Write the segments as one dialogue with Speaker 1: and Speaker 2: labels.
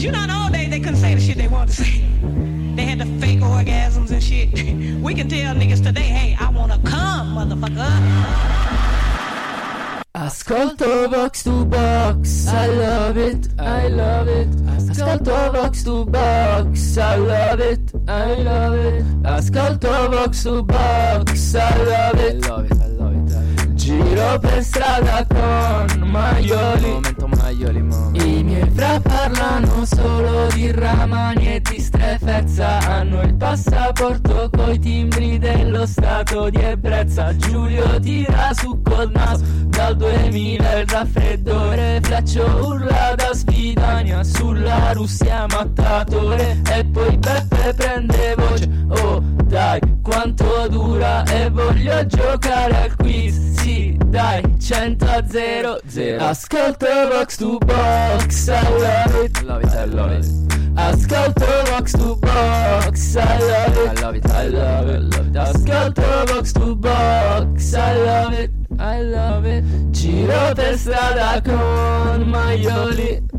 Speaker 1: Cause you know, in old days they couldn't say the shit they wanted to say. They had the fake orgasms and shit. we can tell niggas today, hey, I wanna come, motherfucker.
Speaker 2: Ascolto Vox to Box, I love it, I love it. Ascolto Vox to Box, I love it, I love it. Ascolto Vox to Box, I love it, I love it, I love it. Giro per strada con maioli, momento maioli, momento. Fra parlano solo di ramani e di strefezza. Hanno il passaporto coi timbri dello stato di ebbrezza. Giulio tira su col naso dal 2000 il raffreddore. Fleccio urla da Svidania sulla Russia mattatore. E poi Beppe prende voce, oh dai quanto dura E voglio giocare al quiz, sì dai 100 a 0 0 Ascolto box to box, I love it, I love it, I love it Ascolto box to box, I love it, I love it, I love it, love it. Ascolto box to box, I love it, I love it. Giro per strada con maioli.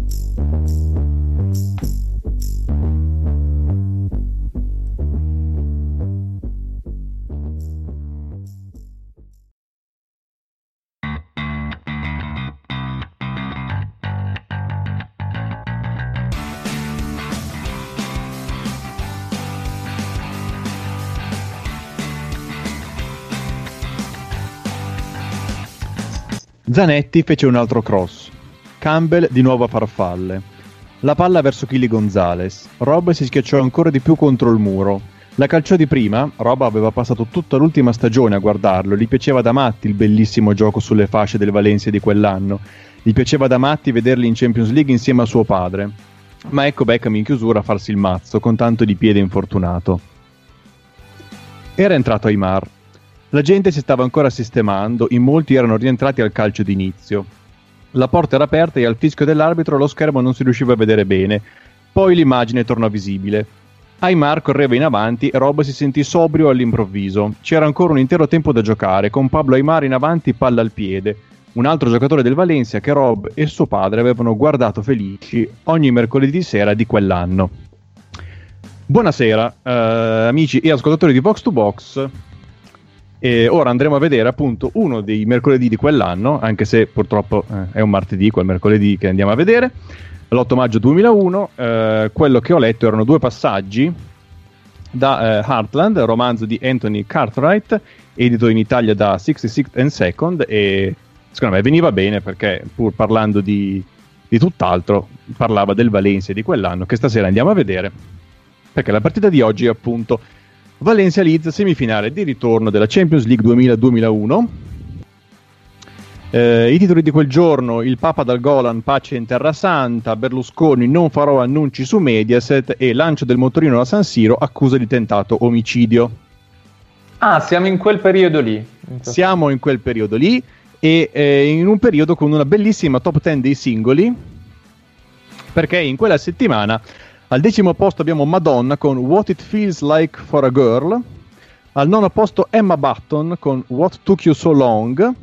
Speaker 3: Zanetti fece un altro cross. Campbell di nuovo a farfalle. La palla verso Chili Gonzales. Rob si schiacciò ancora di più contro il muro. La calciò di prima, Rob aveva passato tutta l'ultima stagione a guardarlo, gli piaceva da matti il bellissimo gioco sulle fasce del Valencia di quell'anno, gli piaceva da matti vederli in Champions League insieme a suo padre. Ma ecco Beckham in chiusura a farsi il mazzo, con tanto di piede infortunato. Era entrato Aymar. La gente si stava ancora sistemando, in molti erano rientrati al calcio d'inizio. La porta era aperta e al fischio dell'arbitro lo schermo non si riusciva a vedere bene. Poi l'immagine tornò visibile. Aymar correva in avanti e Rob si sentì sobrio all'improvviso. C'era ancora un intero tempo da giocare, con Pablo Aymar in avanti, palla al piede. Un altro giocatore del Valencia che Rob e suo padre avevano guardato felici ogni mercoledì sera di quell'anno. Buonasera, eh, amici e ascoltatori di Box to Box. E ora andremo a vedere appunto uno dei mercoledì di quell'anno, anche se purtroppo eh, è un martedì quel mercoledì che andiamo a vedere, l'8 maggio 2001. Eh, quello che ho letto erano due passaggi da eh, Heartland, romanzo di Anthony Cartwright, edito in Italia da 66 and Second e secondo me veniva bene perché pur parlando di, di tutt'altro parlava del Valencia di quell'anno che stasera andiamo a vedere perché la partita di oggi è appunto Valencia Leeds semifinale di ritorno della Champions League 2000-2001. Eh, I titoli di quel giorno: Il Papa dal Golan, pace in Terra Santa. Berlusconi, non farò annunci su Mediaset. E lancio del motorino a San Siro, accusa di tentato omicidio.
Speaker 4: Ah, siamo in quel periodo lì.
Speaker 3: Siamo in quel periodo lì. E eh, in un periodo con una bellissima top 10 dei singoli. Perché in quella settimana al decimo posto abbiamo Madonna con What It Feels Like for a Girl. Al nono posto Emma Button con What Took You So Long.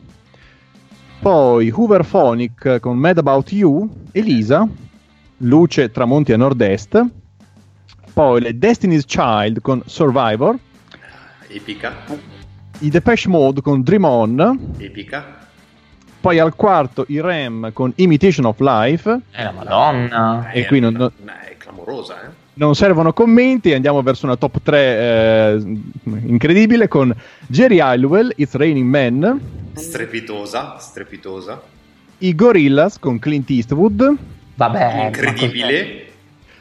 Speaker 3: Poi Hooverphonic con Mad About You. Elisa, Luce Tramonti a nord-est. Poi le Destiny's Child con Survivor.
Speaker 5: Epica.
Speaker 3: I Depeche Mode con Dream On.
Speaker 5: Epica.
Speaker 3: Poi al quarto i Rem con Imitation of Life.
Speaker 4: È la Madonna.
Speaker 3: E qui non,
Speaker 5: è clamorosa, eh?
Speaker 3: non servono commenti, andiamo verso una top 3 eh, incredibile con Jerry Halliwell, It's Raining Men.
Speaker 5: Strepitosa, strepitosa.
Speaker 3: I Gorillaz con Clint Eastwood.
Speaker 4: Vabbè.
Speaker 5: Incredibile.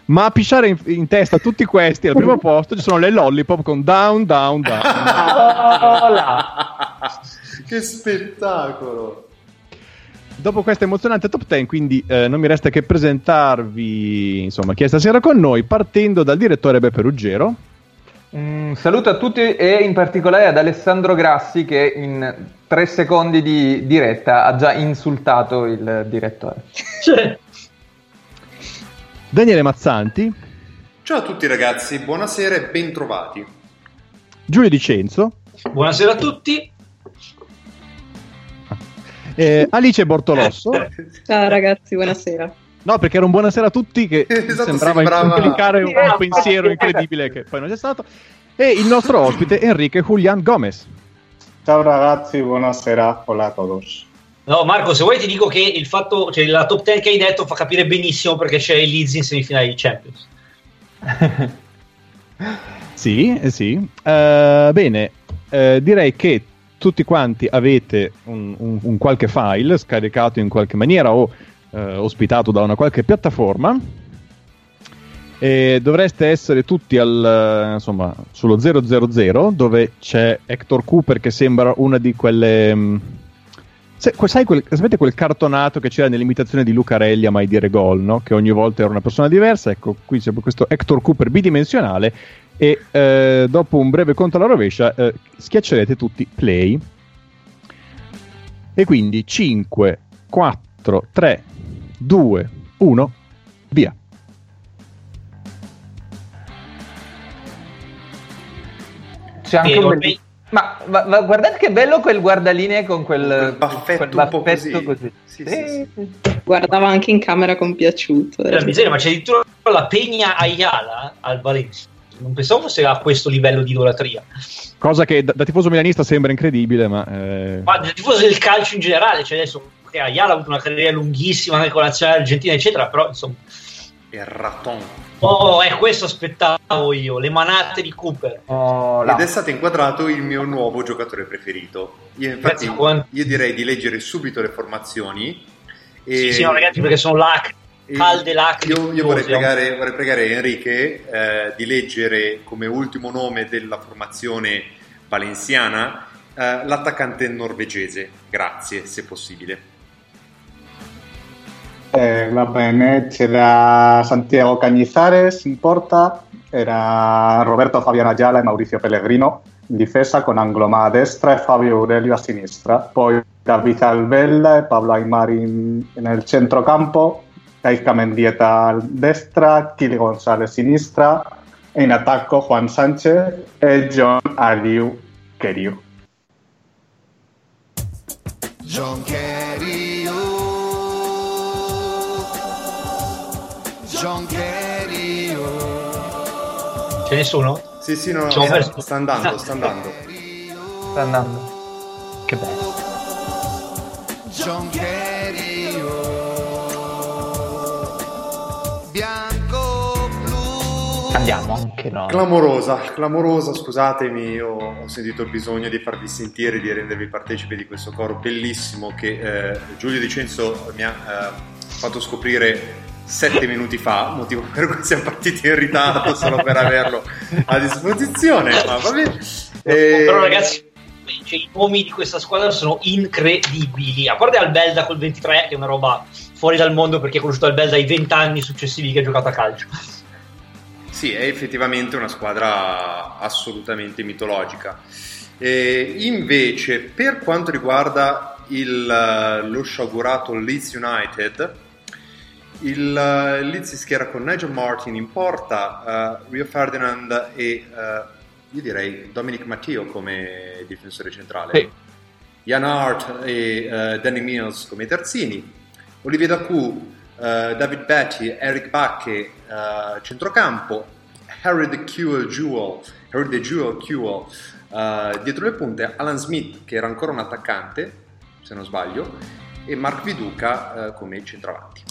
Speaker 3: Ma a pisciare in, in, testa tutti questi al primo posto ci sono le Lollipop con Down, Down, Down.
Speaker 5: che spettacolo!
Speaker 3: Dopo questa emozionante top 10, quindi eh, non mi resta che presentarvi insomma, chi è stasera con noi, partendo dal direttore Beppe Ruggero.
Speaker 4: Un saluto a tutti e in particolare ad Alessandro Grassi che in tre secondi di diretta ha già insultato il direttore.
Speaker 6: Cioè.
Speaker 3: Daniele Mazzanti.
Speaker 5: Ciao a tutti ragazzi, buonasera e bentrovati.
Speaker 3: Giulio Dicenzo.
Speaker 6: Buonasera a tutti.
Speaker 3: Eh, Alice Bortolosso.
Speaker 7: Ciao ragazzi, buonasera.
Speaker 3: No, perché era un buonasera a tutti che
Speaker 5: Esatto,
Speaker 3: sembrava,
Speaker 5: sembrava-
Speaker 3: implicare un, un pensiero incredibile che poi non c'è stato. E il nostro ospite Enrique Julian Gomez.
Speaker 7: Ciao ragazzi, buonasera, hola a todos.
Speaker 6: No, Marco, se vuoi ti dico che il fatto, cioè la top 10 che hai detto fa capire benissimo perché c'è il Leeds in semifinale di Champions.
Speaker 3: Sì, eh sì. Eh, bene, eh, direi che tutti quanti avete un, un- un qualche file scaricato in qualche maniera o eh, ospitato da una qualche piattaforma. E dovreste essere tutti al, eh, insomma, sullo 000 dove c'è Hector Cooper che sembra una di quelle... mm, se- sai quel, sapete quel cartonato che c'era nell'imitazione di Lucarelli a mai dire gol, no? che ogni volta era una persona diversa? Ecco, qui c'è questo Hector Cooper bidimensionale e eh, dopo un breve conto alla rovescia eh, schiaccerete tutti play. E quindi 5, 4, 3, 2, 1, via.
Speaker 4: C'è anche un bel- Ma, ma- ma guardate che bello quel guardalinee con quel,
Speaker 5: baffetto
Speaker 4: quel
Speaker 5: un po'
Speaker 4: baffetto
Speaker 5: così. Sì, sì, sì.
Speaker 8: Guardava anche in camera compiaciuto.
Speaker 6: La miseria, ma c'è addirittura la Pegna Ayala al Valencia. Non pensavo fosse a questo livello di idolatria.
Speaker 3: Cosa che da, da tifoso milanista sembra incredibile, ma... eh,
Speaker 6: Ma da tifoso del calcio in generale, cioè adesso che Ayala ha avuto una carriera lunghissima anche con la nazionale argentina, eccetera, però insomma.
Speaker 5: E Raton.
Speaker 6: Oh, è questo aspettavo io, le manate di Cooper.
Speaker 4: Oh,
Speaker 5: Ed è stato inquadrato il mio nuovo giocatore preferito. Io, infatti,
Speaker 6: Grazie,
Speaker 5: io direi di leggere subito le formazioni. E...
Speaker 6: Sì, sì, no, ragazzi, perché sono lac-
Speaker 5: e
Speaker 6: calde lacrime.
Speaker 5: Io, io vorrei, pregare, vorrei pregare Enrique eh, di leggere come ultimo nome della formazione valenziana eh, l'attaccante norvegese. Grazie, se possibile.
Speaker 7: Eh, va bene, c'era Santiago Cañizares in porta, era Roberto Fabiano Ayala e Maurizio Pellegrino in difesa con Angloma a destra e Fabio Aurelio a sinistra. Poi David Albella e Pablo Aymar in- nel centrocampo, Mendieta a destra, Kili González sinistra e in attacco Juan Sánchez e John Aliu Keriu.
Speaker 9: John oh. John oh.
Speaker 6: Ce sono?
Speaker 5: Sì, sì, no, no, sta,
Speaker 6: perso.
Speaker 5: sta andando, sta andando.
Speaker 4: Sta andando. Che bello.
Speaker 9: John Kerry,
Speaker 4: Andiamo anche noi.
Speaker 5: Clamorosa, clamorosa, scusatemi, io ho sentito il bisogno di farvi sentire, di rendervi partecipi di questo coro bellissimo che eh, Giulio Dicenzo mi ha eh, fatto scoprire sette minuti fa, motivo per cui siamo partiti in ritardo solo per averlo a disposizione, ma vabbè. Eh,
Speaker 6: Però ragazzi, cioè, i nomi di questa squadra sono incredibili. A parte Albelda col 23, che è una roba fuori dal mondo perché ha conosciuto Albelda ai 20 anni successivi che ha giocato a calcio.
Speaker 5: Sì, è effettivamente una squadra assolutamente mitologica. E invece, per quanto riguarda il, eh, lo sciagurato Leeds United, il eh, Leeds si schiera con Nigel Martin in porta, eh, Rio Ferdinand e eh, io direi Dominic Matteo come difensore centrale.
Speaker 4: Sì.
Speaker 5: Jan Hart e eh, Danny Mills come terzini, Olivier Dacu, eh, David Betty, Eric Bacche eh, centrocampo, Harry the Jewel Jewel, Harry the Jewel Jewel eh, dietro le punte, Alan Smith che era ancora un attaccante, se non sbaglio, e Mark Viduca eh, come centravanti.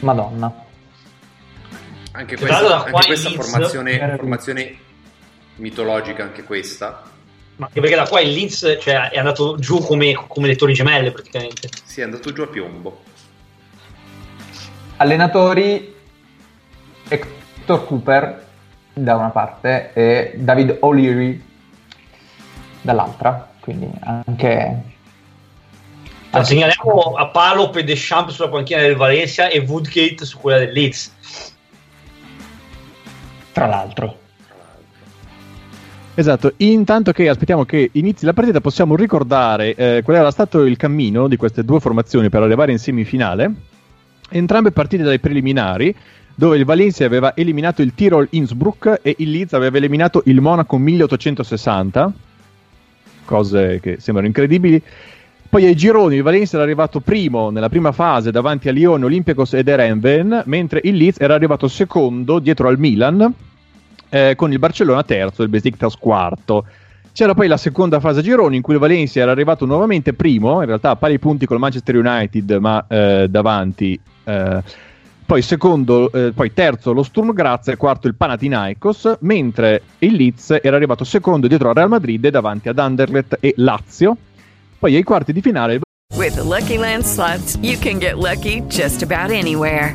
Speaker 4: Madonna.
Speaker 5: Anche questa, anche questa formazione, formazione mitologica, anche questa.
Speaker 6: Ma anche perché da qua il Leeds cioè, è andato giù come, come le torri gemelle praticamente.
Speaker 5: Si è andato giù a piombo.
Speaker 4: Allenatori Hector Cooper da una parte e David O'Leary dall'altra, quindi anche...
Speaker 6: Cioè, segnaliamo a Palop e Deschamps sulla panchina del Valencia e Woodgate su quella del Leeds.
Speaker 4: Tra l'altro.
Speaker 3: Esatto, intanto che aspettiamo che inizi la partita possiamo ricordare eh, qual era stato il cammino di queste due formazioni per arrivare in semifinale. Entrambe partite dai preliminari, dove il Valencia aveva eliminato il Tirol Innsbruck e il Leeds aveva eliminato il Monaco 1860, cose che sembrano incredibili. Poi ai gironi il Valencia era arrivato primo nella prima fase davanti a Lione, Olympiacos ed Erenven, mentre il Leeds era arrivato secondo dietro al Milan, eh, con il Barcellona terzo e il Besiktas quarto. C'era poi la seconda fase a gironi in cui il Valencia era arrivato nuovamente primo, in realtà a pari punti col Manchester United, ma eh, davanti. eh, poi, secondo, eh, poi terzo lo Sturm Graz e quarto il Panathinaikos, mentre il Leeds era arrivato secondo dietro al Real Madrid e davanti ad Anderlecht e Lazio. Poi ai quarti di finale
Speaker 10: With the Lucky Land slots, you can get lucky just about anywhere.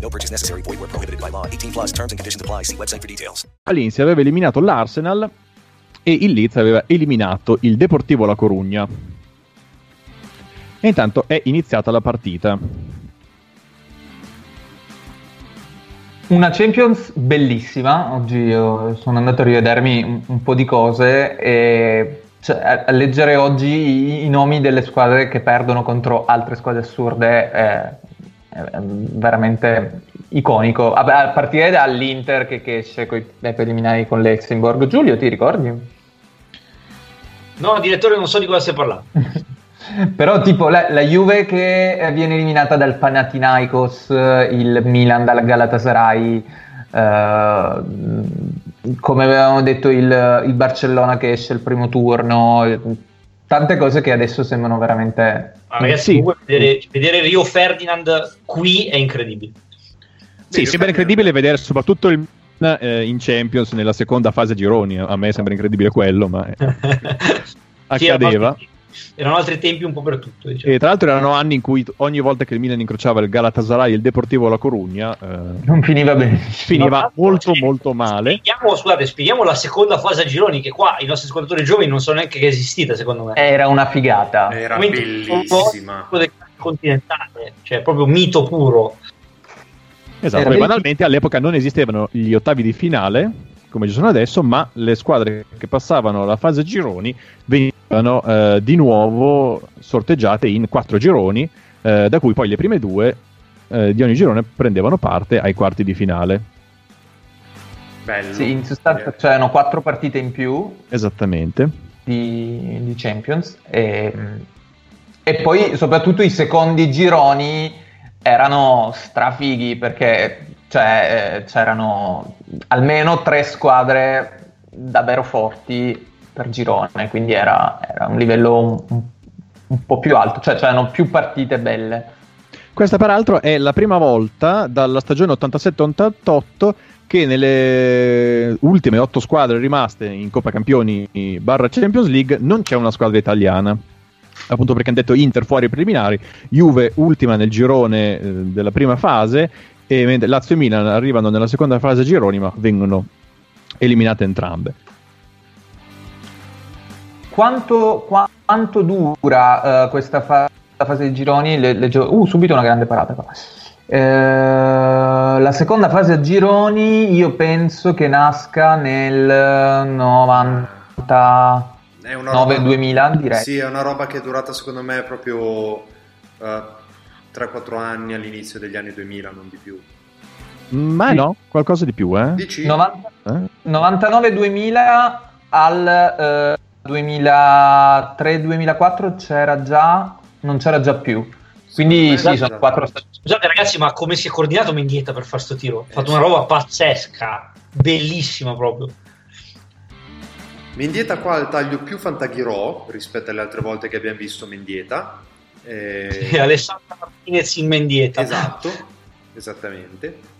Speaker 11: No purchase necessary. Void where prohibited by law. 18 plus terms and conditions apply. See website for details.
Speaker 3: Valencia aveva eliminato l'Arsenal e il Leeds aveva eliminato il Deportivo La Corugna. E intanto è iniziata la partita.
Speaker 4: Una Champions bellissima, oggi io sono andato a rivedermi un, un po' di cose e cioè, a, leggere oggi i, i nomi delle squadre che perdono contro altre squadre assurde è veramente iconico, a, partire dall'Inter che, che esce con i preliminari con l'Helsingborg. Giulio, ti ricordi?
Speaker 6: No, direttore, non so di cosa stai parlando.
Speaker 4: Però tipo la, la Juve che eh, viene eliminata dal Panathinaikos, eh, il Milan dal Galatasaray, eh, come avevamo detto il, il Barcellona che esce il primo turno, eh, tante cose che adesso sembrano veramente...
Speaker 6: Ma ragazzi, comunque vedere, vedere Rio Ferdinand qui è incredibile.
Speaker 3: Sì, sembra incredibile vedere soprattutto il eh, in Champions nella seconda fase gironi. A me sembra incredibile quello, ma eh,
Speaker 6: Sì,
Speaker 3: accadeva.
Speaker 6: erano- Erano altri tempi un po' per tutto. Diciamo.
Speaker 3: E tra l'altro erano anni in cui ogni volta che il Milan incrociava il Galatasaray e il Deportivo La Corugna eh,
Speaker 4: non finiva bene.
Speaker 3: Finiva molto molto male.
Speaker 6: Spieghiamo, scusate, spieghiamo la seconda fase a gironi, che qua i nostri ascoltatori giovani non so neanche che è esistita, secondo me.
Speaker 4: Era una figata.
Speaker 5: Era
Speaker 6: Quindi,
Speaker 5: bellissima.
Speaker 6: un continentale, cioè proprio mito puro.
Speaker 3: Esatto, poi
Speaker 6: ben-
Speaker 3: banalmente all'epoca non esistevano gli ottavi di finale come ci sono adesso, ma le squadre che passavano la fase gironi venivano eh, di nuovo sorteggiate in quattro gironi, eh, da cui poi le prime due eh, di ogni girone prendevano parte ai quarti di finale.
Speaker 5: Bello.
Speaker 4: Sì, in sostanza c'erano quattro partite in più
Speaker 3: Esattamente.
Speaker 4: di, di Champions e, e poi soprattutto i secondi gironi erano strafighi perché cioè, eh, c'erano almeno tre squadre davvero forti per girone, quindi era, era un livello un, un- po' più alto, cioè c'erano più partite belle.
Speaker 3: Questa peraltro è la prima volta dalla stagione 87-88 che nelle ultime otto squadre rimaste in Coppa Campioni barra Champions League non c'è una squadra italiana. Appunto perché hanno detto Inter fuori preliminari, Juve ultima nel girone eh, della prima fase e Lazio e Milan arrivano nella seconda fase a gironi ma vengono eliminate entrambe.
Speaker 4: Quanto, qua- quanto dura eh, questa fa- fase di gironi? Le- leggevo- uh, subito una grande parata qua. Eh, la seconda fase a gironi io penso che nasca nel 99
Speaker 5: È una roba-
Speaker 4: 2000 direi.
Speaker 5: Sì, è una roba che è durata secondo me proprio eh, 3-4 anni all'inizio degli anni 2000, non di più.
Speaker 3: Ma no, qualcosa di più, eh?
Speaker 5: Dici?
Speaker 4: 90
Speaker 3: Eh?
Speaker 4: 99-2000 al eh, 2003-2004 c'era già, non c'era già più. Quindi sì, sono quattro stagioni.
Speaker 6: Scusate ragazzi, ma come si è coordinato Mendieta per fare sto tiro? Ha fatto una roba pazzesca, bellissima proprio.
Speaker 5: Mendieta qua ha il taglio più fantaghirò rispetto alle altre volte che abbiamo visto Mendieta. Eh,
Speaker 6: E Alessandro Martinez in Mendieta.
Speaker 5: Esatto, esattamente.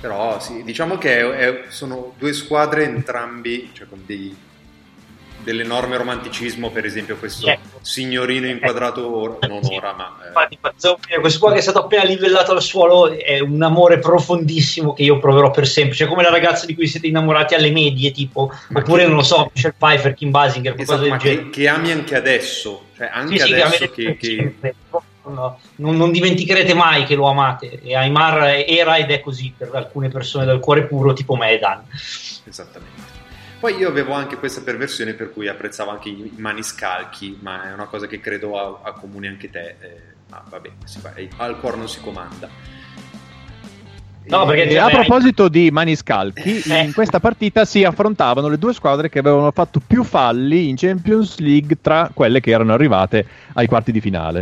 Speaker 5: Però sì, diciamo che è- è- sono due squadre entrambi, cioè con dei- dell'enorme romanticismo, per esempio questo
Speaker 6: Ecco.
Speaker 5: signorino inquadrato ora, non ora, ma eh,
Speaker 6: Infatti, questo qua che è stato appena livellato al suolo è un amore profondissimo che io proverò per sempre. Cioè, come la ragazza di cui siete innamorati alle medie, tipo, oppure non lo so, Michelle Pfeiffer, Kim Basinger,
Speaker 5: esatto, ma che, che ami anche adesso, cioè anche
Speaker 6: Sì, sì,
Speaker 5: adesso
Speaker 6: che
Speaker 5: che, che-
Speaker 6: sempre. No, non, non dimenticherete mai che lo amate. E Aymar era ed è così per alcune persone dal cuore puro, tipo me e Dan.
Speaker 5: Esattamente. Poi io avevo anche questa perversione per cui apprezzavo anche i maniscalchi, ma è una cosa che credo a, a comune anche te. eh, ma vabbè, si fa- eh, al cuore non si comanda.
Speaker 6: No, perché
Speaker 3: a proposito di maniscalchi, in questa partita si affrontavano le due squadre che avevano fatto più falli in Champions League tra quelle che erano arrivate ai quarti di finale.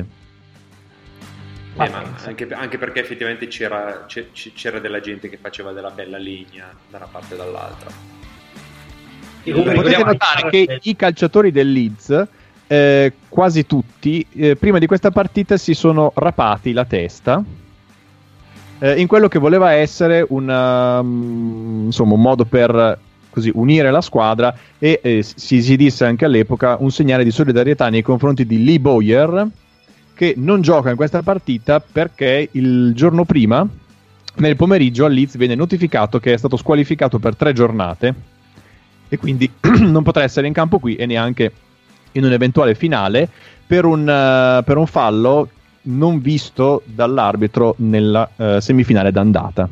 Speaker 5: Eh, ma anche, anche perché effettivamente c'era, c'era della gente che faceva della bella legna da una parte e dall'altra.
Speaker 3: Potete notare che i calciatori del Leeds, eh, quasi tutti, eh, prima di questa partita si sono rapati la testa eh, in quello che voleva essere una, mm, insomma, un modo per così, unire la squadra e eh, si, si disse anche all'epoca un segnale di solidarietà nei confronti di Lee Boyer che non gioca in questa partita perché il giorno prima nel pomeriggio al Leeds viene notificato che è stato squalificato per tre giornate e quindi non potrà essere in campo qui e neanche in un eventuale finale per un, eh, per un fallo non visto dall'arbitro nella eh, semifinale d'andata.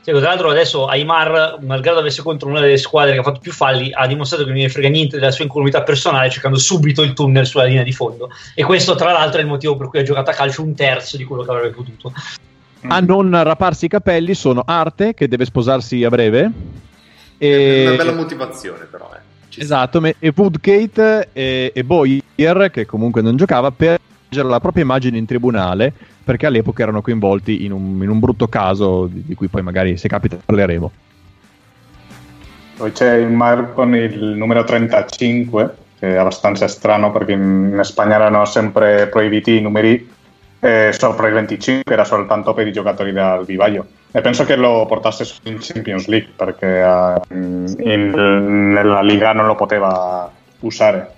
Speaker 6: Sì, tra l'altro adesso Aymar, malgrado avesse contro una delle squadre che ha fatto più falli, ha dimostrato che non gli frega niente della sua incolumità personale cercando subito il tunnel sulla linea di fondo. E questo tra l'altro è il motivo per cui ha giocato a calcio un terzo di quello che avrebbe potuto.
Speaker 3: A non raparsi i capelli sono Arte, che deve sposarsi a breve.
Speaker 5: È
Speaker 3: E...
Speaker 5: una bella motivazione però. Eh.
Speaker 3: Esatto, me- e Woodgate e, e Boyer, che comunque non giocava, per leggere la propria immagine in tribunale, perché all'epoca erano coinvolti in un, in un brutto caso di, di cui poi magari se capita parleremo.
Speaker 7: Poi c'è il Mar con il numero 35, che è abbastanza strano perché in in Spagna erano sempre proibiti i numeri eh, sopra il 25, era soltanto per i giocatori del vivaio. E penso che lo portasse in Champions League perché eh, in- nella Liga non lo poteva usare.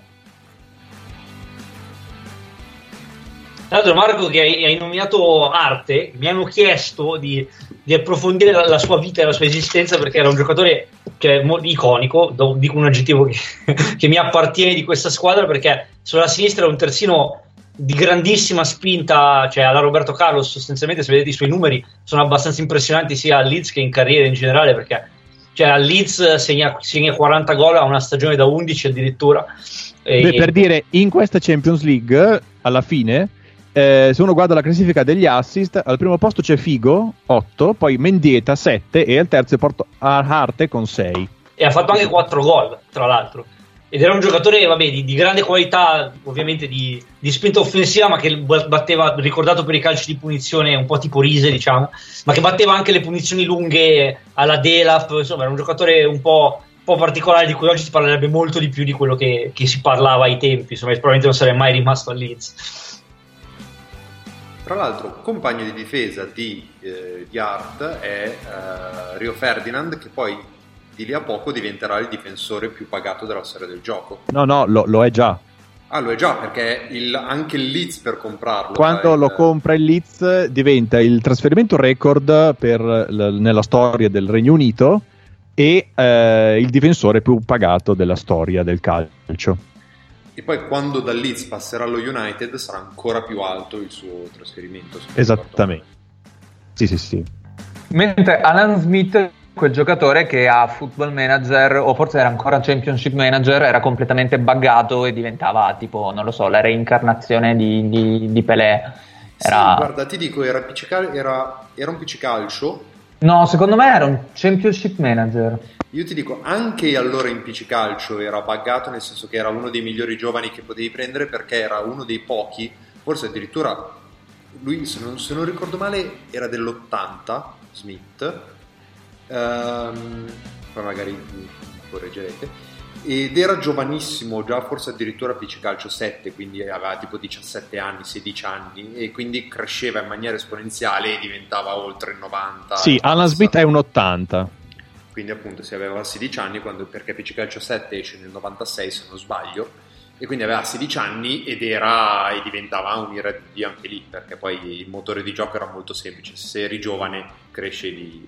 Speaker 6: Tra l'altro, Marco, che hai, nominato Arte, mi hanno chiesto di, di approfondire la, la sua vita e la sua esistenza perché era un giocatore cioè, iconico, dico un aggettivo che, che mi appartiene di questa squadra perché sulla sinistra è un terzino di grandissima spinta, cioè alla Roberto Carlos, sostanzialmente se vedete i suoi numeri sono abbastanza impressionanti sia a Leeds che in carriera in generale perché cioè, a Leeds segna, segna 40 gol a una stagione da 11 addirittura. E-
Speaker 3: Beh, per dire, in questa Champions League, alla fine, eh, se uno guarda la classifica degli assist, al primo posto c'è Figo, 8, poi Mendieta, 7 e al terzo Porto Arte con 6.
Speaker 6: e ha fatto anche 4 gol, tra l'altro. Ed era un giocatore vabbè, di, di grande qualità, ovviamente di, di spinta offensiva, ma che batteva, ricordato per i calci di punizione, un po' tipo Rise, diciamo, ma che batteva anche le punizioni lunghe alla Delap. Insomma, era un giocatore un po', un po' particolare di cui oggi si parlerebbe molto di più di quello che, che si parlava ai tempi. Insomma, probabilmente non sarebbe mai rimasto a Leeds.
Speaker 5: Tra l'altro, compagno di difesa di, eh, di Hart è eh, Rio Ferdinand, che poi di lì a poco diventerà il difensore più pagato della storia del gioco.
Speaker 3: No, no, lo, lo è già.
Speaker 5: Ah, lo è già, perché il- anche il Leeds per comprarlo.
Speaker 3: Quando
Speaker 5: dai,
Speaker 3: lo compra il Leeds diventa il trasferimento record per l- nella storia del Regno Unito e eh, il difensore più pagato della storia del calcio.
Speaker 5: E poi quando dal Leeds passerà allo United sarà ancora più alto il suo trasferimento.
Speaker 3: Esattamente. Sì, sì, sì.
Speaker 4: Mentre Alan Smith, quel giocatore che a Football Manager, o forse era ancora Championship Manager, era completamente buggato e diventava tipo, non lo so, la reincarnazione di, di, di Pelé. Era...
Speaker 5: Sì, guarda, ti dico, era, piccical- era, era un piccicalcio.
Speaker 4: No, secondo me era un Championship Manager.
Speaker 5: Io ti dico, anche allora in piccicalcio era buggato, nel senso che era uno dei migliori giovani che potevi prendere perché era uno dei pochi, forse addirittura lui, se non, se non ricordo male, era dell'80, Smith. Ehm, poi magari mi correggerete. ed era giovanissimo, già forse addirittura PC Calcio 7, quindi aveva tipo 17 anni, 16 anni e quindi cresceva in maniera esponenziale e diventava oltre il 90.
Speaker 3: Sì, Alan Smith è un 80.
Speaker 5: Quindi appunto si aveva 16 anni quando, perché PC Calcio 7 esce nel 96 se non sbaglio e quindi aveva 16 anni ed era e diventava un ira di Dio anche lì perché poi il motore di gioco era molto semplice, se eri giovane crescevi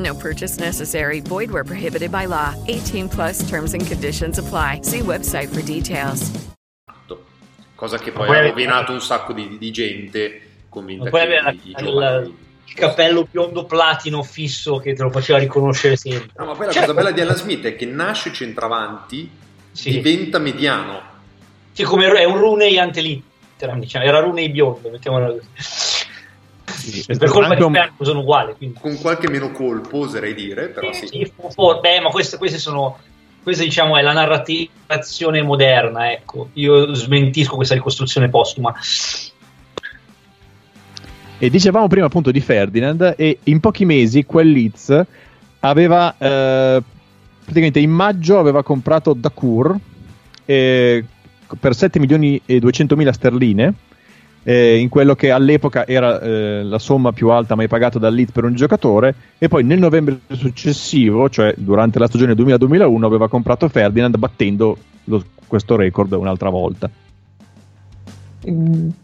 Speaker 10: No purchase necessary. Void where prohibited by law. 18 plus terms and conditions apply. See website for details.
Speaker 5: cosa che poi
Speaker 6: Poi
Speaker 5: ha rovinato un sacco di, di gente convinta
Speaker 6: Poi
Speaker 5: che i, i
Speaker 6: il, il cappello biondo platino fisso che te lo faceva riconoscere sempre.
Speaker 5: No, ma poi la
Speaker 6: Cioè,
Speaker 5: cosa bella di Alan Smith è che nasce centravanti, diventa mediano.
Speaker 6: Sì, come è un Rooney antelitteram, diciamo, era Rooney biondo, mettiamola così. Per colpa di
Speaker 5: un-
Speaker 6: Ferguson sono uguali. Quindi.
Speaker 5: Con qualche meno colpo, oserei dire, però sì.
Speaker 6: Sì, beh, ma queste, queste sono. Questa diciamo è la narrazione moderna, ecco. Io smentisco questa ricostruzione postuma.
Speaker 3: E dicevamo prima appunto di Ferdinand e in pochi mesi quel Leeds aveva eh, praticamente in maggio aveva comprato Dacour eh, per 7 milioni e 200 mila sterline eh, in quello che all'epoca era eh, la somma più alta mai pagata dal Leeds per un giocatore e poi nel novembre successivo, cioè durante la stagione 2000-2001 aveva comprato Ferdinand battendo lo- questo record un'altra volta.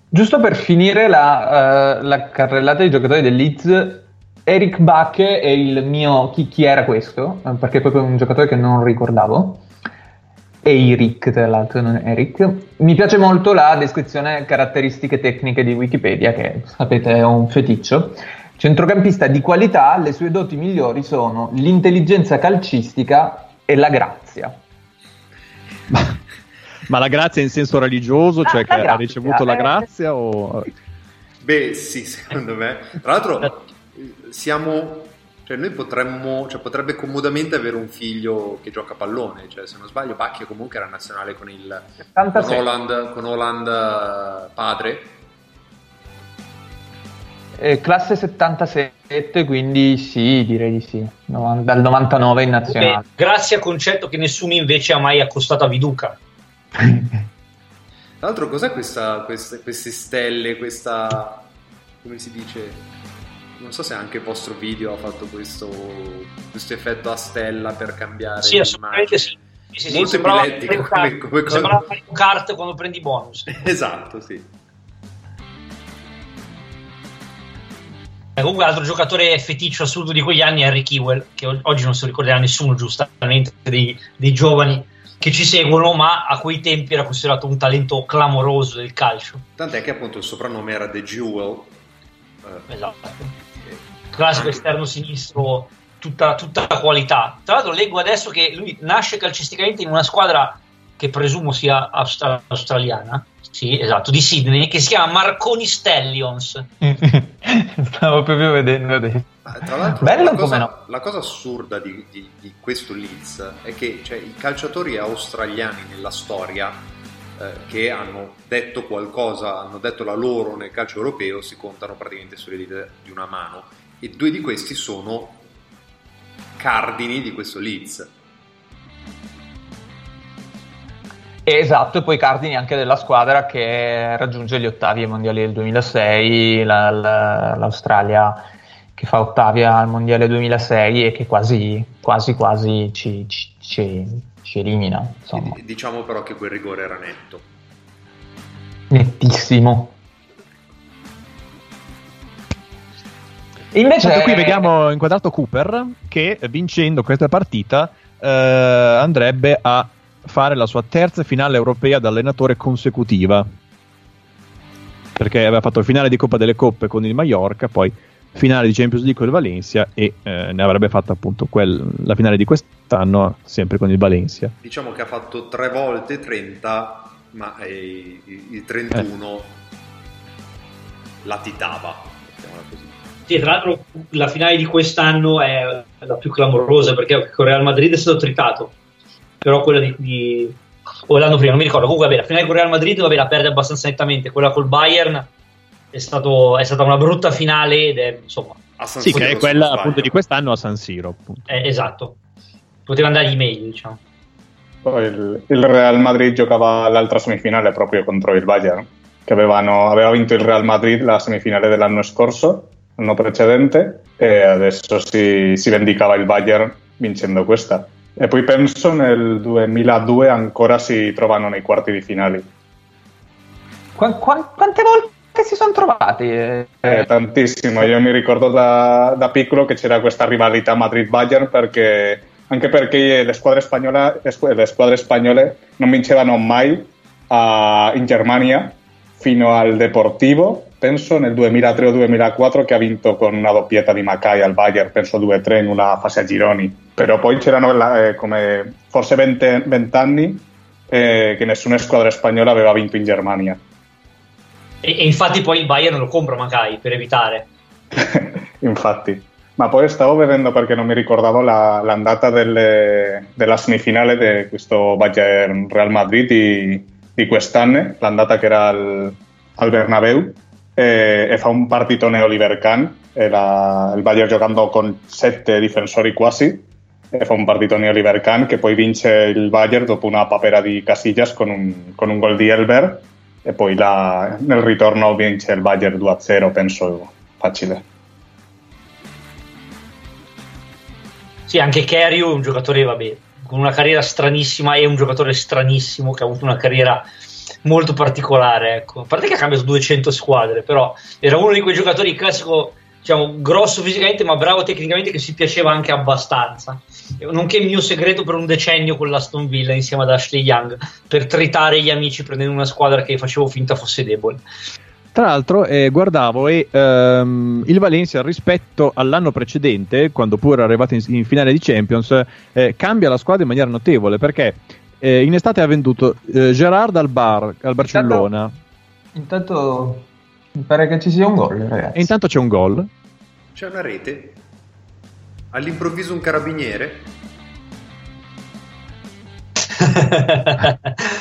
Speaker 4: Giusto per finire la, eh, la carrellata dei giocatori del Leeds, Eric Bach è il mio... Chi, chi era questo? Eh, Perché è proprio un giocatore che non ricordavo. Eric, tra l'altro, non Eric. Mi piace molto la descrizione caratteristiche tecniche di Wikipedia, che sapete è un feticcio. Centrocampista di qualità, le sue doti migliori sono l'intelligenza calcistica e la grazia.
Speaker 3: Ma la grazia in senso religioso, cioè che
Speaker 4: la
Speaker 3: ha
Speaker 4: grazia,
Speaker 3: ricevuto la
Speaker 4: eh.
Speaker 3: grazia o...
Speaker 5: Beh, sì, secondo me. Tra l'altro, siamo. Cioè, noi potremmo. Cioè, potrebbe comodamente avere un figlio che gioca a pallone. Cioè, se non sbaglio, Bacchia comunque era nazionale con il. Con
Speaker 4: 76.
Speaker 5: Holland, con Holland eh, padre.
Speaker 4: Eh, classe 77, quindi sì, direi di sì. No- dal 99 in nazionale.
Speaker 6: Beh, grazie a concetto che nessuno invece ha mai accostato a Viduca.
Speaker 5: Tra l'altro, cos'è questa, queste, queste stelle? Questa. come si dice? Non so se anche il vostro video ha fatto questo, questo effetto a stella per cambiare
Speaker 6: Sì, assolutamente sì. Sì, sì, sì,
Speaker 5: Molto
Speaker 6: sembrava
Speaker 5: epilettico come, come cosa.
Speaker 6: sembrava Mario Kart quando prendi bonus.
Speaker 5: Esatto, sì.
Speaker 6: Eh, comunque, altro giocatore feticcio assurdo di quegli anni è Harry Kewell, che oggi non si ricorderà nessuno, giustamente, dei, dei giovani che ci seguono, ma a quei tempi era considerato un talento clamoroso del calcio.
Speaker 5: Tant'è che appunto il soprannome era The Jewel. eh,
Speaker 6: Esatto. Classico esterno sinistro, tutta, tutta la qualità. Tra l'altro, leggo adesso che lui nasce calcisticamente in una squadra che presumo sia austra- australiana. Sì, esatto, di Sydney, che si chiama Marconi Stallions.
Speaker 4: Stavo proprio vedendo adesso.
Speaker 5: Tra l'altro,
Speaker 4: Bello
Speaker 5: la,
Speaker 4: come
Speaker 5: cosa,
Speaker 4: no.
Speaker 5: la cosa assurda di, di- di questo Leeds è che cioè, i calciatori australiani nella storia eh, che hanno detto qualcosa, hanno detto la loro nel calcio europeo, si contano praticamente sulle dita di una mano. E due di questi sono cardini di questo Leeds.
Speaker 4: Esatto, e poi cardini anche della squadra che raggiunge gli ottavi ai mondiali del 2006, la- la- l'Australia che fa ottavi al mondiale 2006 e che quasi quasi quasi ci, ci- ci- ci elimina, insomma,
Speaker 5: Diciamo però che quel rigore era netto.
Speaker 4: nettissimo. Invece
Speaker 3: Intanto qui vediamo inquadrato Cooper che vincendo questa partita eh, andrebbe a fare la sua terza finale europea da allenatore consecutiva. Perché aveva fatto il finale di Coppa delle Coppe con il Mallorca, poi finale di Champions League con il Valencia e eh, ne avrebbe fatto appunto quel- la finale di quest'anno sempre con il Valencia.
Speaker 5: Diciamo che ha fatto tre volte 30, ma eh, il il 31 latitava. mettiamola così.
Speaker 6: Sì, tra l'altro la finale di quest'anno è la più clamorosa perché con Real Madrid è stato tritato, però quella di, di- o l'anno prima, non mi ricordo. Comunque, vabbè, la finale con Real Madrid vabbè, la perde abbastanza nettamente. Quella col Bayern è, stato- è stata una brutta finale ed è insomma.
Speaker 3: Sì, che è quella appunto di quest'anno a San Siro.
Speaker 6: eh, esatto, poteva andargli meglio, diciamo.
Speaker 7: Poi il, il Real Madrid giocava l'altra semifinale proprio contro il Bayern, che avevano- aveva vinto il Real Madrid la semifinale dell'anno scorso, l'anno precedente, e adesso si, si vendicava il Bayern vincendo questa. E poi penso nel 2002 ancora si trovano nei quarti di finali.
Speaker 4: Qua- qua- quante volte si sono trovati? eh?
Speaker 7: Eh, tantissimo, io mi ricordo da, da piccolo che c'era questa rivalità Madrid-Bayern perché, anche perché le squadre, spagnola- le squ- le squadre spagnole non vincevano mai a- in Germania fino al Deportivo, penso nel 2003 o 2004 che ha vinto con una doppietta di Macai al Bayern, penso 2-3 in una fase a gironi, però poi c'erano eh, come forse 20, 20 anni eh, che nessuna squadra spagnola aveva vinto in Germania.
Speaker 6: E, e infatti poi il Bayern lo compra Macai per evitare.
Speaker 7: Infatti. Ma poi stavo vedendo perché non mi ricordavo la- l'andata delle- della semifinale di questo Bayern Real Madrid di, di quest'anno, l'andata che era al, al Bernabeu, e, e fa un partitone Oliver Kahn, e la- il Bayern giocando con sette difensori quasi, e fa un partitone Oliver Kahn che poi vince il Bayern dopo una papera di Casillas con un, con un gol di Elber e poi la- nel ritorno vince il Bayern 2-0, penso facile.
Speaker 6: Sì, anche Kerio è un giocatore, vabbè, con una carriera stranissima, è un giocatore stranissimo che ha avuto una carriera molto particolare, ecco. A parte che ha cambiato 200 squadre, però era uno di quei giocatori classico, diciamo, grosso fisicamente, ma bravo tecnicamente, che si piaceva anche abbastanza. Nonché il mio segreto per un decennio con l'Aston Villa insieme ad Ashley Young, per tritare gli amici prendendo una squadra che facevo finta fosse debole.
Speaker 3: Tra l'altro, eh, guardavo e ehm, il Valencia rispetto all'anno precedente, quando pure era arrivato in, in finale di Champions, eh, cambia la squadra in maniera notevole perché eh, in estate ha venduto eh, Gerard al, Bar, al Barcellona
Speaker 4: Intanto mi pare che ci sia un gol, ragazzi.
Speaker 3: e intanto c'è un gol.
Speaker 5: C'è una rete, all'improvviso un carabiniere.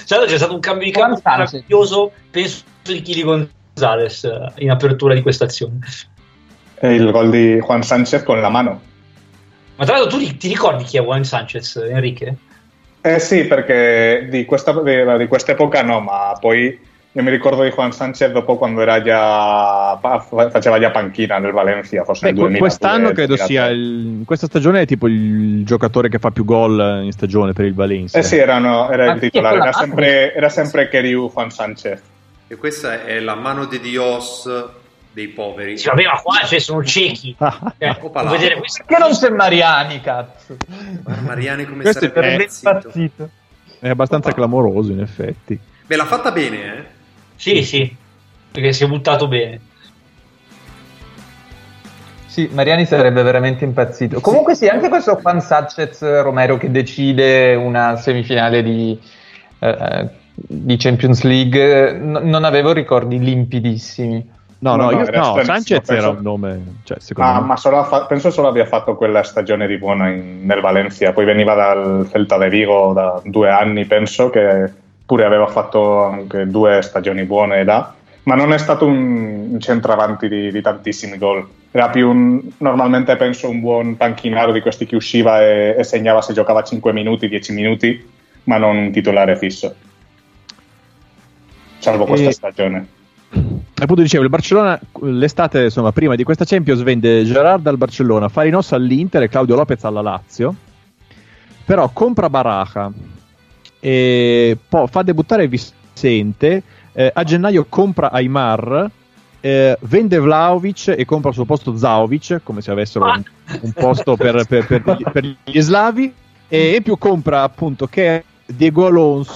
Speaker 6: Sai, c'è stato un cambio di campo meraviglioso, penso di Chili Gonzalez eh, in apertura di questa azione.
Speaker 7: E il gol di Juan Sánchez con la mano.
Speaker 6: Ma tra l'altro tu ti ricordi chi è Juan Sanchez, Enrique?
Speaker 7: Eh sì, perché di questa, di, di quest'epoca no, ma poi io mi ricordo di Juan Sánchez dopo quando era già, faceva già panchina nel Valencia, forse
Speaker 3: Beh,
Speaker 7: nel
Speaker 3: que-
Speaker 7: 2002,
Speaker 3: quest'anno credo
Speaker 7: 2003.
Speaker 3: sia il, questa stagione è tipo il giocatore che fa più gol in stagione per il Valencia.
Speaker 7: Eh sì, erano- era
Speaker 3: Ma
Speaker 7: il
Speaker 3: è
Speaker 7: titolare, era sempre, era sempre Keriu Juan Sánchez.
Speaker 5: E questa è la mano di Dios dei poveri.
Speaker 6: Sì, vabbè, ma qua cioè, sono ciechi. Cioè, vedere questo.
Speaker 4: Perché non sei Mariani, cazzo?
Speaker 5: Mariani come
Speaker 3: Questo è
Speaker 5: sarebbe
Speaker 3: per
Speaker 5: impazzito.
Speaker 3: È abbastanza clamoroso, in effetti.
Speaker 5: Beh, l'ha fatta bene, eh?
Speaker 6: Sì, sì, perché si è buttato bene.
Speaker 4: Sì, Mariani sarebbe veramente impazzito. Comunque sì, anche questo Juan Sanchez Romero che decide una semifinale di, eh, di Champions League, n- non avevo ricordi limpidissimi.
Speaker 3: No, no,
Speaker 7: No,
Speaker 3: io-
Speaker 7: era
Speaker 3: no, Sanchez era
Speaker 7: penso-
Speaker 3: un nome, cioè, secondo
Speaker 7: Ma,
Speaker 3: me.
Speaker 7: ma solo fa- penso solo abbia fatto quella stagione di buona in- nel Valencia, poi veniva dal Celta de Vigo da due anni, penso, che pure aveva fatto anche due stagioni buone là, ma non è stato un, un centravanti di, di tantissimi gol. Era più un, normalmente penso un buon panchinaro di questi che usciva e, e segnava se giocava 5 minuti, 10 minuti, ma non un titolare fisso. Salvo questa
Speaker 3: E-
Speaker 7: stagione.
Speaker 3: Appunto dicevo, il Barcellona l'estate, insomma, prima di questa Champions vende Gerard al Barcellona, Farinos all'Inter e Claudio Lopez alla Lazio. Però compra Baraja e poi fa debuttare Vicente, eh, a gennaio compra Aymar, eh, vende Vlaovic e compra al suo posto Zaovic, come se avessero un, un posto per, per- per gli- per gli slavi, e in più compra appunto che è Diego Alonso.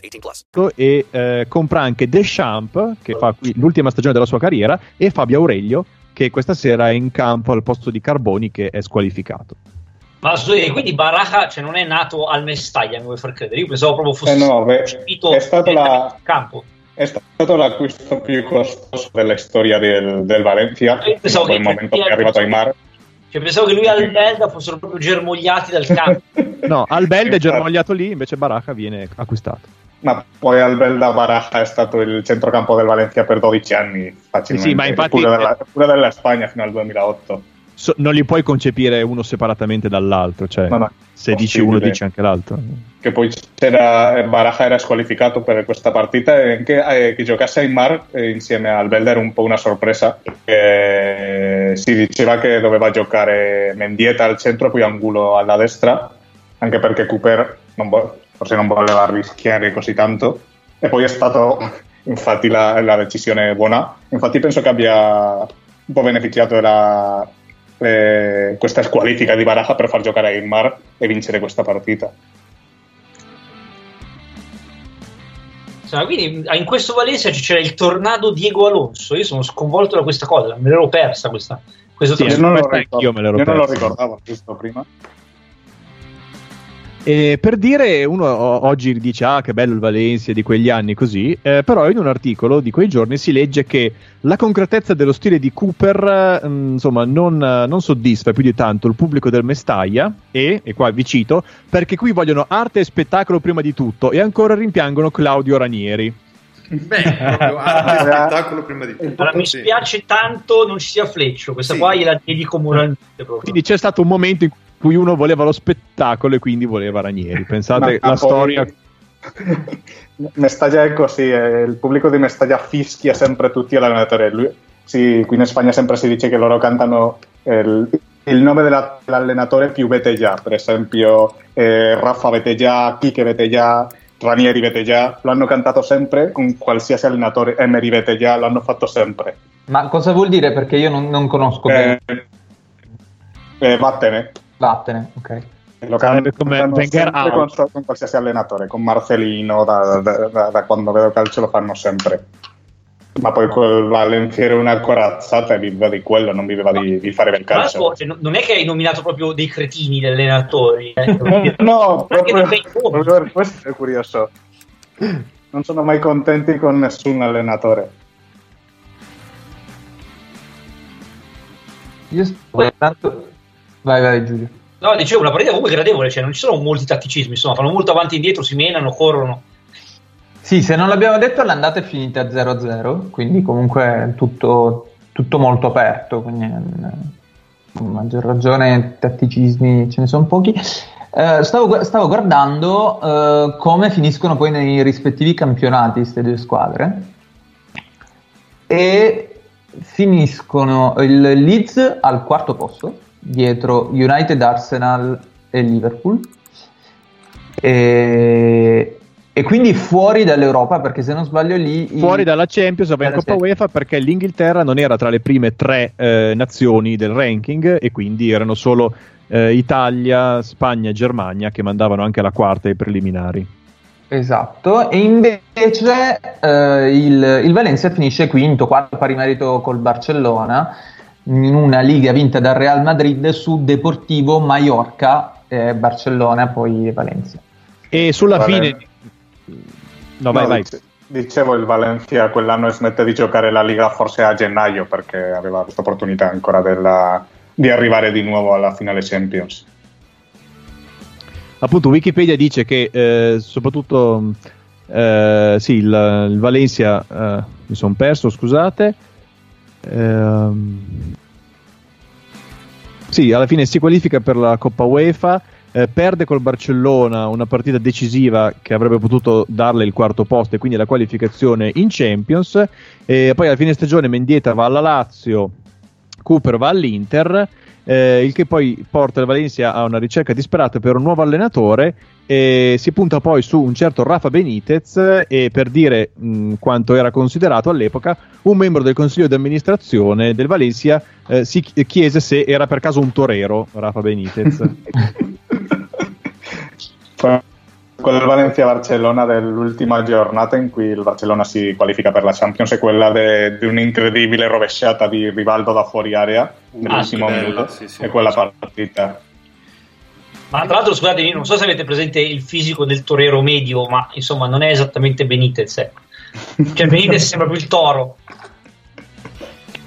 Speaker 11: 18 plus.
Speaker 3: e eh, compra anche Deschamps che fa qui l'ultima stagione della sua carriera e Fabio Aurelio che questa sera è in campo al posto di Carboni che è squalificato.
Speaker 6: Ma scusi, quindi Baraja cioè, non è nato al Mestaglia, mi vuoi far credere? Io pensavo proprio fosse
Speaker 7: Eh no, beh,
Speaker 6: uscito
Speaker 7: è stato la-
Speaker 6: campo.
Speaker 7: È stato l'acquisto più costoso della storia del, del Valencia.
Speaker 6: Io pensavo
Speaker 7: in quel
Speaker 6: che
Speaker 7: momento che è arrivato Aymar.
Speaker 6: Cioè, pensavo che lui e Albelda fossero proprio germogliati dal campo.
Speaker 3: No, Albelde è germogliato lì, invece Baracca viene acquistato.
Speaker 7: Ma poi Albelda Baraja è stato il centrocampo del Valencia per 12 anni, facilmente.
Speaker 3: Sì, ma infatti-
Speaker 7: Pure della, pure della Spagna fino al 2008.
Speaker 3: So- non li puoi concepire uno separatamente dall'altro, cioè
Speaker 7: No, no,
Speaker 3: se dici uno dici anche l'altro.
Speaker 7: Che poi c'era, eh, Baraja era squalificato per questa partita e anche eh, che giocasse Aymar eh, insieme al Belda era un po' una sorpresa perché si diceva che doveva giocare Mendieta al centro poi Angulo alla destra anche perché Cooper non forse non voleva rischiare così tanto e poi è stato infatti la, la decisione buona infatti penso che abbia un po' beneficiato della, eh, questa squalifica di Baraja per far giocare Aymar e vincere questa partita
Speaker 6: Insomma, quindi ah, in questo Valencia c'era il tornado Diego Alonso. Io sono sconvolto da questa cosa, me l'ero persa questa. Questo
Speaker 3: Sì,
Speaker 6: tornado.
Speaker 3: non lo ricordo. Io me l'ero
Speaker 7: Io non lo ricordavo giusto prima.
Speaker 3: E per dire, uno oggi dice ah che bello il Valencia di quegli anni così, eh, però in un articolo di quei giorni si legge che la concretezza dello stile di Cooper eh, mh, insomma non, non soddisfa più di tanto il pubblico del Mestaglia e, e qua vi cito, perché qui vogliono arte e spettacolo prima di tutto e ancora rimpiangono Claudio Ranieri.
Speaker 5: Beh, proprio arte e spettacolo prima di tutto.
Speaker 6: Allora, mi spiace tanto non ci sia Fleccio, questa
Speaker 5: Sì.
Speaker 6: qua gliela dedico moralmente proprio.
Speaker 3: Quindi c'è stato un momento in cui uno voleva lo spettacolo e quindi voleva Ranieri. Pensate la storia
Speaker 7: Mestaglia è così, eh, il pubblico di Mestaglia fischia sempre tutti l'allenatore. Lui, sì, qui in Spagna sempre si dice che loro cantano il, il nome della- dell'allenatore più Betella, per esempio eh, Rafa Betella, Quique Betella, Ranieri Betella, lo hanno cantato sempre con qualsiasi allenatore, Emery Betella, lo hanno fatto sempre.
Speaker 4: Ma cosa vuol dire? Perché io non, non conosco bene.
Speaker 7: Eh, eh, vattene.
Speaker 4: Vattene, ok.
Speaker 7: Lo
Speaker 3: Sarebbe come Wenger
Speaker 7: con, con qualsiasi allenatore, con Marcelino, da, da- da- da quando vedo calcio lo fanno sempre. Ma poi quel Valencia era una corazzata e viveva di quello, non viveva di, di fare bel
Speaker 6: Tra
Speaker 7: calcio.
Speaker 6: cioè, non- è che hai nominato proprio dei cretini gli allenatori. eh.
Speaker 7: No, proprio, proprio per questo è curioso. Non sono mai contenti con nessun allenatore.
Speaker 4: Io sto guardando... Vai, vai Giulio.
Speaker 6: No, dicevo, una partita comunque gradevole, cioè non ci sono molti tatticismi, insomma, fanno molto avanti e indietro, si menano, corrono.
Speaker 4: Sì, se non l'abbiamo detto l'andata è finita 0-0, quindi comunque tutto, tutto molto aperto, quindi eh, a maggior ragione tatticismi ce ne sono pochi. Eh, stavo, stavo guardando eh, come finiscono poi nei rispettivi campionati queste due squadre e finiscono il Leeds al quarto posto dietro United, Arsenal e Liverpool e, e quindi fuori dall'Europa perché se non sbaglio lì
Speaker 3: fuori dalla Champions va in Coppa. UEFA perché l'Inghilterra non era tra le prime tre eh, nazioni del ranking e quindi erano solo eh, Italia, Spagna e Germania che mandavano anche la quarta ai preliminari.
Speaker 4: Esatto, e invece eh, il, il Valencia finisce quinto, quarto pari merito col Barcellona, in una liga vinta dal Real Madrid su Deportivo, Mallorca, eh, Barcellona, poi Valencia.
Speaker 3: E sulla
Speaker 7: Vale.
Speaker 3: fine... No, vai, vai.
Speaker 7: Dicevo, il Valencia quell'anno smette di giocare la Liga forse a gennaio perché aveva questa opportunità ancora della- di arrivare di nuovo alla finale Champions.
Speaker 3: Appunto, Wikipedia dice che eh, soprattutto eh, sì, il, il Valencia eh, mi sono perso, scusate. Ehm, sì, alla fine si qualifica per la Coppa UEFA, eh, perde col Barcellona una partita decisiva che avrebbe potuto darle il quarto posto e quindi la qualificazione in Champions. E poi alla fine stagione Mendieta va alla Lazio, Cooper va all'Inter, eh, il che poi porta il Valencia a una ricerca disperata per un nuovo allenatore e si punta poi su un certo Rafa Benitez e per dire mh, quanto era considerato all'epoca un membro del consiglio di amministrazione del Valencia eh, si chi- chiese se era per caso un torero Rafa Benitez
Speaker 7: Quella del Valencia-Barcellona dell'ultima giornata in cui il Barcellona si qualifica per la Champions è quella di un'incredibile rovesciata di Rivaldo da fuori area nell'ultimo
Speaker 6: bella,
Speaker 7: minuto
Speaker 6: sì, sì.
Speaker 7: e quella partita.
Speaker 6: Ma tra l'altro, scusate, io non so se avete presente il fisico del torero medio, ma insomma, non è esattamente Benitez. eh. Cioè, Benitez sembra più il toro.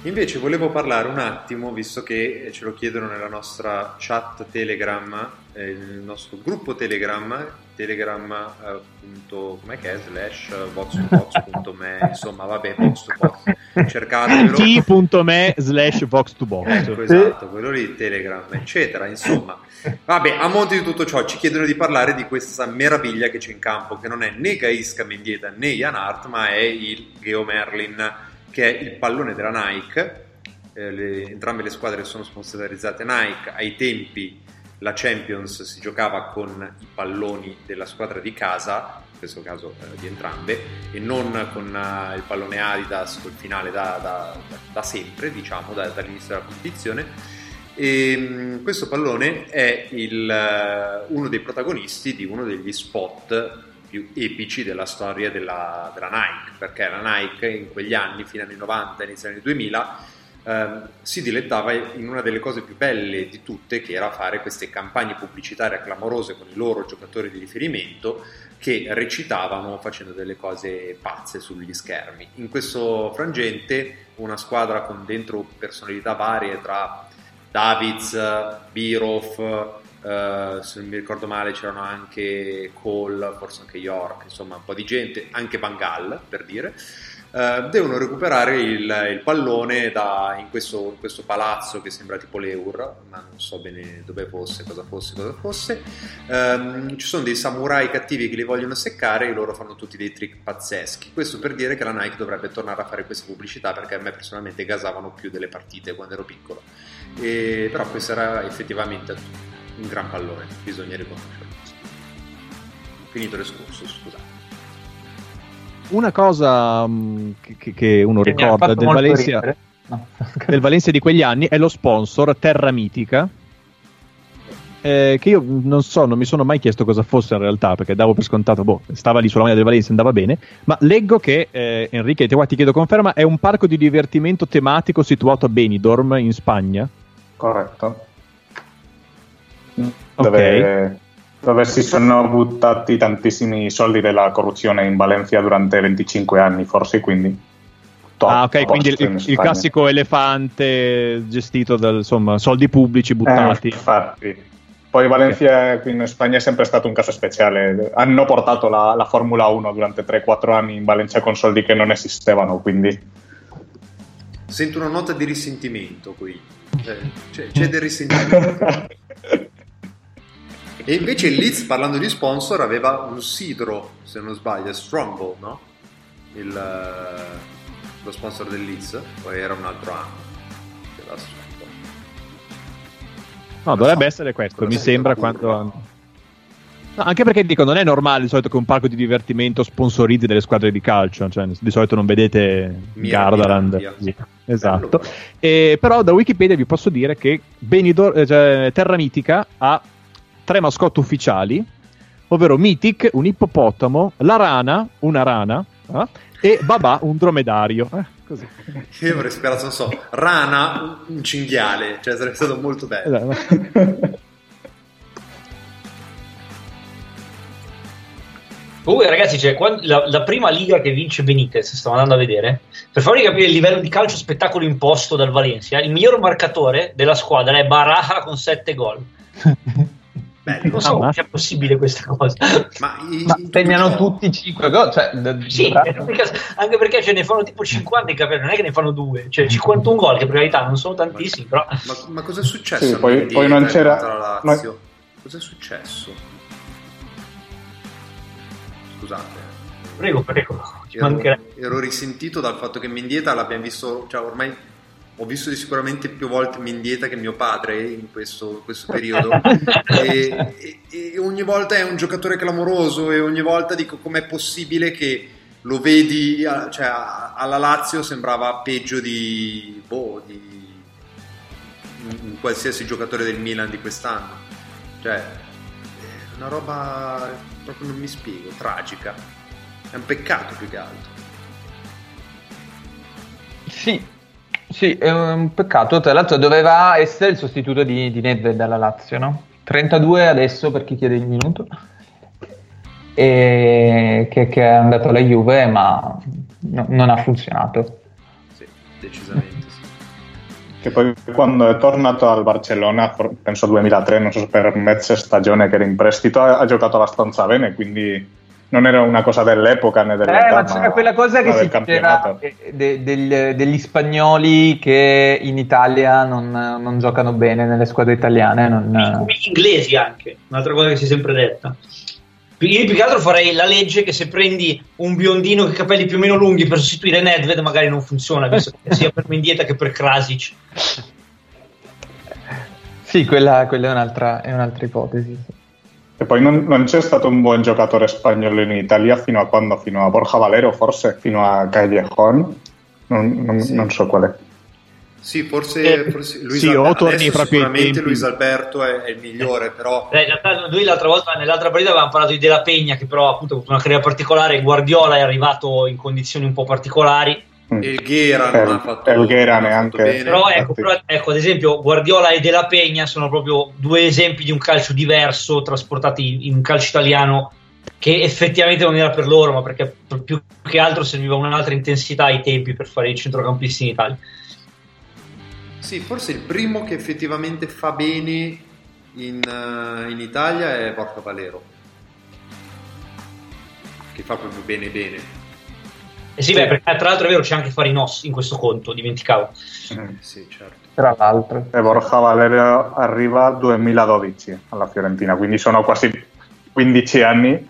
Speaker 5: Invece volevo parlare un attimo, visto che ce lo chiedono nella nostra chat Telegram, eh, il nostro gruppo Telegram, telegram eh, punto- com'è che è? slash vox2vox.me, insomma vabbè, vox to vox, cercatelo.
Speaker 3: t.me slash vox to box
Speaker 5: Ecco, esatto, quello lì, Telegram, eccetera, insomma. Vabbè, a monte di tutto ciò ci chiedono di parlare di questa meraviglia che c'è in campo, che non è né Gaisca Mendieta né Ian Hart, ma è il Geo Merlin, che è il pallone della Nike. Eh, le- entrambe le squadre sono sponsorizzate Nike. Ai tempi la Champions si giocava con i palloni della squadra di casa, in questo caso eh, di entrambe, e non con eh, il pallone Adidas col finale da, da- da- sempre, diciamo, da- dall'inizio della competizione. E, mh, questo pallone è il, eh, uno dei protagonisti di uno degli spot più epici della storia della, della Nike, perché la Nike in quegli anni, fino agli anni 90, inizio anni 2000, ehm, si dilettava in una delle cose più belle di tutte, che era fare queste campagne pubblicitarie clamorose con i loro giocatori di riferimento che recitavano facendo delle cose pazze sugli schermi. In questo frangente una squadra con dentro personalità varie tra Davids, Birov, eh, se non mi ricordo male c'erano anche Cole, forse anche York, insomma un po' di gente, anche Bangal per dire, eh, devono recuperare il, il pallone da- in, questo, in questo palazzo che sembra tipo l'Eur, ma non so bene dove fosse, cosa fosse, cosa fosse. Ehm, ci sono dei samurai cattivi che li vogliono seccare e loro fanno tutti dei trick pazzeschi. Questo per dire che la Nike dovrebbe tornare a fare queste pubblicità perché a me personalmente gasavano più delle partite quando ero piccolo. E- però questo era effettivamente un gran pallone, bisogna riconoscerlo. Finito l'escursus, scusate.
Speaker 3: una cosa mh, che- che, che uno
Speaker 4: Che
Speaker 3: ricorda del Valencia.
Speaker 4: No.
Speaker 3: del Valencia di quegli anni è lo sponsor Terra Mitica eh, che io non so, non mi sono mai chiesto cosa fosse in realtà perché davo per scontato, boh, stava lì sulla maglia del Valencia andava bene ma leggo che eh, Enrique, te qua ti chiedo conferma è un parco di divertimento tematico situato a Benidorm in Spagna
Speaker 7: Corretto. Dove, dove si sono buttati tantissimi soldi della corruzione in Valencia durante 25 anni, forse, quindi. top
Speaker 3: ah ok, quindi il, il classico elefante gestito dal, insomma, soldi pubblici buttati
Speaker 7: Eh, infatti. Poi Valencia qui in Spagna è sempre stato un caso speciale. Hanno portato la, la Formula 1 durante 3-4 anni in Valencia con soldi che non esistevano, quindi
Speaker 5: Sento una nota di risentimento qui. Eh, c'è, c'è del risentimento. E invece il Leeds, parlando di sponsor, aveva un sidro, se non sbaglio, Stronghold, no? Il, eh, lo sponsor del Leeds, o era un altro anno?
Speaker 3: No, dovrebbe essere questo, mi sembra quando... No, anche perché dico, non è normale di solito che un parco di divertimento sponsorizzi delle squadre di calcio, cioè di solito non vedete
Speaker 5: Mira-
Speaker 3: Gardaland.
Speaker 5: Mirandia.
Speaker 3: così. Esatto. E, però da Wikipedia vi posso dire che Benidorm, eh, cioè, Terra Mitica ha tre mascotte ufficiali, ovvero Mythic, un ippopotamo, la rana, una rana, eh, e Babà, un dromedario. Eh, così.
Speaker 5: Io avrei sperato, non so, rana, un cinghiale, cioè sarebbe stato molto bello.
Speaker 3: Esatto.
Speaker 6: Comunque, ragazzi, cioè, quando- la, la prima liga che vince Benitez, stiamo andando a vedere, per farvi capire il livello di calcio spettacolo imposto dal Valencia, il miglior marcatore della squadra è Baraja con 7 gol. Non so come sia possibile questa cosa.
Speaker 5: Ma,
Speaker 4: Ma segnano tutti 5 gol. Cioè,
Speaker 6: Sì, anche perché ce ne fanno tipo 50 in campionato, non è che ne fanno due, cioè 51 gol, che per realtà non sono tantissimi, però
Speaker 5: Ma, ma cosa è successo?
Speaker 7: Sì, poi- poi non c'era-
Speaker 5: Lazio? Cosa è successo? Scusate.
Speaker 6: prego, prego.
Speaker 5: Ero, ero risentito dal fatto che Mendieta l'abbiamo visto, cioè ormai ho visto di sicuramente più volte Mendieta che mio padre in questo, questo periodo e, e- e ogni volta è un giocatore clamoroso e ogni volta dico com'è possibile che lo vedi, a- cioè a- alla Lazio sembrava peggio di, boh, di un- un qualsiasi giocatore del Milan di quest'anno. Cioè, è una roba proprio non mi spiego, tragica. È un peccato più che altro.
Speaker 4: Sì, sì, è un peccato. Tra l'altro doveva essere il sostituto di, di Nedved alla Lazio, no? 32 adesso per chi chiede il minuto. E che, che è andato alla Juve, ma no- non ha funzionato.
Speaker 5: Sì, decisamente sì.
Speaker 7: Che poi quando è tornato al Barcellona, penso 2003, non so se per mezza stagione che era in prestito, ha, ha giocato abbastanza bene, quindi non era una cosa dell'epoca né
Speaker 4: Eh,
Speaker 7: dell'età,
Speaker 4: ma c'era quella cosa che si diceva eh, de- del- degli spagnoli che in Italia non, non giocano bene nelle squadre italiane. non-
Speaker 6: gli inglesi anche, un'altra cosa che si è sempre detta. Io più che altro farei la legge che se prendi un biondino con i capelli più o meno lunghi per sostituire Nedved magari non funziona, visto che sia per Mendieta che per Krasic.
Speaker 4: Sì, quella, quella è, un'altra, è un'altra ipotesi. sì.
Speaker 7: E poi non, non c'è stato un buon giocatore spagnolo in Italia fino a quando? Fino a Borja Valero, forse? Fino a Callejón? Non, non- non so qual è.
Speaker 5: Sì, forse, forse Luis
Speaker 3: sì, torni ai
Speaker 5: sicuramente. Luis Alberto è, è il migliore, però
Speaker 6: Eh, in realtà noi l'altra volta, nell'altra partita avevamo parlato di Della Pegna, che però appunto ha avuto una carriera particolare, Guardiola è arrivato in condizioni un po' particolari.
Speaker 5: Elghera non ha fatto,
Speaker 7: Elghera
Speaker 5: non ha
Speaker 7: neanche.
Speaker 5: fatto bene.
Speaker 6: Però ecco, però, ecco, ad esempio, Guardiola e Della Pegna sono proprio due esempi di un calcio diverso trasportati in un calcio italiano che effettivamente non era per loro, ma perché più che altro serviva un'altra intensità ai tempi per fare i centrocampisti in Italia.
Speaker 5: Sì, forse il primo che effettivamente fa bene in, eh, in Italia è Borja Valero. Che fa proprio bene bene.
Speaker 6: Eh sì, beh, perché tra l'altro è vero c'è anche Farinos in questo conto, dimenticavo.
Speaker 5: Sì, certo.
Speaker 4: Tra l'altro.
Speaker 7: E Borja Valero arriva al 2012 alla Fiorentina, quindi sono quasi 15 anni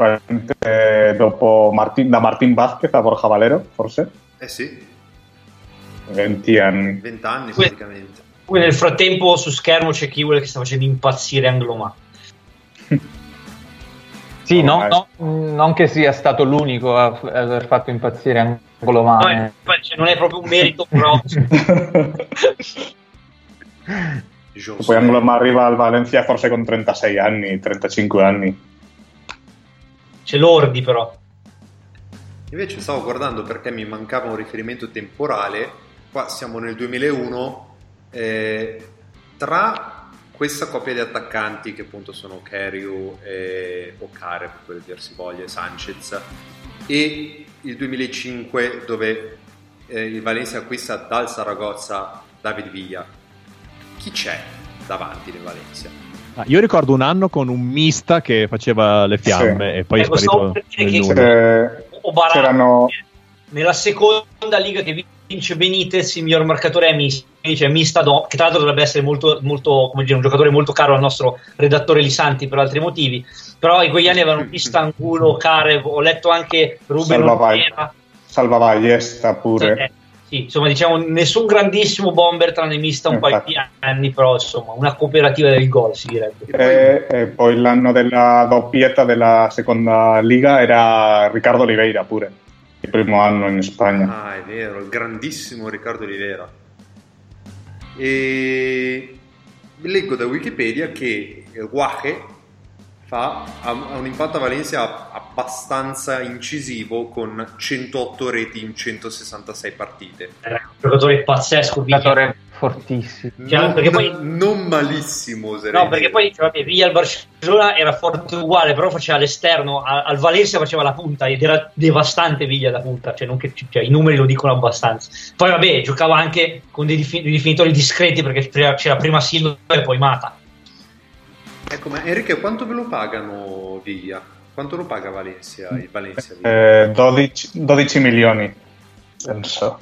Speaker 7: dopo Martin- da Martin Vázquez a Borja Valero, forse
Speaker 5: Eh sì,
Speaker 7: 20 anni.
Speaker 5: 20 anni praticamente.
Speaker 6: Poi nel frattempo su schermo c'è Kiwell che sta facendo impazzire Angloma.
Speaker 4: Sì, no, no, non che sia stato l'unico a aver fatto impazzire Angolo
Speaker 6: No, cioè, non è proprio un merito, però
Speaker 7: E poi Angloma arriva al Valencia forse con 36 anni, 35 anni.
Speaker 6: c'è l'Ordi però.
Speaker 5: Invece stavo guardando perché mi mancava un riferimento temporale. Qua siamo nel 2001. eh, tra questa coppia di attaccanti, che appunto sono Cariu e o Care, per quello dir si voglia, e Sanchez, e il 2005, dove eh, il Valencia acquista dal Saragozza David Villa. Chi c'è davanti nel Valencia?
Speaker 3: Ah, io ricordo un anno con un mista che faceva le fiamme
Speaker 7: Sì.
Speaker 3: e poi è
Speaker 6: Ecco, stavo
Speaker 3: sparito nel
Speaker 6: che-
Speaker 3: nulla.
Speaker 7: Eh, c'erano
Speaker 6: nella seconda liga che vince Benitez, il miglior marcatore è Mista, cioè Mista Do- che tra l'altro dovrebbe essere molto, molto come dire, un giocatore molto caro al nostro redattore Lisanti per altri motivi. Però in quegli anni avevano Mista, Angulo, Carev, ho letto anche Ruben
Speaker 7: Salvavai.
Speaker 6: Oliveira.
Speaker 7: Salva Ballesta pure.
Speaker 6: Eh, sì, insomma, diciamo, nessun grandissimo bomber tranne Mista un paio di anni, però insomma, una cooperativa del gol si direbbe.
Speaker 7: E, e poi l'anno della doppietta della seconda liga era Riccardo Oliveira pure, il primo anno in Spagna.
Speaker 5: Ah, è vero, il grandissimo Riccardo Olivera. E leggo da Wikipedia che Guaje fa, ha, un impatto a Valencia abbastanza incisivo con 108 reti in 166 partite.
Speaker 6: Era un giocatore pazzesco,
Speaker 4: giocatore Fortissimo.
Speaker 6: Cioè,
Speaker 5: non,
Speaker 6: perché poi-
Speaker 5: non malissimo, oserei
Speaker 6: No,
Speaker 5: dire.
Speaker 6: perché poi cioè, vabbè, Villa al Barcellona era forte uguale, però faceva l'esterno, a- al Valencia faceva la punta ed era devastante Villa da punta, cioè, non che- cioè, i numeri lo dicono abbastanza. Poi vabbè, giocava anche con dei, difi- dei definitori discreti perché c'era c'era prima Silva e poi Mata.
Speaker 5: Ecco, ma Enrique, quanto ve lo pagano Villa? Quanto lo paga Valencia, il Valencia?
Speaker 7: Eh, 12, 12 milioni, penso.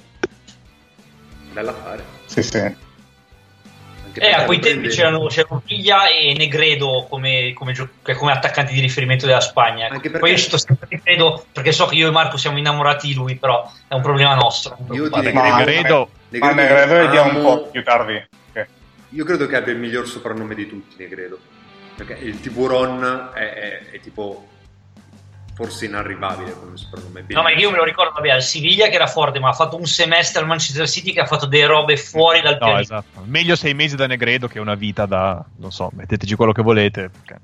Speaker 5: Bell'affare.
Speaker 7: Sì, sì.
Speaker 5: Anche perché
Speaker 6: Eh, a quei tempi c'erano, c'erano Villa e Negredo come, come, gio- come attaccanti di riferimento della Spagna. ecco. Poi io cito sempre Negredo perché so che io e Marco siamo innamorati di lui, però è un problema nostro.
Speaker 5: Io
Speaker 7: Ma
Speaker 5: direi
Speaker 7: Negredo, ma Negredo è già un po' più tardi. Ok.
Speaker 5: Io credo che abbia il miglior soprannome di tutti, Negredo. Perché il tiburon è, è- è tipo forse inarrivabile come soprannome.
Speaker 6: No, ma io me lo ricordo, vabbè, al Siviglia che era forte, ma ha fatto un semestre al Manchester City che ha fatto delle robe fuori dal
Speaker 3: No,
Speaker 6: pianeta.
Speaker 3: esatto. Meglio sei mesi da Negredo che una vita da, non so, metteteci quello che volete. perché-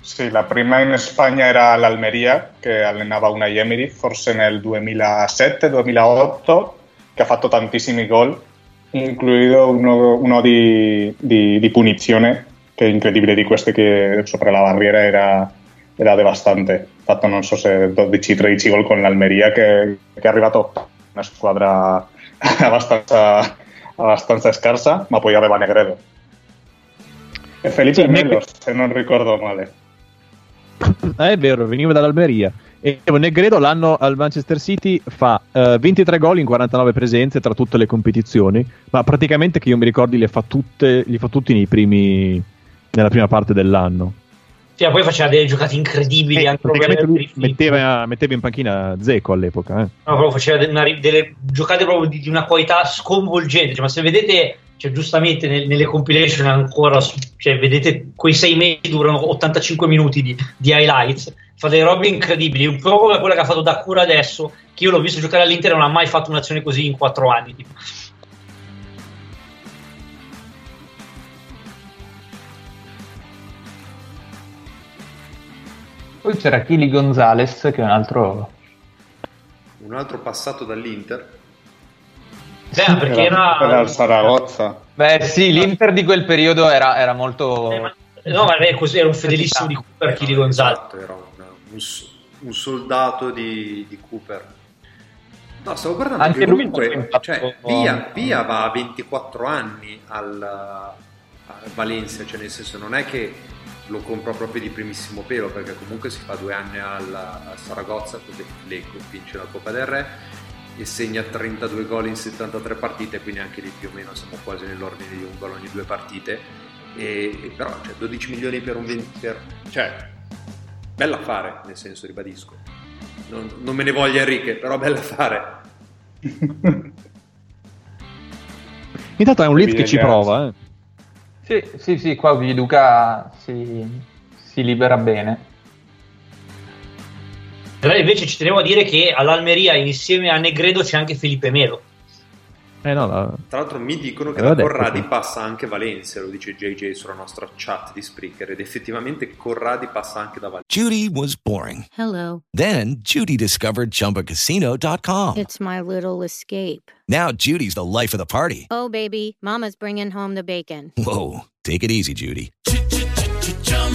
Speaker 7: Sì, la prima in Spagna era l'Almeria, che allenava una Emery, forse nel 2007-2008, che ha fatto tantissimi gol, incluido uno, uno di, di- di punizione, che è incredibile di queste che sopra la barriera era, era devastante. Fatto non so se 12-13 gol con l'Almeria, che, che è arrivato una squadra abbastanza, abbastanza scarsa, ma poi aveva Negredo. E Felipe
Speaker 3: Sì,
Speaker 7: Melo, se non ricordo male.
Speaker 3: Ah, è vero, veniva dall'Almeria. E Negredo l'anno al Manchester City fa eh, 23 gol in 49 presenze tra tutte le competizioni, ma praticamente che io mi ricordi li fa, tutte, li fa tutti nei primi, nella prima parte dell'anno.
Speaker 6: Sì, ma poi faceva delle giocate incredibili anche
Speaker 3: Praticamente
Speaker 6: per
Speaker 3: lui metteva, metteva in panchina Zeco all'epoca. Eh.
Speaker 6: No, proprio faceva de- una delle giocate proprio di, di una qualità sconvolgente. Cioè, ma se vedete, cioè, giustamente nel- nelle compilation ancora, cioè, vedete quei sei mesi durano 85 minuti di, di highlights. Fa delle robe incredibili, un po' come quella che ha fatto da cura adesso. Che io l'ho visto giocare all'Inter e non ha mai fatto un'azione così in quattro anni. tipo.
Speaker 4: Poi c'era Kili Gonzalez, che è un altro.
Speaker 5: Un altro passato dall'Inter.
Speaker 6: Beh, perché era.
Speaker 7: Era il Saragozza.
Speaker 4: Beh, sì, l'Inter di quel periodo era, era molto.
Speaker 6: No, ma è così, era un fedelissimo di Cooper, Chili Gonzalez.
Speaker 5: Esatto, era un, un soldato di, di Cooper. No, stavo guardando
Speaker 4: Anche
Speaker 5: che
Speaker 4: lui
Speaker 5: comunque, cioè, via, via va a 24 anni al, al Valencia, cioè nel senso non è che lo compro proprio di primissimo pelo, perché comunque si fa due anni al, al Saragozza, così l'Eco vince la Coppa del Re e segna 32 gol in 73 partite, quindi anche lì più o meno siamo quasi nell'ordine di un gol ogni due partite. E, e però cioè, 12 milioni per un 20 per, cioè bella affare nel senso ribadisco non, non me ne voglia Enrique però bella affare
Speaker 3: Intanto è un lead che ci prova. Eh.
Speaker 4: Sì, sì, sì, qua Viduca si, si libera bene.
Speaker 6: Però invece ci tenevo a dire che all'Almeria insieme a Negredo c'è anche Felipe Melo.
Speaker 3: Eh, no, la-
Speaker 5: tra l'altro mi dicono che
Speaker 3: Aveva
Speaker 5: da
Speaker 3: detto,
Speaker 5: Corradi
Speaker 3: sì.
Speaker 5: passa anche Valencia lo dice JJ sulla nostra chat di Spreaker ed effettivamente Corradi passa anche da Valencia
Speaker 12: Judy was boring.
Speaker 13: Hello.
Speaker 12: Then Judy discovered ChumbaCasino.com.
Speaker 13: It's my little escape.
Speaker 12: Now Judy's the life of the party.
Speaker 13: Oh, baby, Mama's bringing home the bacon.
Speaker 12: Whoa, take it easy, Judy.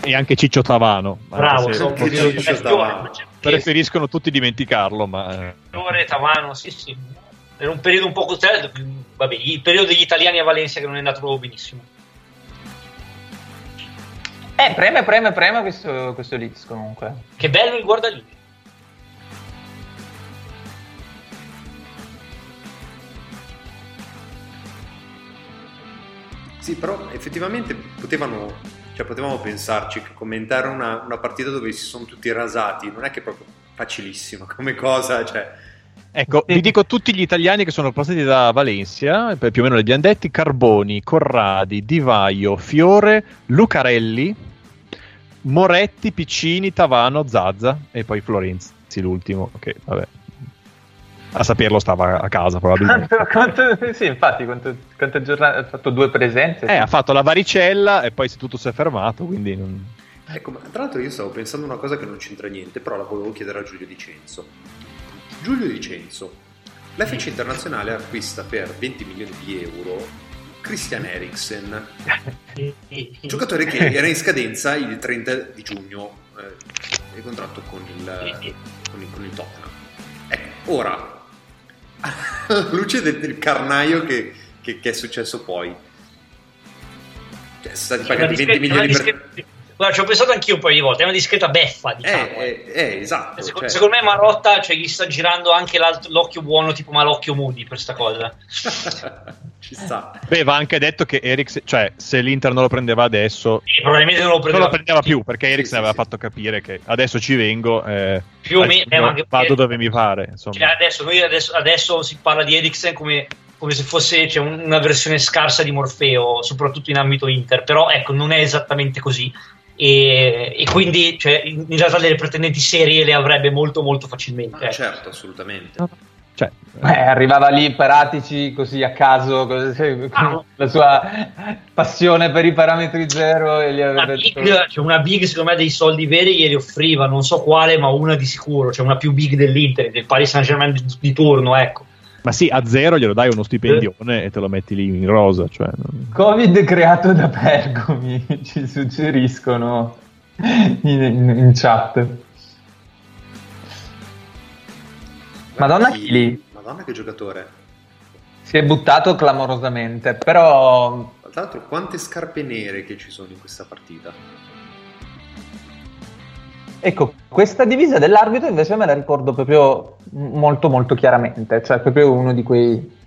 Speaker 3: e anche Ciccio Tavano.
Speaker 6: Bravo,
Speaker 3: se,
Speaker 6: Ciccio,
Speaker 5: Ciccio
Speaker 6: Tavano.
Speaker 3: Preferiscono tutti dimenticarlo, ma... Eh.
Speaker 6: Tavano, sì, sì. Era un periodo un po' cioè, vabbè, il periodo degli italiani a Valencia che non è andato proprio benissimo.
Speaker 4: Eh, preme, preme, preme questo, questo Liz comunque.
Speaker 6: Che bello il guardalino.
Speaker 5: Sì, però effettivamente potevano cioè potevamo pensarci che commentare una, una partita dove si sono tutti rasati non è che è proprio facilissimo come cosa, cioè...
Speaker 3: Ecco, vi dico tutti gli italiani che sono passati da Valencia, per più o meno li abbiamo detti, Carboni, Corradi, Di Vaio, Fiore, Lucarelli, Moretti, Piccini, Tavano, Zazza e poi Florenzi, l'ultimo, che vabbè, a saperlo stava a casa probabilmente.
Speaker 4: Quanto- quanto- sì, infatti, quanto- quante giornate ha fatto due presenze?
Speaker 3: Eh, ha fatto la varicella e poi se tutto si è fermato, quindi non...
Speaker 5: Ecco, ma tra l'altro io stavo pensando una cosa che non c'entra niente, però la volevo chiedere a Giulio Dicenzo. Giulio Dicenzo, l'FC Internazionale acquista per 20 milioni di euro Christian Eriksen, giocatore che era in scadenza il 30 di giugno eh, il contratto con il, con il, con il Tottenham. Ecco, ora, alla luce del, del carnaio che, che- che è successo poi, cioè, stati pagati 20
Speaker 6: discreta- una
Speaker 5: milioni per...
Speaker 6: discreta- Guarda, ci ho pensato anch'io un paio di volte, è una discreta beffa, diciamo.
Speaker 5: Eh, eh, eh, esatto.
Speaker 6: Secondo,
Speaker 5: cioè-
Speaker 6: secondo me Marotta cioè, gli sta girando anche l'occhio buono, tipo malocchio Moody per sta cosa.
Speaker 5: Ci sta.
Speaker 3: Beh, va anche detto che Eriksen, cioè se l'Inter non lo prendeva adesso,
Speaker 6: probabilmente non lo prendeva,
Speaker 3: prendeva più perché Eriksen aveva fatto capire che adesso ci vengo, eh,
Speaker 6: Più o meno, eh,
Speaker 3: vado
Speaker 6: perché-
Speaker 3: dove mi pare. Insomma.
Speaker 6: Cioè, adesso, noi adesso, adesso si parla di Eriksen come, come se fosse cioè, un- una versione scarsa di Morfeo, soprattutto in ambito Inter, però ecco, non è esattamente così. E, e quindi cioè, in realtà delle pretendenti serie le avrebbe molto molto facilmente. ecco.
Speaker 5: Certo, assolutamente.
Speaker 3: Cioè,
Speaker 4: Eh, arrivava lì Peratici così a caso, così, con la sua passione per i parametri zero e gli
Speaker 6: Una
Speaker 4: aveva
Speaker 6: big,
Speaker 4: detto...
Speaker 6: cioè una big, secondo me, dei soldi veri glieli offriva, non so quale, ma una di sicuro, cioè una più big dell'Inter, del Paris Saint Germain di, di turno, ecco.
Speaker 3: Ma sì, a zero glielo dai uno stipendione e te lo metti lì in rosa. Cioè,
Speaker 4: Covid creato da Pergomi, ci suggeriscono in, in- in chat. Madonna Chili
Speaker 5: Madonna che giocatore.
Speaker 4: si è buttato clamorosamente, però
Speaker 5: Tra l'altro, quante scarpe nere che ci sono in questa partita.
Speaker 4: ecco, questa divisa dell'arbitro invece me la ricordo proprio molto molto chiaramente, cioè proprio uno di quei...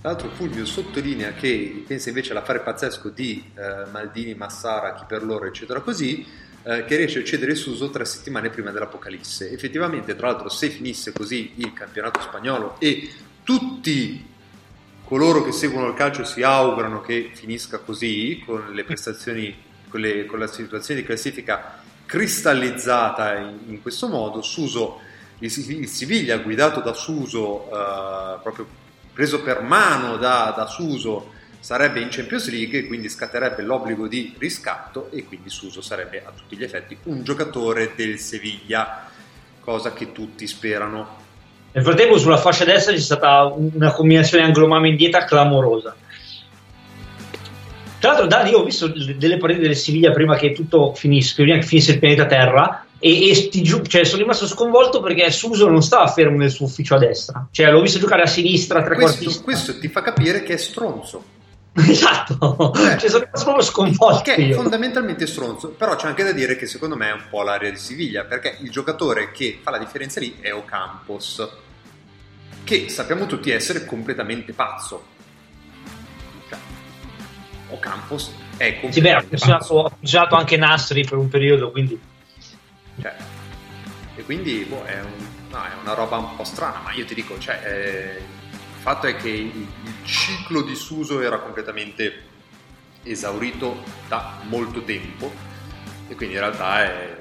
Speaker 5: Tra l'altro Fulvio sottolinea che pensa invece all'affare pazzesco di eh, Maldini, Massara, chi per loro, eccetera così, eh, che riesce a cedere Suso tre settimane prima dell'Apocalisse. Effettivamente, tra l'altro, se finisse così il campionato spagnolo e tutti coloro che seguono il calcio si augurano che finisca così, con le prestazioni, con, le- con la situazione di classifica cristallizzata in, in questo modo, Suso, il, il Siviglia guidato da Suso, eh, proprio preso per mano da, da Suso, sarebbe in Champions League e quindi scatterebbe l'obbligo di riscatto e quindi Suso sarebbe a tutti gli effetti un giocatore del Seviglia, cosa che tutti sperano.
Speaker 6: Nel frattempo sulla fascia destra c'è stata una combinazione anglomame in dieta clamorosa. Tra l'altro, Dani, io ho visto delle partite del Siviglia prima che tutto finisse, prima che finisse il pianeta Terra, e, e ti giu- cioè, sono rimasto sconvolto perché Suso non stava fermo nel suo ufficio a destra. Cioè, l'ho visto giocare a sinistra, trequartista.
Speaker 5: Questo, questo ti fa capire che è stronzo.
Speaker 6: Esatto, cioè, sono proprio sconvolto.
Speaker 5: Che è fondamentalmente stronzo, però c'è anche da dire che secondo me è un po' l'area di Siviglia, perché il giocatore che fa la differenza lì è Ocampos, che sappiamo tutti essere completamente pazzo. Cioè, Ocampos è
Speaker 6: Sì, beh, ha
Speaker 5: completamente pazzo.
Speaker 6: funzionato, anche Nastri per un periodo, quindi...
Speaker 5: Cioè, e quindi boh, è, un- no, è una roba un po' strana, ma io ti dico, cioè, eh, il fatto è che il, il ciclo di Suso era completamente esaurito da molto tempo e quindi in realtà è-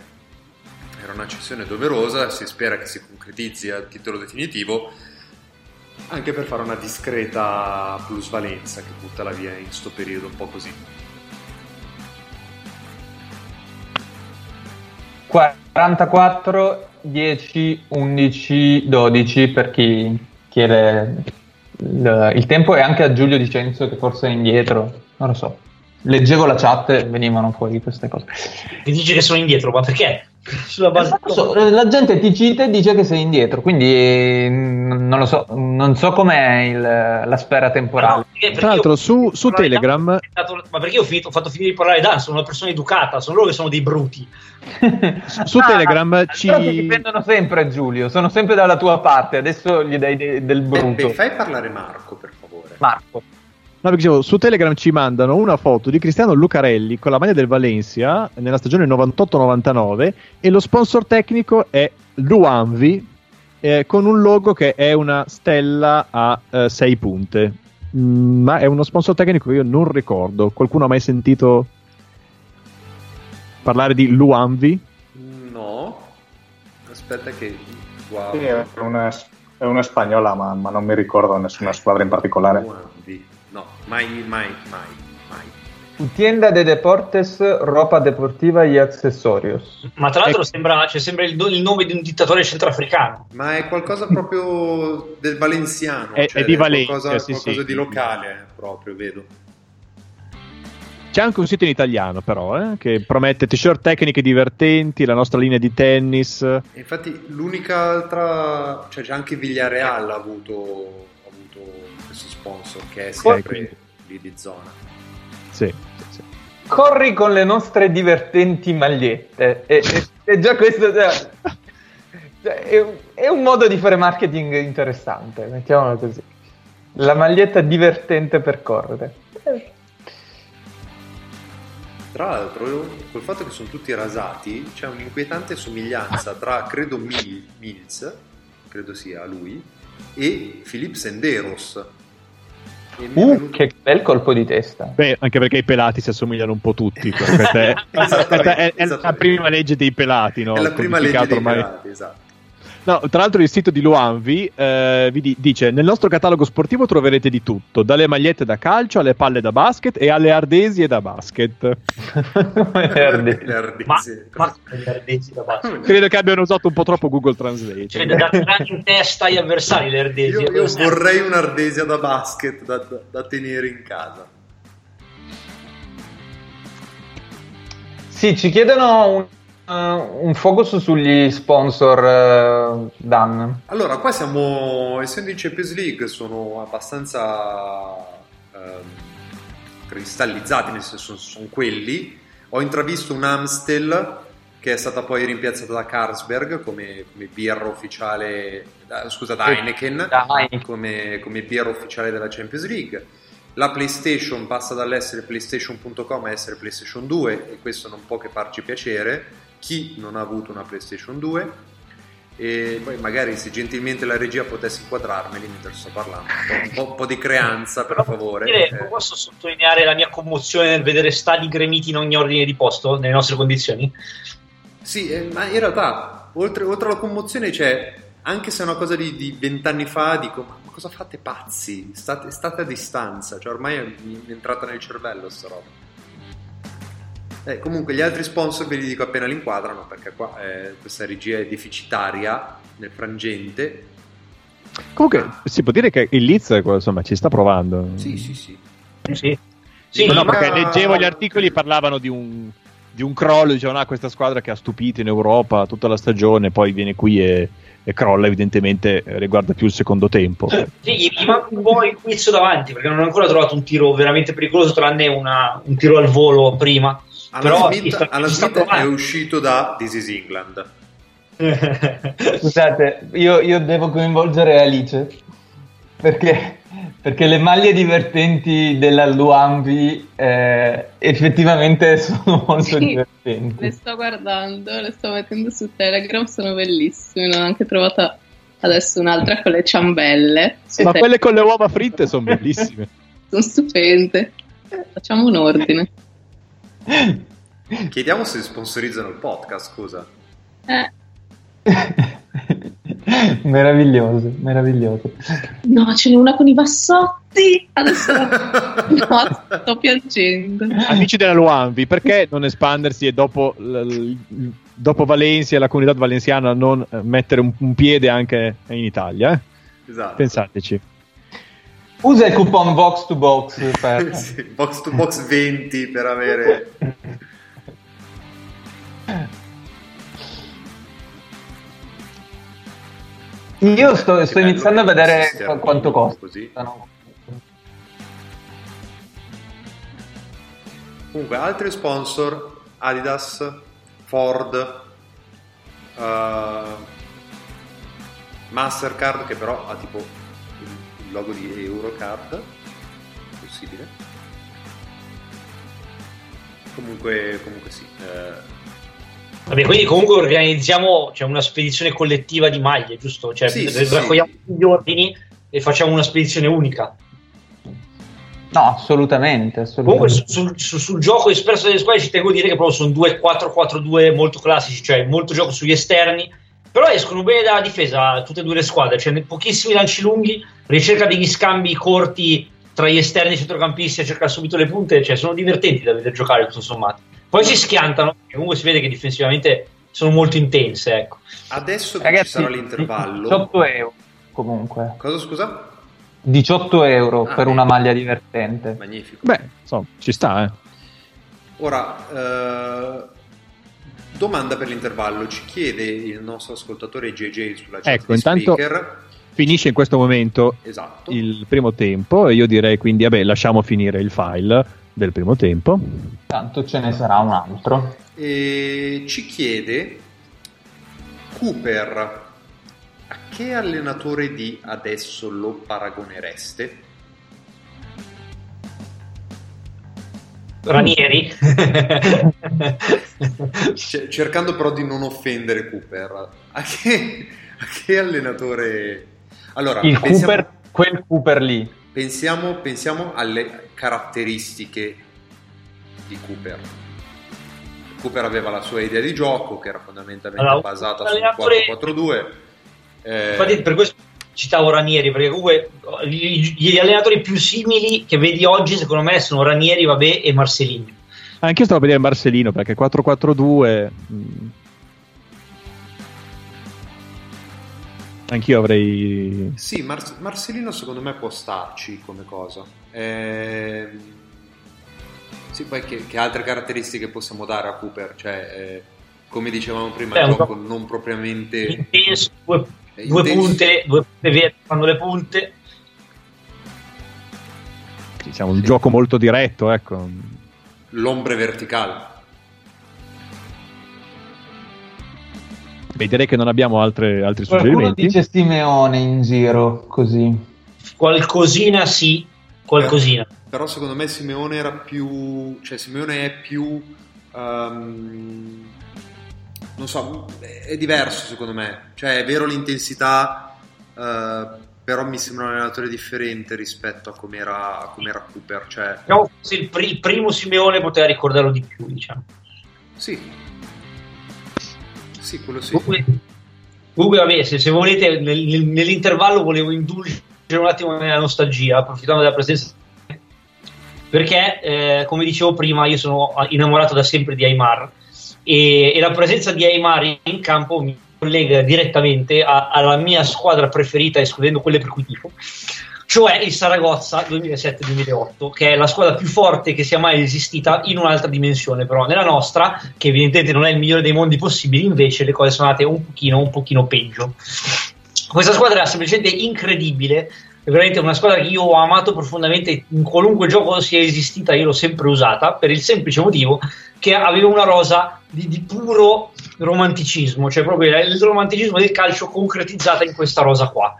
Speaker 5: era una cessione doverosa, si spera che si concretizzi a titolo definitivo anche per fare una discreta plusvalenza che buttala via in sto periodo un po' così.
Speaker 4: 44, 10, 11, 12 per chi chiede il, il tempo e anche a Giulio Dicenzo che forse è indietro, non lo so. Leggevo la chat e venivano fuori queste cose.
Speaker 6: Mi dici che sono indietro, ma perché? Sulla base
Speaker 4: so, la gente ti cita e dice che sei indietro, quindi eh, n- non lo so, non so com'è il- la sfera temporale.
Speaker 3: Tra l'altro, su, su Telegram,
Speaker 6: Ma perché io ho, finito- ho fatto finire di parlare Dan? Sono una persona educata, sono loro che sono dei bruti.
Speaker 3: su Telegram ci.
Speaker 4: Difendono sempre Giulio, sono sempre dalla tua parte, adesso gli dai de- del brutto.
Speaker 5: Beppe, fai parlare Marco, per favore.
Speaker 4: Marco.
Speaker 3: Perché dicevo, su Telegram ci mandano una foto di Cristiano Lucarelli con la maglia del Valencia nella stagione 98-99 e lo sponsor tecnico è Luanvi eh, con un logo che è una stella a 6 punte. Mm, ma è uno sponsor tecnico che io non ricordo. Qualcuno ha mai sentito parlare di Luanvi?
Speaker 5: No. Aspetta che guardo.
Speaker 7: Sì, è una, è una spagnola, ma, ma non mi ricordo nessuna squadra in particolare.
Speaker 5: Luanvi. No, mai, mai, mai, mai.
Speaker 4: Tienda de deportes, ropa deportiva y accesorios.
Speaker 6: Ma tra l'altro sembra, cioè, sembra il, il nome di un dittatore centroafricano.
Speaker 5: Ma è qualcosa proprio del valenziano.
Speaker 3: È-
Speaker 5: cioè,
Speaker 3: è di Valencia,
Speaker 5: Qualcosa,
Speaker 3: sì,
Speaker 5: qualcosa
Speaker 3: sì.
Speaker 5: di locale proprio, vedo.
Speaker 3: C'è anche un sito in italiano, però, eh, che promette t-shirt tecniche divertenti, la nostra linea di tennis.
Speaker 5: Infatti l'unica altra... Cioè c'è anche Villareal ha avuto questo sponsor che è sempre lì di zona.
Speaker 3: Sì, sì, sì.
Speaker 4: Corri con le nostre divertenti magliette. E, e- e già questo cioè, cioè, è, un- è un modo di fare marketing interessante, mettiamolo così. La maglietta divertente per correre.
Speaker 5: Tra l'altro, col fatto che sono tutti rasati, c'è un'inquietante somiglianza tra, credo, Mil- Mills, credo sia lui, e Philippe Senderos.
Speaker 4: Uh, che bel colpo di testa.
Speaker 3: Beh, anche perché i pelati si assomigliano un po' tutti. Questa è, questa è- è la prima legge dei pelati, no?
Speaker 5: è la prima legge dei
Speaker 3: ormai.
Speaker 5: pelati, esatto.
Speaker 3: No, tra l'altro il sito di Luanvi eh, vi di- dice nel nostro catalogo sportivo troverete di tutto, dalle magliette da calcio alle palle da basket e alle ardesie da basket.
Speaker 5: Le ardesi.
Speaker 6: Ma, ma le ardesi da basso.
Speaker 3: Credo che abbiano usato un po' troppo Google Translate.
Speaker 6: Cioè, da tirare in testa agli avversari le ardesi.
Speaker 5: Io, io vorrei un'ardesia da basket da, da- da tenere in casa.
Speaker 4: Sì, ci chiedono un, uh, un focus sugli sponsor, uh, Dan.
Speaker 5: Allora, qua siamo, essendo in Champions League, sono abbastanza ehm, cristallizzati, nel senso sono quelli. Ho intravisto un Amstel che è stata poi rimpiazzata da Carlsberg come, come birra ufficiale, da- scusa, da Heineken,
Speaker 4: da Heineken.
Speaker 5: Come, come birra ufficiale della Champions League. La PlayStation passa dall'essere PlayStation.com a essere PlayStation 2 e questo non può che farci piacere. Chi non ha avuto una PlayStation 2? E poi magari se gentilmente la regia potesse inquadrarmeli mentre sto parlando. Un po', un po' di creanza, per favore.
Speaker 6: Dire,
Speaker 5: Eh,
Speaker 6: posso sottolineare la mia commozione nel vedere stadi gremiti in ogni ordine di posto nelle nostre condizioni?
Speaker 5: Sì, eh, ma in realtà, oltre, oltre alla commozione, c'è anche se è una cosa di vent'anni fa, dico: ma, cosa fate pazzi? State, state a distanza, cioè ormai è entrata nel cervello sta roba. Eh, comunque, gli altri sponsor ve li dico appena li inquadrano, perché qua eh, questa regia è deficitaria nel frangente.
Speaker 3: Comunque, si può dire che il Leeds insomma, ci sta provando.
Speaker 5: Sì, sì, sì.
Speaker 6: Sì.
Speaker 3: Sì, no, no,
Speaker 5: ma-
Speaker 3: perché leggevo gli articoli parlavano di un, di un crollo, dicevano ah, questa squadra che ha stupito in Europa tutta la stagione, poi viene qui e, e crolla, evidentemente eh, riguarda più il secondo tempo.
Speaker 6: Sì, gli, gli manca un po' il quiz davanti perché non ho ancora trovato un tiro veramente pericoloso, tranne una- un tiro al volo prima.
Speaker 5: Alan
Speaker 6: Però
Speaker 5: Smith,
Speaker 6: sta-
Speaker 5: Alan Smith è uscito da This is England.
Speaker 4: Scusate, io, io devo coinvolgere Alice perché, perché le maglie divertenti della Luanvi eh, effettivamente sono molto
Speaker 8: Sì.
Speaker 4: divertenti.
Speaker 8: Le sto guardando, le sto mettendo su Telegram, sono bellissime. Ne ho anche trovata adesso un'altra con le ciambelle.
Speaker 3: Ma quelle con le uova fritte sono bellissime.
Speaker 8: Sono stupende. Facciamo un ordine.
Speaker 5: Chiediamo se sponsorizzano il podcast, scusa.
Speaker 8: Eh,
Speaker 4: meraviglioso, meraviglioso.
Speaker 8: no, ce n'è una con i bassotti. Adesso no, sto piangendo.
Speaker 3: Amici della Luanvi, perché non espandersi e dopo, l- l- dopo Valencia e la comunità valenziana non eh, mettere un, un piede anche in Italia? eh?
Speaker 5: Esatto.
Speaker 3: Pensateci.
Speaker 4: Usa il coupon box to box per...
Speaker 5: Sì, box to box 20 per avere
Speaker 4: Io sto, sto iniziando a vedere quanto costa.
Speaker 5: così. Comunque, altri sponsor: Adidas, Ford, eh, Mastercard, che però ha tipo logo di Eurocard. possibile. Comunque, comunque sì. eh,
Speaker 6: Vabbè, quindi comunque organizziamo cioè, una spedizione collettiva di maglie, giusto? Cioè,
Speaker 5: Sì, sì,
Speaker 6: raccogliamo gli ordini e facciamo una spedizione unica.
Speaker 4: No, assolutamente.
Speaker 6: Comunque
Speaker 4: assolutamente.
Speaker 6: su- sul, sul- sul gioco espresso delle squadre ci tengo a dire che proprio sono due 4-4-2 molto classici, cioè molto gioco sugli esterni, però escono bene dalla difesa tutte e due le squadre, cioè pochissimi lanci lunghi, ricerca degli scambi corti tra gli esterni e i centrocampisti a cercare subito le punte, cioè sono divertenti da vedere giocare tutto sommato. Poi si schiantano, perché comunque si vede che difensivamente sono molto intense, ecco.
Speaker 5: Adesso che
Speaker 4: Ragazzi,
Speaker 5: ci sarà l'intervallo.
Speaker 4: 18 euro comunque.
Speaker 5: Cosa scusa?
Speaker 4: 18 euro
Speaker 5: Ah,
Speaker 4: per
Speaker 5: beh.
Speaker 4: una maglia divertente.
Speaker 5: Magnifico.
Speaker 3: Beh, insomma, ci sta, eh.
Speaker 5: Ora, eh, domanda per l'intervallo. Ci chiede il nostro ascoltatore JJ sulla chat
Speaker 3: Ecco, intanto finisce in questo momento
Speaker 5: Esatto.
Speaker 3: il primo tempo e io direi quindi, vabbè, lasciamo finire il file del primo tempo.
Speaker 4: Tanto ce ne sarà un altro.
Speaker 5: E ci chiede Cooper a che allenatore di adesso lo paragonereste?
Speaker 6: Ranieri?
Speaker 5: C- cercando però di non offendere Cooper. A che, a che allenatore? Allora,
Speaker 4: Il
Speaker 5: pensiamo,
Speaker 4: Cooper, quel Cooper lì.
Speaker 5: pensiamo, pensiamo alle caratteristiche di Cooper. Cooper aveva la sua idea di gioco che era fondamentalmente
Speaker 6: Allora,
Speaker 5: basata sul
Speaker 6: allenatore-
Speaker 5: 4-4-2. Eh,
Speaker 6: Infatti, per questo citavo Ranieri, perché comunque gli, gli allenatori più simili che vedi oggi, secondo me, sono Ranieri, vabbè, e Marcelini.
Speaker 3: Anche io stavo a vedere Marcelino perché 4-4-2. mh, Anch'io avrei.
Speaker 5: Sì, Mar- Marcelino secondo me può starci come cosa. Ehm, Sì, poi che, che altre caratteristiche possiamo dare a Cooper? Cioè, eh, come dicevamo prima,
Speaker 6: Beh,
Speaker 5: gioco non propriamente...
Speaker 6: Intenso, due, punte, due punte vere fanno le punte.
Speaker 3: Diciamo un gioco molto diretto, ecco.
Speaker 5: L'ombre verticale.
Speaker 3: Beh, direi che non abbiamo altre- altri
Speaker 4: Qualcuno
Speaker 3: suggerimenti.
Speaker 4: dice Simeone in giro, così.
Speaker 6: Qualcosina sì, qualcosina.
Speaker 5: Però secondo me Simeone era più... Cioè Simeone è più... ehm, non so, è diverso secondo me. Cioè è vero l'intensità, eh, però mi sembra un allenatore differente rispetto a come era, Cooper. Cioè,
Speaker 6: Diciamo, forse il, pri- il primo Simeone poteva ricordarlo di più, diciamo.
Speaker 5: sì. Sì, quello sì.
Speaker 6: Comunque, comunque, vabbè, se, se volete, nel- nel- nell'intervallo volevo indulgere un attimo nella nostalgia, approfittando della presenza. Perché, eh, come dicevo prima, io sono innamorato da sempre di Aymar e, e la presenza di Aymar in campo mi collega direttamente a- alla mia squadra preferita, escludendo quelle per cui tifo, cioè il Saragozza 2007-2008, che è la squadra più forte che sia mai esistita in un'altra dimensione, però nella nostra, che evidentemente non è il migliore dei mondi possibili, invece le cose sono andate un pochino, un pochino peggio. Questa squadra era semplicemente incredibile, è veramente una squadra che io ho amato profondamente, in qualunque gioco sia esistita io l'ho sempre usata, per il semplice motivo che aveva una rosa di, di puro romanticismo, cioè proprio il romanticismo del calcio concretizzata in questa rosa qua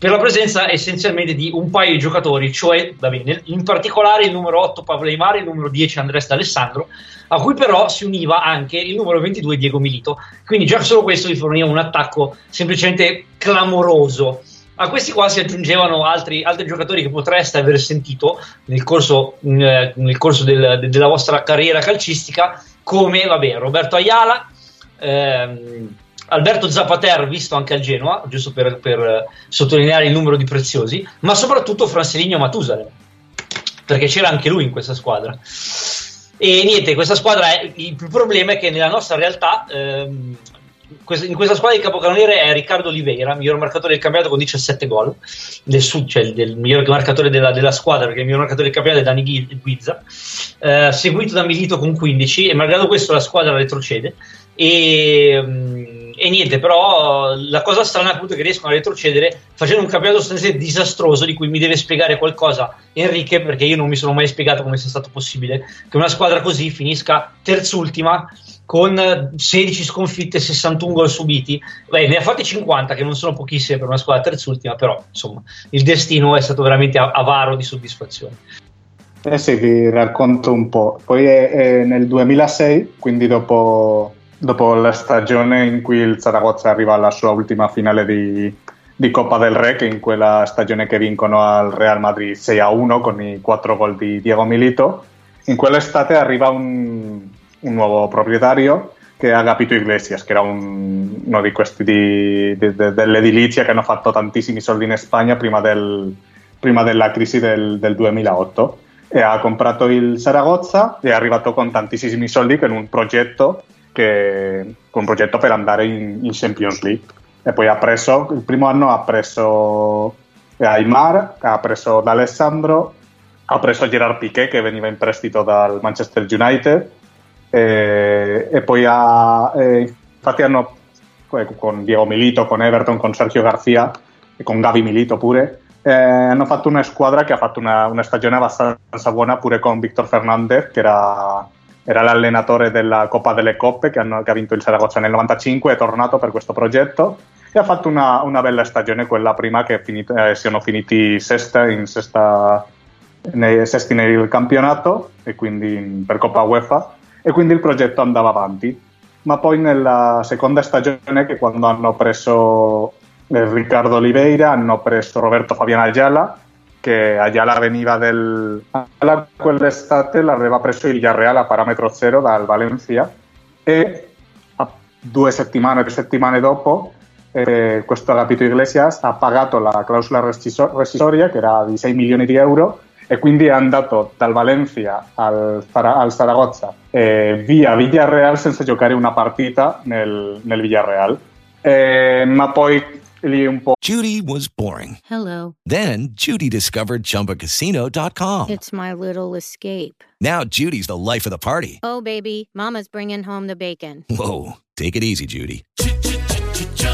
Speaker 6: per la presenza essenzialmente di un paio di giocatori, cioè bene, in particolare il numero 8 Pablo Aymar e il numero 10 Andres D'Alessandro, a cui però si univa anche il numero 22 Diego Milito. Quindi già solo questo gli forniva un attacco semplicemente clamoroso. A questi qua si aggiungevano altri, altri giocatori che potreste aver sentito nel corso, eh, nel corso del- de- della vostra carriera calcistica, come vabbè, Roberto Ayala, ehm, Alberto Zapater, visto anche al Genoa, giusto per, per, eh, sottolineare il numero di preziosi, ma soprattutto Franceligno Matusalem, perché c'era anche lui in questa squadra. E niente, questa squadra è, il problema è che nella nostra realtà, ehm, in questa squadra il capocannoniere è Riccardo Oliveira, miglior marcatore del campionato con 17 gol, del, sud, cioè il del miglior marcatore della, della squadra, perché il miglior marcatore del campionato è Dani Guizza, eh, seguito da Milito con 15 e malgrado questo la squadra retrocede. E, mm, e niente, però la cosa strana appunto è che riescono a retrocedere facendo un campionato sostanzialmente disastroso di cui mi deve spiegare qualcosa Enrique perché io non mi sono mai spiegato come sia stato possibile che una squadra così finisca terzultima con eh, 16 sconfitte e 61 gol subiti. Beh, ne ha fatti 50 che non sono pochissime per una squadra terzultima, però insomma il destino è stato veramente avaro di soddisfazione.
Speaker 7: Eh sì, vi racconto un po'. Poi eh, eh, nel 2006, quindi dopo, dopo la stagione in cui il Zaragoza arriva alla sua ultima finale di, di Coppa del Re, che in quella stagione che vincono al Real Madrid 6 a 1 con i quattro gol di Diego Milito, in quell'estate arriva un, un nuovo proprietario che è Agapito Iglesias, che era un- uno di questi di- di- de- dell'edilizia che hanno fatto tantissimi soldi in Spagna prima, del- prima della crisi del, del 2008 e ha comprato il Saragozza e è arrivato con tantissimi soldi con un progetto, che, con un progetto per andare in, in Champions League. E poi ha preso, il primo anno ha preso Aymar, ha preso D'Alessandro, ha preso Gerard Piqué che veniva in prestito dal Manchester United e, e poi ha, eh, infatti hanno eh, con Diego Milito, con Everton, con Sergio Garcia e con Gavi Milito pure eh, hanno fatto una squadra che ha fatto una, una stagione abbastanza buona pure con Victor Fernandez che era, era l'allenatore della Coppa delle Coppe che, hanno- che ha vinto il Saragozza nel 95 è tornato per questo progetto e ha fatto una, una bella stagione quella prima che finito- eh, siano finiti sesta in sesta nei, sesti nel campionato e quindi in- per Coppa UEFA e quindi il progetto andava avanti. Ma poi nella seconda stagione, che quando hanno preso eh, Riccardo Oliveira, hanno preso Roberto Fabian Ayala, che Ayala veniva del... Ayala quell'estate l'aveva preso il Villarreal a parametro zero dal Valencia e due settimane, tre settimane dopo eh, questo Agapito Iglesias ha pagato la clausola resciso- rescissoria che era di 6 milioni di euro e quindi è andato dal Valencia al, al Saragozza eh, via Villarreal senza giocare una partita nel, nel Villarreal. Eh, ma poi lì un po'...
Speaker 12: Judy was boring.
Speaker 13: Hello.
Speaker 12: Then Judy discovered ChumbaCasino.com.
Speaker 13: It's my little escape.
Speaker 12: Now Judy's the life of the party.
Speaker 13: Oh, baby, Mama's bringing home the bacon.
Speaker 12: Whoa, take it easy, Judy.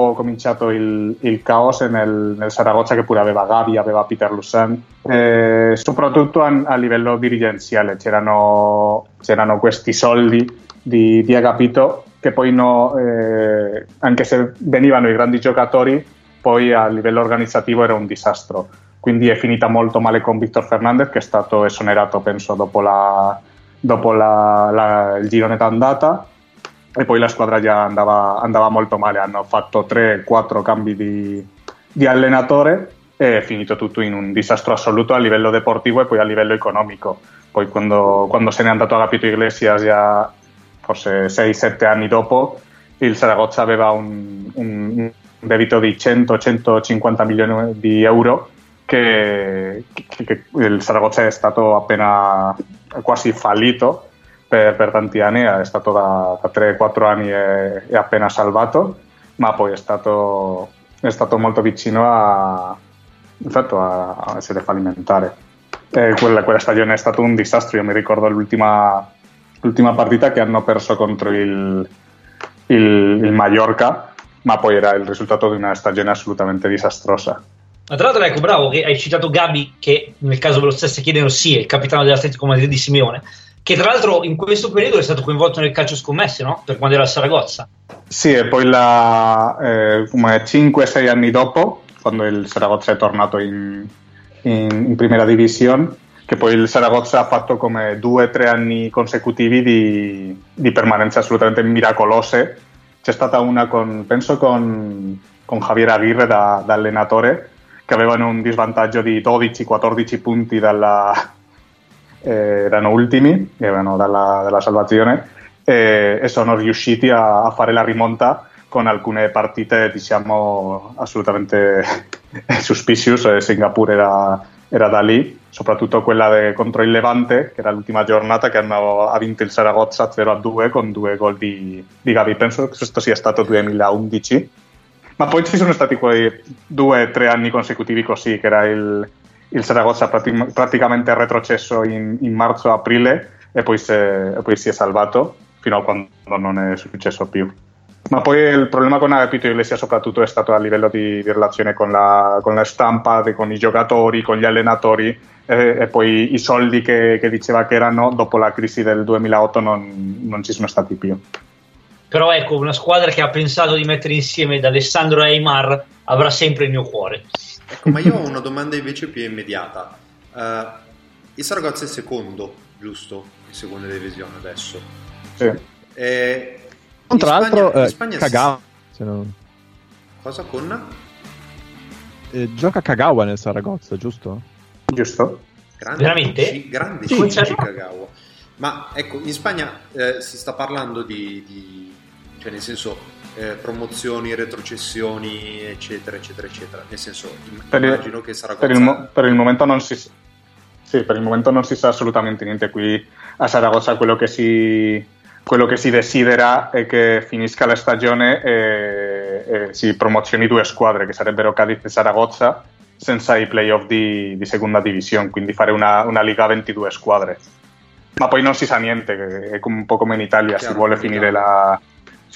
Speaker 7: Ho cominciato il, il caos nel, nel Saragozza che pure aveva Gavi, aveva Peter Lussan, eh, soprattutto a, a livello dirigenziale. C'erano, c'erano questi soldi di, di Agapito che poi no, eh, anche se venivano i grandi giocatori, poi a livello organizzativo era un disastro. Quindi è finita molto male con Victor Fernandez che è stato esonerato penso dopo, la, dopo la- la- il girone d'andata e poi la squadra già andava, andava molto male, hanno fatto 3-4 cambi di, di allenatore e è finito tutto in un disastro assoluto a livello deportivo e poi a livello economico. Poi quando, quando se n'è andato Agapito Iglesias già forse 6-7 anni dopo, il Saragozza aveva un, un debito di 100-150 milioni di euro che, che- che il Saragozza è stato appena quasi fallito per, per tanti anni, è stato da, da 3-4 anni è, è appena salvato, ma poi è stato, è stato molto vicino a, infatti, a, a essere fallimentare. E quella, quella stagione è stato un disastro, io mi ricordo l'ultima, l'ultima partita che hanno perso contro il, il, il Mallorca, ma poi era il risultato di una stagione assolutamente disastrosa.
Speaker 6: Ma tra l'altro, ecco, bravo che hai citato Gabi, che nel caso ve lo stesse chiedendo, sì, è il capitano dell'Atletico Madrid di Simeone, che tra l'altro in questo periodo è stato coinvolto nel calcio scommesse, no? Per quando era a Saragozza.
Speaker 7: Sì, e poi la, eh, come 5-6 anni dopo, quando il Saragozza è tornato in, in, in Primera Divisione, che poi il Saragozza ha fatto come 2-3 anni consecutivi di, di permanenze assolutamente miracolose. C'è stata una con, penso con, con Javier Aguirre da, da allenatore, che avevano un disvantaggio di 12-14 punti dalla, eh, erano ultimi, erano dalla, dalla salvazione e, e sono riusciti a, a fare la rimonta con alcune partite diciamo assolutamente suspicious e Singapore era, era da lì, soprattutto quella de- contro il Levante, che era l'ultima giornata che hanno ha vinto il Saragozza 0-2 con due gol di, di Gavi. Penso che questo sia stato 2011. Ma poi ci sono stati quei due o tre anni consecutivi così, che era il, il Saragozza prati- praticamente retrocesso in, in marzo-aprile e poi, se- e poi si è salvato fino a quando non è successo più. Ma poi il problema con Agapito Iglesias soprattutto è stato a livello di, di relazione con la, con la stampa, con i giocatori, con gli allenatori e, e poi i soldi che, che diceva che erano dopo la crisi del 2008 non, non ci sono stati più.
Speaker 6: Però ecco, una squadra che ha pensato di mettere insieme D'Alessandro e Aymar avrà sempre il mio cuore.
Speaker 5: Ecco, ma io ho una domanda invece più immediata. Eh, il Saragozza è secondo, giusto? In seconda divisione adesso.
Speaker 7: Sì.
Speaker 5: Eh,
Speaker 3: Tra
Speaker 5: in
Speaker 3: l'altro,
Speaker 5: Spagna-
Speaker 3: eh,
Speaker 5: Spagna
Speaker 3: Kagawa. se non-
Speaker 5: Cosa con?
Speaker 3: eh, gioca Kagawa nel Saragozza, giusto?
Speaker 7: Giusto.
Speaker 5: Grande
Speaker 6: Veramente?
Speaker 5: Grande
Speaker 6: Sì.
Speaker 5: Chichi Kagawa. Ma ecco, in Spagna eh, si sta parlando di, di- cioè nel senso eh, promozioni, retrocessioni, eccetera, eccetera, eccetera. Nel senso, im-
Speaker 7: Per il-
Speaker 5: immagino che Saragozza
Speaker 7: Per il, per il momento non si sì, per il momento non si sa assolutamente niente. Qui a Saragozza quello che si quello che si desidera è che finisca la stagione e, e si promozioni due squadre che sarebbero Cadiz e Saragozza senza i playoff di, di seconda divisione quindi fare una, una liga a 22 squadre. Ma poi non si sa niente è un po' come in Italia si
Speaker 5: Chiaro,
Speaker 7: vuole
Speaker 5: come in
Speaker 7: finire, la,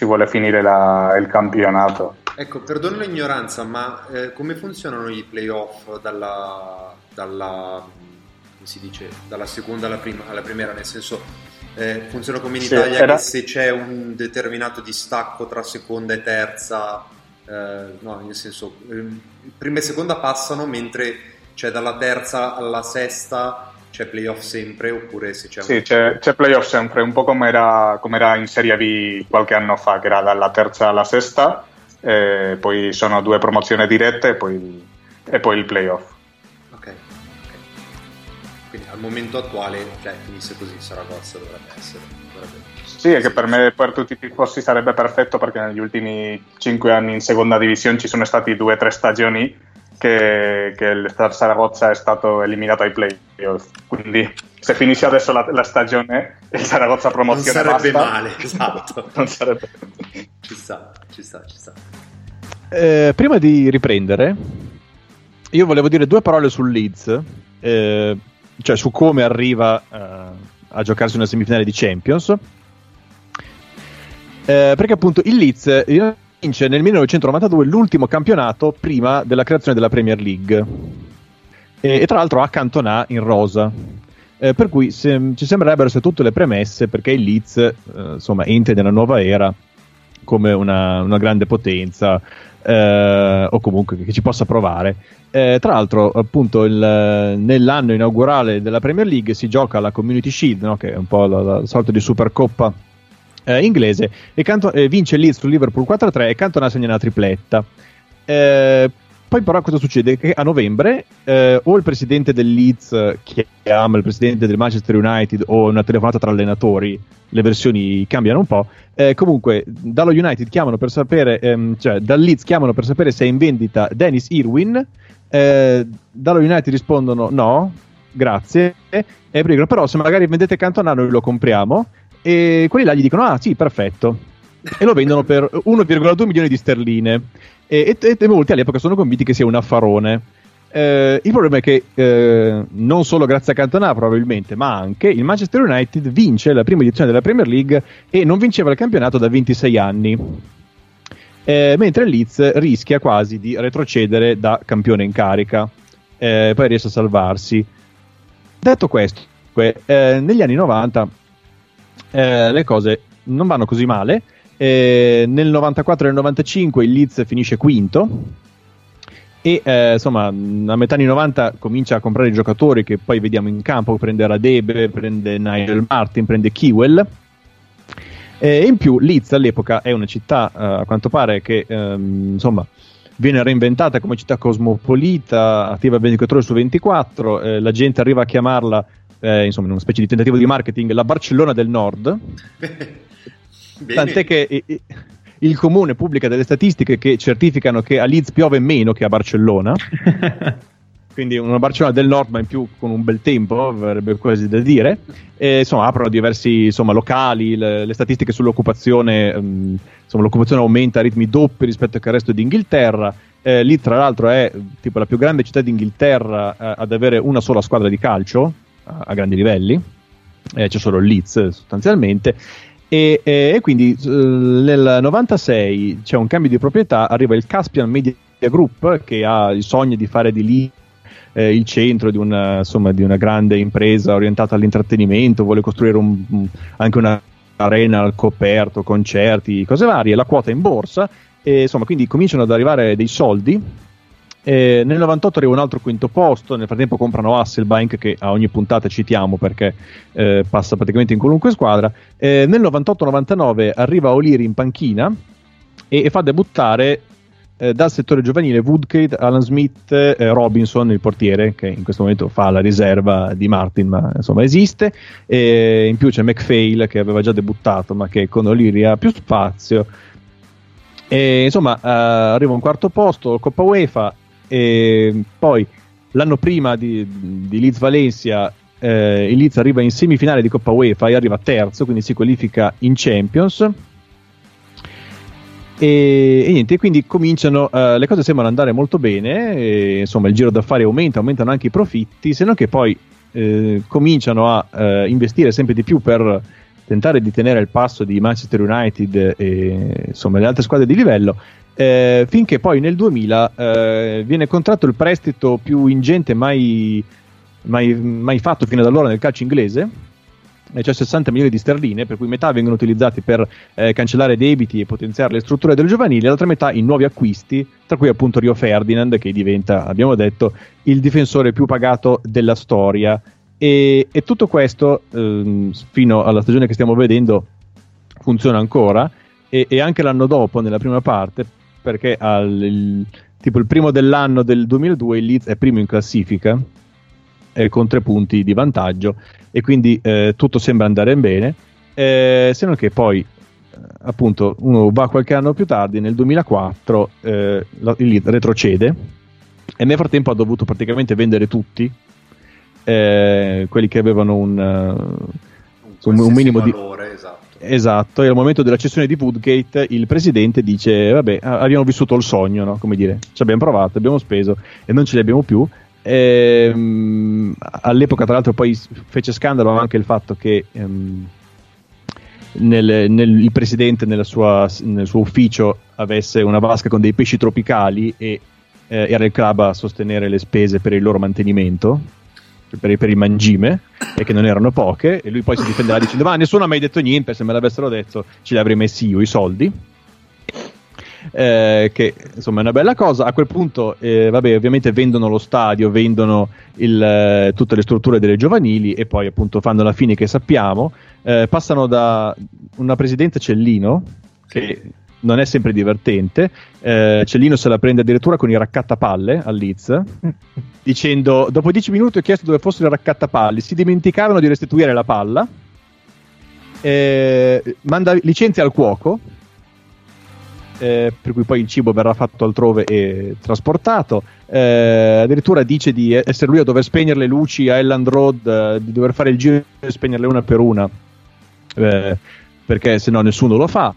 Speaker 7: si vuole finire la- il campionato
Speaker 5: Ecco, perdono l'ignoranza, ma eh, come funzionano i playoff dalla, dalla, come si dice, dalla seconda alla, prima, alla primera? Nel senso, eh, funziona come in
Speaker 7: Sì,
Speaker 5: Italia
Speaker 7: era-
Speaker 5: che se c'è un determinato distacco tra seconda e terza, eh, no, nel senso, ehm, prima e seconda passano, mentre c'è dalla terza alla sesta c'è playoff sempre, oppure se c'è
Speaker 7: Sì,
Speaker 5: un...
Speaker 7: c'è, c'è playoff sempre, un po' come era, come era in Serie B qualche anno fa, che era dalla terza alla sesta, e poi sono due promozioni dirette e poi, e poi il playoff.
Speaker 5: Ok, ok. Quindi al momento attuale, cioè, finisse così Saragozza dovrebbe essere. Dovrebbe...
Speaker 7: Sì, è che per me, per tutti i tifosi sarebbe perfetto perché negli ultimi cinque anni in seconda divisione ci sono stati due o tre stagioni che, che il Saragozza è stato eliminato ai playoff. Quindi se finisce adesso la, la stagione il Saragozza
Speaker 5: Non
Speaker 7: promozione
Speaker 5: sarebbe
Speaker 7: basta.
Speaker 5: male, esatto.
Speaker 7: Non sarebbe
Speaker 5: Ci sta, ci sta, ci sta.
Speaker 3: Eh, prima di riprendere, io volevo dire due parole sul Leeds, eh, cioè su come arriva eh, a giocarsi una semifinale di Champions. Eh, perché appunto il Leeds vince nel 1992 l'ultimo campionato prima della creazione della Premier League e, e tra l'altro ha Cantona in rosa. Eh, per cui se- ci sembrerebbero essere tutte le premesse perché il Leeds eh, insomma entra nella nuova era come una, una grande potenza eh, o comunque che ci possa provare. Eh, tra l'altro, appunto, il- nell'anno inaugurale della Premier League si gioca la Community Shield, no? che è un po' la, la sorta di Supercoppa eh, inglese, e Canto- eh, vince Leeds su Liverpool 4-3 e Cantona segna una tripletta. Eh, poi però cosa succede? Che a novembre eh, o il presidente del Leeds eh, chiama il presidente del Manchester United o una telefonata tra allenatori, le versioni cambiano un po'. Eh, comunque dallo United chiamano per sapere, ehm, cioè dal Leeds chiamano per sapere se è in vendita Dennis Irwin, eh, dallo United rispondono no, grazie, e poi dicono però se magari vendete Cantona noi lo compriamo e quelli là gli dicono ah sì perfetto. E lo vendono per 1,2 milioni di sterline. E, e- e molti all'epoca sono convinti che sia un affarone. Eh, il problema è che eh, non solo grazie a Cantona probabilmente ma anche il Manchester United vince la prima edizione della Premier League e non vinceva il campionato da 26 anni. Eh, mentre il Leeds rischia quasi di retrocedere da campione in carica. Eh, poi riesce a salvarsi. Detto questo eh, negli anni 90 eh, le cose non vanno così male. Eh, nel 94 e nel 95 il Leeds finisce quinto. E eh, insomma, a metà anni 90 comincia a comprare i giocatori che poi vediamo in campo: prende Radebe, prende Nigel Martin, prende Kiwell. E in più, Leeds all'epoca è una città, eh, a quanto pare, che ehm, insomma viene reinventata come città cosmopolita, attiva 24 ore su 24. eh, la gente arriva a chiamarla, eh, insomma, in una specie di tentativo di marketing, la Barcellona del Nord. Tant'è che il comune pubblica delle statistiche che certificano che a Leeds piove meno che a Barcellona. quindi una Barcellona del nord, ma in più con un bel tempo, verrebbe quasi da dire. E, insomma, aprono diversi insomma, locali, le, le statistiche sull'occupazione, ehm, insomma, l'occupazione aumenta a ritmi doppi rispetto al resto d'Inghilterra. Eh, lì, tra l'altro, è tipo la più grande città d'Inghilterra eh, ad avere una sola squadra di calcio a, grandi livelli. Eh, c'è solo il Leeds sostanzialmente. E, e- e quindi eh, nel 96 c'è un cambio di proprietà, arriva il Caspian Media Group che ha il sogno di fare di lì eh, il centro di una, insomma, di una grande impresa orientata all'intrattenimento, vuole costruire un- anche una arena al coperto, concerti, cose varie, la quota in borsa e insomma quindi cominciano ad arrivare dei soldi eh, nel 98 arriva un altro quinto posto, nel frattempo comprano Hasselbank che a ogni puntata citiamo perché eh, passa praticamente in qualunque squadra. Eh, nel 98-99 arriva O'Leary in panchina e, e fa debuttare eh, dal settore giovanile Woodgate, Alan Smith, eh, Robinson, il portiere che in questo momento fa la riserva di Martin ma insomma esiste. E in più c'è McPhail che aveva già debuttato ma che con O'Leary ha più spazio. E, insomma, eh, arriva un quarto posto, Coppa UEFA, e poi l'anno prima di, di Leeds Valencia, eh, il Leeds arriva in semifinale di Coppa UEFA e arriva terzo, quindi si qualifica in Champions. E, e niente, quindi cominciano, eh, le cose sembrano andare molto bene, e, insomma il giro d'affari aumenta, aumentano anche i profitti, se non che poi eh, cominciano a eh, investire sempre di più per tentare di tenere il passo di Manchester United e insomma le altre squadre di livello. Eh, finché poi nel 2000 eh, viene contratto il prestito più ingente mai, mai- mai fatto fino ad allora nel calcio inglese, cioè 60 milioni di sterline, per cui metà vengono utilizzati per eh, cancellare debiti e potenziare le strutture del giovanile, l'altra metà in nuovi acquisti, tra cui appunto Rio Ferdinand, che diventa, abbiamo detto, il difensore più pagato della storia. E, e tutto questo, ehm, fino alla stagione che stiamo vedendo, funziona ancora. E, e anche l'anno dopo, nella prima parte, perché al, il, tipo il primo dell'anno del 2002 il Leeds è primo in classifica eh, con tre punti di vantaggio e quindi eh, tutto sembra andare bene eh, se non che poi eh, appunto uno va qualche anno più tardi nel 2004 eh, il Leeds retrocede e nel frattempo ha dovuto praticamente vendere tutti eh, quelli che avevano un, insomma, un minimo di
Speaker 5: valore, esatto.
Speaker 3: Esatto, e al momento della cessione di Woodgate il presidente dice, vabbè, abbiamo vissuto il sogno, no? come dire, ci abbiamo provato, abbiamo speso e non ce li abbiamo più. Ehm, all'epoca, tra l'altro, poi fece scandalo anche il fatto che ehm, nel- nel- il presidente sua- nel suo ufficio avesse una vasca con dei pesci tropicali e eh, era il club a sostenere le spese per il loro mantenimento, per, per il mangime, e che non erano poche, e lui poi si difenderà dicendo ma nessuno ha mai detto niente, se me l'avessero detto ce li avrei messi io i soldi. Eh, che insomma è una bella cosa. A quel punto, eh, vabbè, ovviamente vendono lo stadio, vendono il, eh, tutte le strutture delle giovanili e poi appunto fanno la fine che sappiamo. Eh, passano da una presidenza Cellino, che non è sempre divertente. Eh, Cellino se la prende addirittura con i raccattapalle al Leeds, dicendo: Dopo 10 minuti ho chiesto dove fossero i raccattapalle, si dimenticavano di restituire la palla. Eh, manda licenzia al cuoco eh, per cui poi il cibo verrà fatto altrove e trasportato. Eh, addirittura dice di essere lui a dover spegnere le luci a Elland Road, eh, di dover fare il giro e spegnerle una per una, eh, perché se no nessuno lo fa.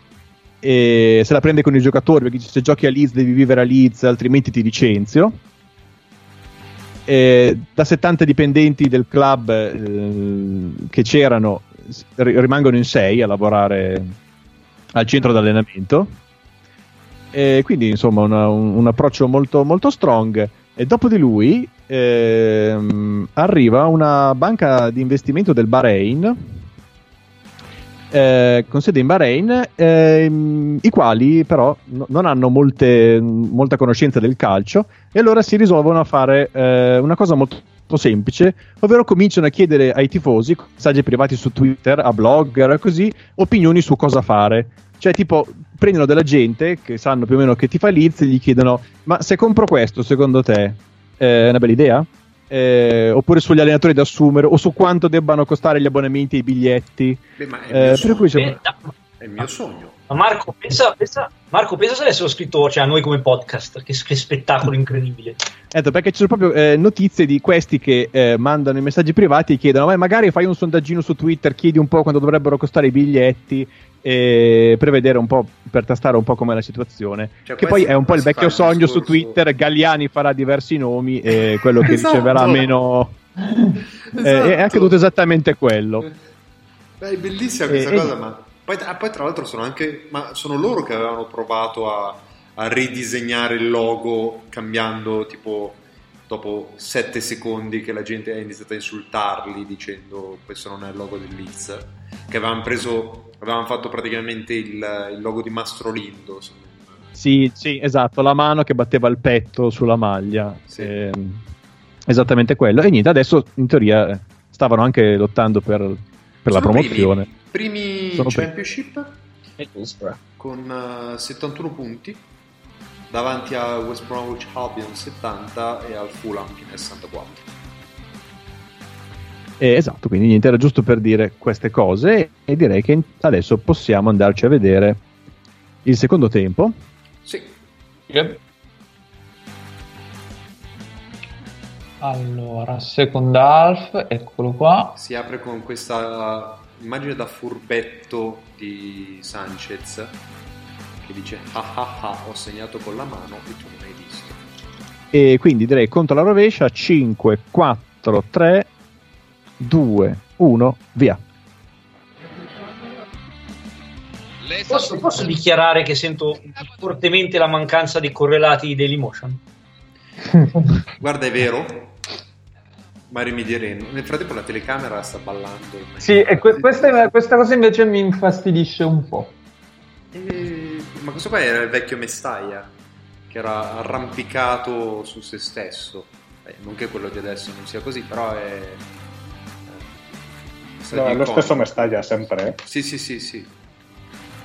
Speaker 3: E se la prende con i giocatori perché se giochi a Leeds devi vivere a Leeds, altrimenti ti licenzio. E da 70 dipendenti del club eh, che c'erano rimangono in 6 a lavorare al centro d'allenamento. E quindi insomma una- un, un approccio molto, molto strong. E dopo di lui ehm, arriva una banca di investimento del Bahrain, eh, con sede in Bahrain, ehm, i quali però no- non hanno molte- molta conoscenza del calcio e allora si risolvono a fare eh, una cosa molto semplice, ovvero cominciano a chiedere ai tifosi, messaggi privati su Twitter, a blogger, così, opinioni su cosa fare. Cioè, tipo, prendono della gente che sanno più o meno che ti fa Leeds e gli chiedono: Ma se compro questo, secondo te è una bella idea? Eh, oppure sugli allenatori da assumere, o su quanto debbano costare gli abbonamenti e i biglietti.
Speaker 5: Beh, ma è il
Speaker 3: Eh,
Speaker 5: mio
Speaker 3: per cui
Speaker 5: sogno.
Speaker 3: insomma-
Speaker 5: È il mio sogno.
Speaker 6: Ma Marco, pensa, pensa, Marco, pensa se avessero scritto cioè, a noi come podcast, che, che spettacolo incredibile.
Speaker 3: Ecco, perché ci sono proprio eh, notizie di questi che eh, mandano i messaggi privati e chiedono: Ma magari fai un sondaggino su Twitter, chiedi un po' quanto dovrebbero costare i biglietti eh, per vedere un po', per tastare un po' com'è la situazione.
Speaker 5: Cioè,
Speaker 3: che poi è un po' il vecchio sogno su Twitter: Galliani farà diversi nomi e quello che
Speaker 5: Esatto.
Speaker 3: riceverà meno. Eh, è
Speaker 5: Esatto.
Speaker 3: accaduto esattamente quello.
Speaker 5: Beh, è bellissima questa cosa, ma poi, poi tra l'altro sono anche ma sono loro che avevano provato a, a ridisegnare il logo cambiando tipo dopo sette secondi che la gente ha iniziato a insultarli dicendo questo non è il logo del Leeds che avevano preso avevano fatto praticamente il, il logo di Mastro Lindo
Speaker 3: Sì, sì, esatto, la mano che batteva il petto sulla maglia. Ehm, esattamente quello. E niente, adesso in teoria eh, stavano anche lottando per, per la promozione.
Speaker 5: primi
Speaker 3: Sono
Speaker 5: championship con eh, 71 punti davanti a West Bromwich Albion 70 e al Fulham che ne ha 64
Speaker 3: Eh, esatto, quindi niente, era giusto per dire queste cose e direi che adesso possiamo andarci a vedere il secondo tempo.
Speaker 5: Sì.
Speaker 4: Allora, second half, eccolo qua.
Speaker 5: si apre con questa immagine da furbetto di Sanchez che dice ah ah ah ho segnato con la mano e tu non hai visto
Speaker 3: E quindi direi contro la rovescia 5, 4, 3, 2, 1, via.
Speaker 6: Posso, posso dichiarare che sento fortemente la mancanza di correlati di Dailymotion?
Speaker 5: guarda è vero ma rimedieremo nel frattempo la telecamera sta ballando
Speaker 4: Sì, e que- questa, questa cosa invece mi infastidisce un po'.
Speaker 5: E- ma questo qua era il vecchio Mestaia che era arrampicato su se stesso Beh, non che quello di adesso non sia così però è eh,
Speaker 7: No, è lo stesso Mestaglia sempre. eh.
Speaker 5: sì sì sì sì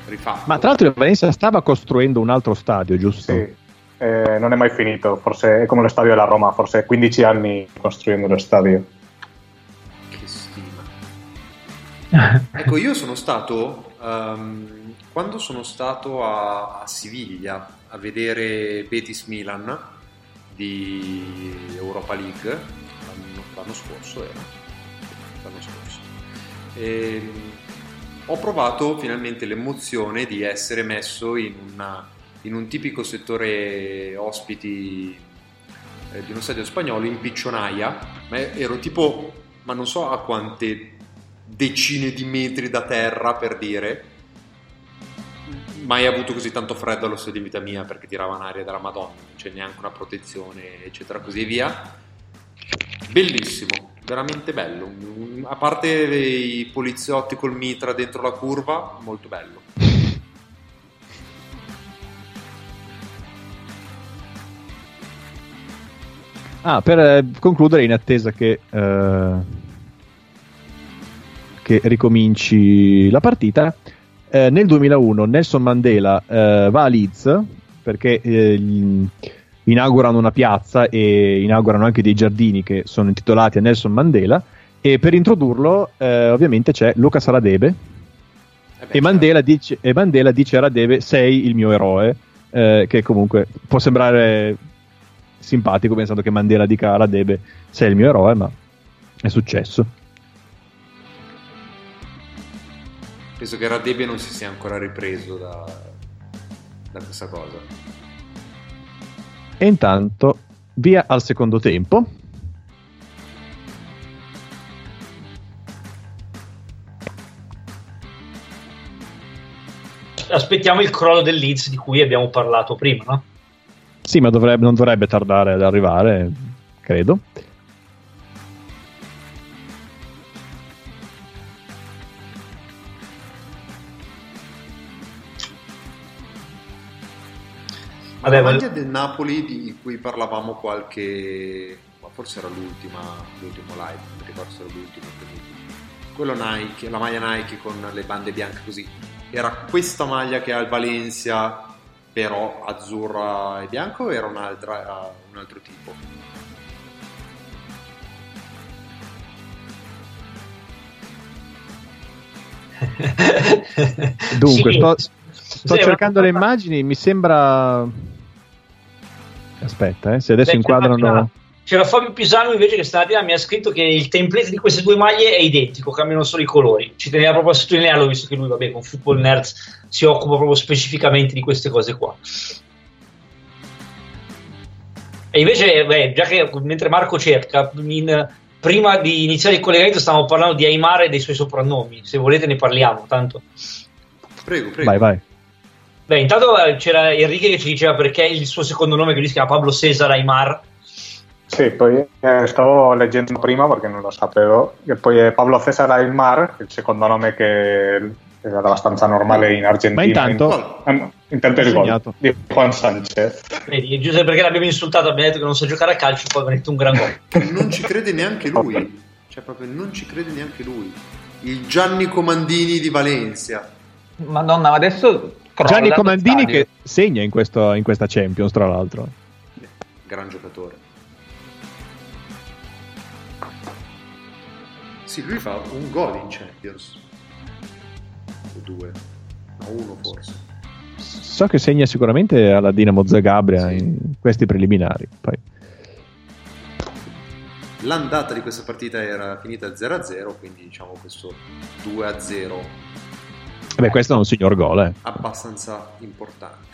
Speaker 5: rifatto
Speaker 3: Ma tra l'altro il Valencia stava costruendo un altro stadio, giusto?
Speaker 7: Sì. Eh, non è mai finito, forse è come lo stadio della Roma, forse 15 anni costruendo lo stadio.
Speaker 5: Che stima. ecco, io sono stato, ehm, quando sono stato a, a Siviglia a vedere Betis Milan di Europa League l'anno, l'anno scorso era, l'anno scorso. Ehm, ho provato finalmente l'emozione di essere messo in, una- in un tipico settore ospiti eh, di uno stadio spagnolo in piccionaia, ma ero tipo, ma non so a quante decine di metri da terra per dire. Mai avuto così tanto freddo allo stadio in vita mia perché tirava un'aria della Madonna, non c'è neanche una protezione, eccetera, così via. Bellissimo, veramente bello. A parte i poliziotti col mitra dentro la curva, molto bello.
Speaker 3: Ah, per eh, concludere, in attesa che, eh, che ricominci la partita, eh, nel 2001 Nelson Mandela eh, va a Leeds perché eh, inaugurano una piazza e inaugurano anche dei giardini che sono intitolati a Nelson Mandela e per introdurlo eh, ovviamente c'è Luca Saradebe e, Mandela dice, e Mandela dice a Radebe sei il mio eroe eh, che comunque può sembrare simpatico pensando che Mandela dica a Radebe sei il mio eroe ma è successo
Speaker 5: Penso che Radebia non si sia ancora ripreso da, da questa cosa.
Speaker 3: e intanto via al secondo tempo
Speaker 6: Aspettiamo il crollo del Leeds di cui abbiamo parlato prima, no?
Speaker 3: Sì ma dovrebbe- non dovrebbe tardare ad arrivare credo
Speaker 6: Vabbè,
Speaker 5: la
Speaker 6: ma-
Speaker 5: maglia del Napoli di cui parlavamo qualche... ma forse era l'ultima, l'ultimo live, non ricordo se era l'ultimo. Quello Nike, la maglia Nike con le bande bianche così. Era questa maglia che ha il Valencia, però azzurra e bianco o era un'altra, un altro tipo?
Speaker 3: dunque
Speaker 6: Sì.
Speaker 3: sto, Sto
Speaker 6: Sì,
Speaker 3: cercando le immagini, mi sembra... Aspetta, eh, se adesso
Speaker 6: Beh,
Speaker 3: inquadrano...
Speaker 6: C'era Fabio Pisano invece che stamattina mi ha scritto che il template di queste due maglie è identico, cambiano solo i colori. Ci teneva proprio a sottolinearlo, visto che lui, vabbè, con Football Nerds si occupa proprio specificamente di queste cose qua. E invece, beh, già che mentre Marco cerca, in- prima di iniziare il collegamento stavamo parlando di Aymar e dei suoi soprannomi. Se volete ne parliamo, tanto.
Speaker 5: Prego, prego.
Speaker 3: Vai, vai.
Speaker 6: Beh, intanto eh, c'era Enrique che ci diceva perché il suo secondo nome, che lui si chiama Pablo Cesar Aymar.
Speaker 7: Sì, poi eh, stavo leggendo prima perché non lo sapevo, e poi è Pablo Cesar Aymar, il secondo nome che era abbastanza normale in Argentina.
Speaker 3: Ma intanto-
Speaker 7: in, intanto il
Speaker 3: Ha
Speaker 7: gol di Juan Sanchez.
Speaker 6: Vedi, giusto perché l'abbiamo insultato, abbiamo detto che non sa giocare a calcio, poi abbiamo detto un gran gol.
Speaker 5: Non ci crede neanche lui. Cioè, proprio non ci crede neanche lui. Il Gianni Comandini di Valencia.
Speaker 4: Madonna, ma adesso
Speaker 3: Gianni Comandini che segna in, questo- in questa Champions, tra l'altro.
Speaker 5: Gran giocatore. Sì, lui fa un gol in Champions. O due. No, uno forse.
Speaker 3: So che segna sicuramente alla Dinamo Zagabria in questi preliminari. Poi.
Speaker 5: L'andata di questa partita era finita 0-0, quindi diciamo questo 2-0
Speaker 3: Beh, questo è un signor gol, eh.
Speaker 5: abbastanza importante.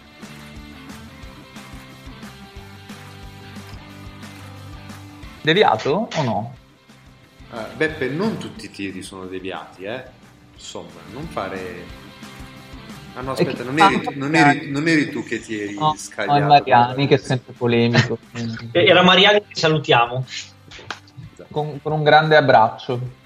Speaker 4: Deviato o no?
Speaker 5: Eh, Beppe, non tutti i tiri sono deviati, eh? Insomma, non fare... Ah no, aspetta, non eri, non eri- non eri tu che ti eri
Speaker 4: No, no, è
Speaker 5: scagliato.
Speaker 4: Mariani che è sempre polemico.
Speaker 6: E- Era Mariani che salutiamo.
Speaker 4: con, con un grande abbraccio.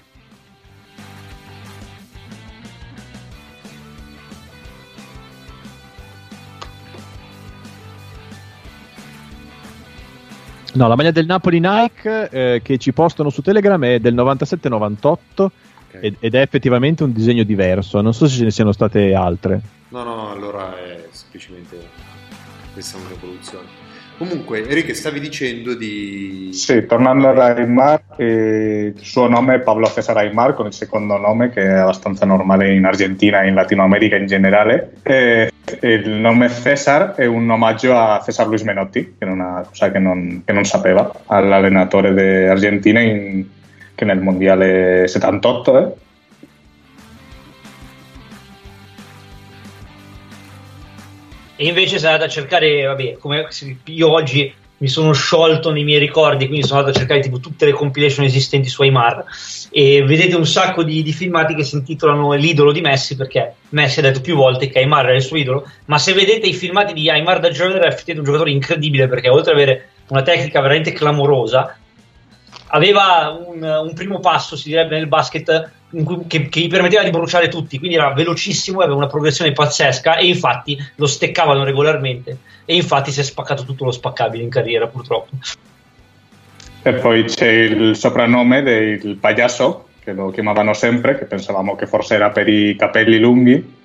Speaker 3: No, la maglia del Napoli Nike eh, che ci postano su Telegram è del 97-98 ed, ed è effettivamente un disegno diverso. Non so se ce ne siano state altre.
Speaker 5: No, no, allora è semplicemente questa è un'evoluzione. Comunque, Enrique, stavi dicendo di...
Speaker 7: Sì, tornando a Aymar, eh, il suo nome è Pablo Cesar Aymar, con il secondo nome che è abbastanza normale in Argentina e in Latino America in generale. Eh, il nome Cesar è un omaggio a Cesar Luis Menotti, che è una cosa che non, che non sapeva, all'allenatore dell'Argentina in- che nel mondiale 78
Speaker 6: E invece sono andato a cercare, vabbè, come io oggi mi sono sciolto nei miei ricordi, quindi sono andato a cercare tipo tutte le compilation esistenti su Aymar. E vedete un sacco di, di filmati che si intitolano L'idolo di Messi perché Messi ha detto più volte che Aymar era il suo idolo, ma se vedete i filmati di Aymar da giovane effettivamente un giocatore incredibile perché oltre ad avere una tecnica veramente clamorosa aveva un, un primo passo, si direbbe nel basket, cui- che, che gli permetteva di bruciare tutti, quindi era velocissimo e aveva una progressione pazzesca e infatti lo steccavano regolarmente e infatti si è spaccato tutto lo spaccabile in carriera purtroppo.
Speaker 7: E poi c'è il soprannome del payaso, che lo chiamavano sempre, che pensavamo che forse era per i capelli lunghi,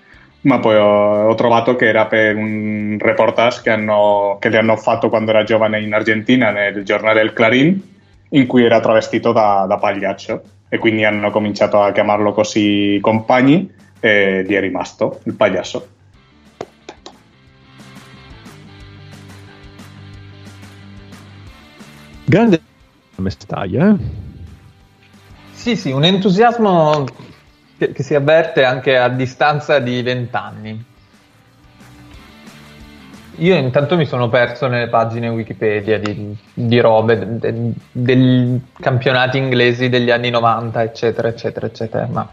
Speaker 7: ma poi ho, ho trovato che era per un reportage che, hanno, che le hanno fatto quando era giovane in Argentina nel giornale El Clarín, in cui era travestito da, da pagliaccio e quindi hanno cominciato a chiamarlo così i compagni e gli è rimasto il pagliasso.
Speaker 3: Grande mestaglia, eh?
Speaker 4: Sì, sì, un entusiasmo che, che si avverte anche a distanza di vent'anni. Io intanto mi sono perso nelle pagine Wikipedia di, di robe, de- de- dei campionati inglesi degli anni 90, eccetera, eccetera, eccetera. Ma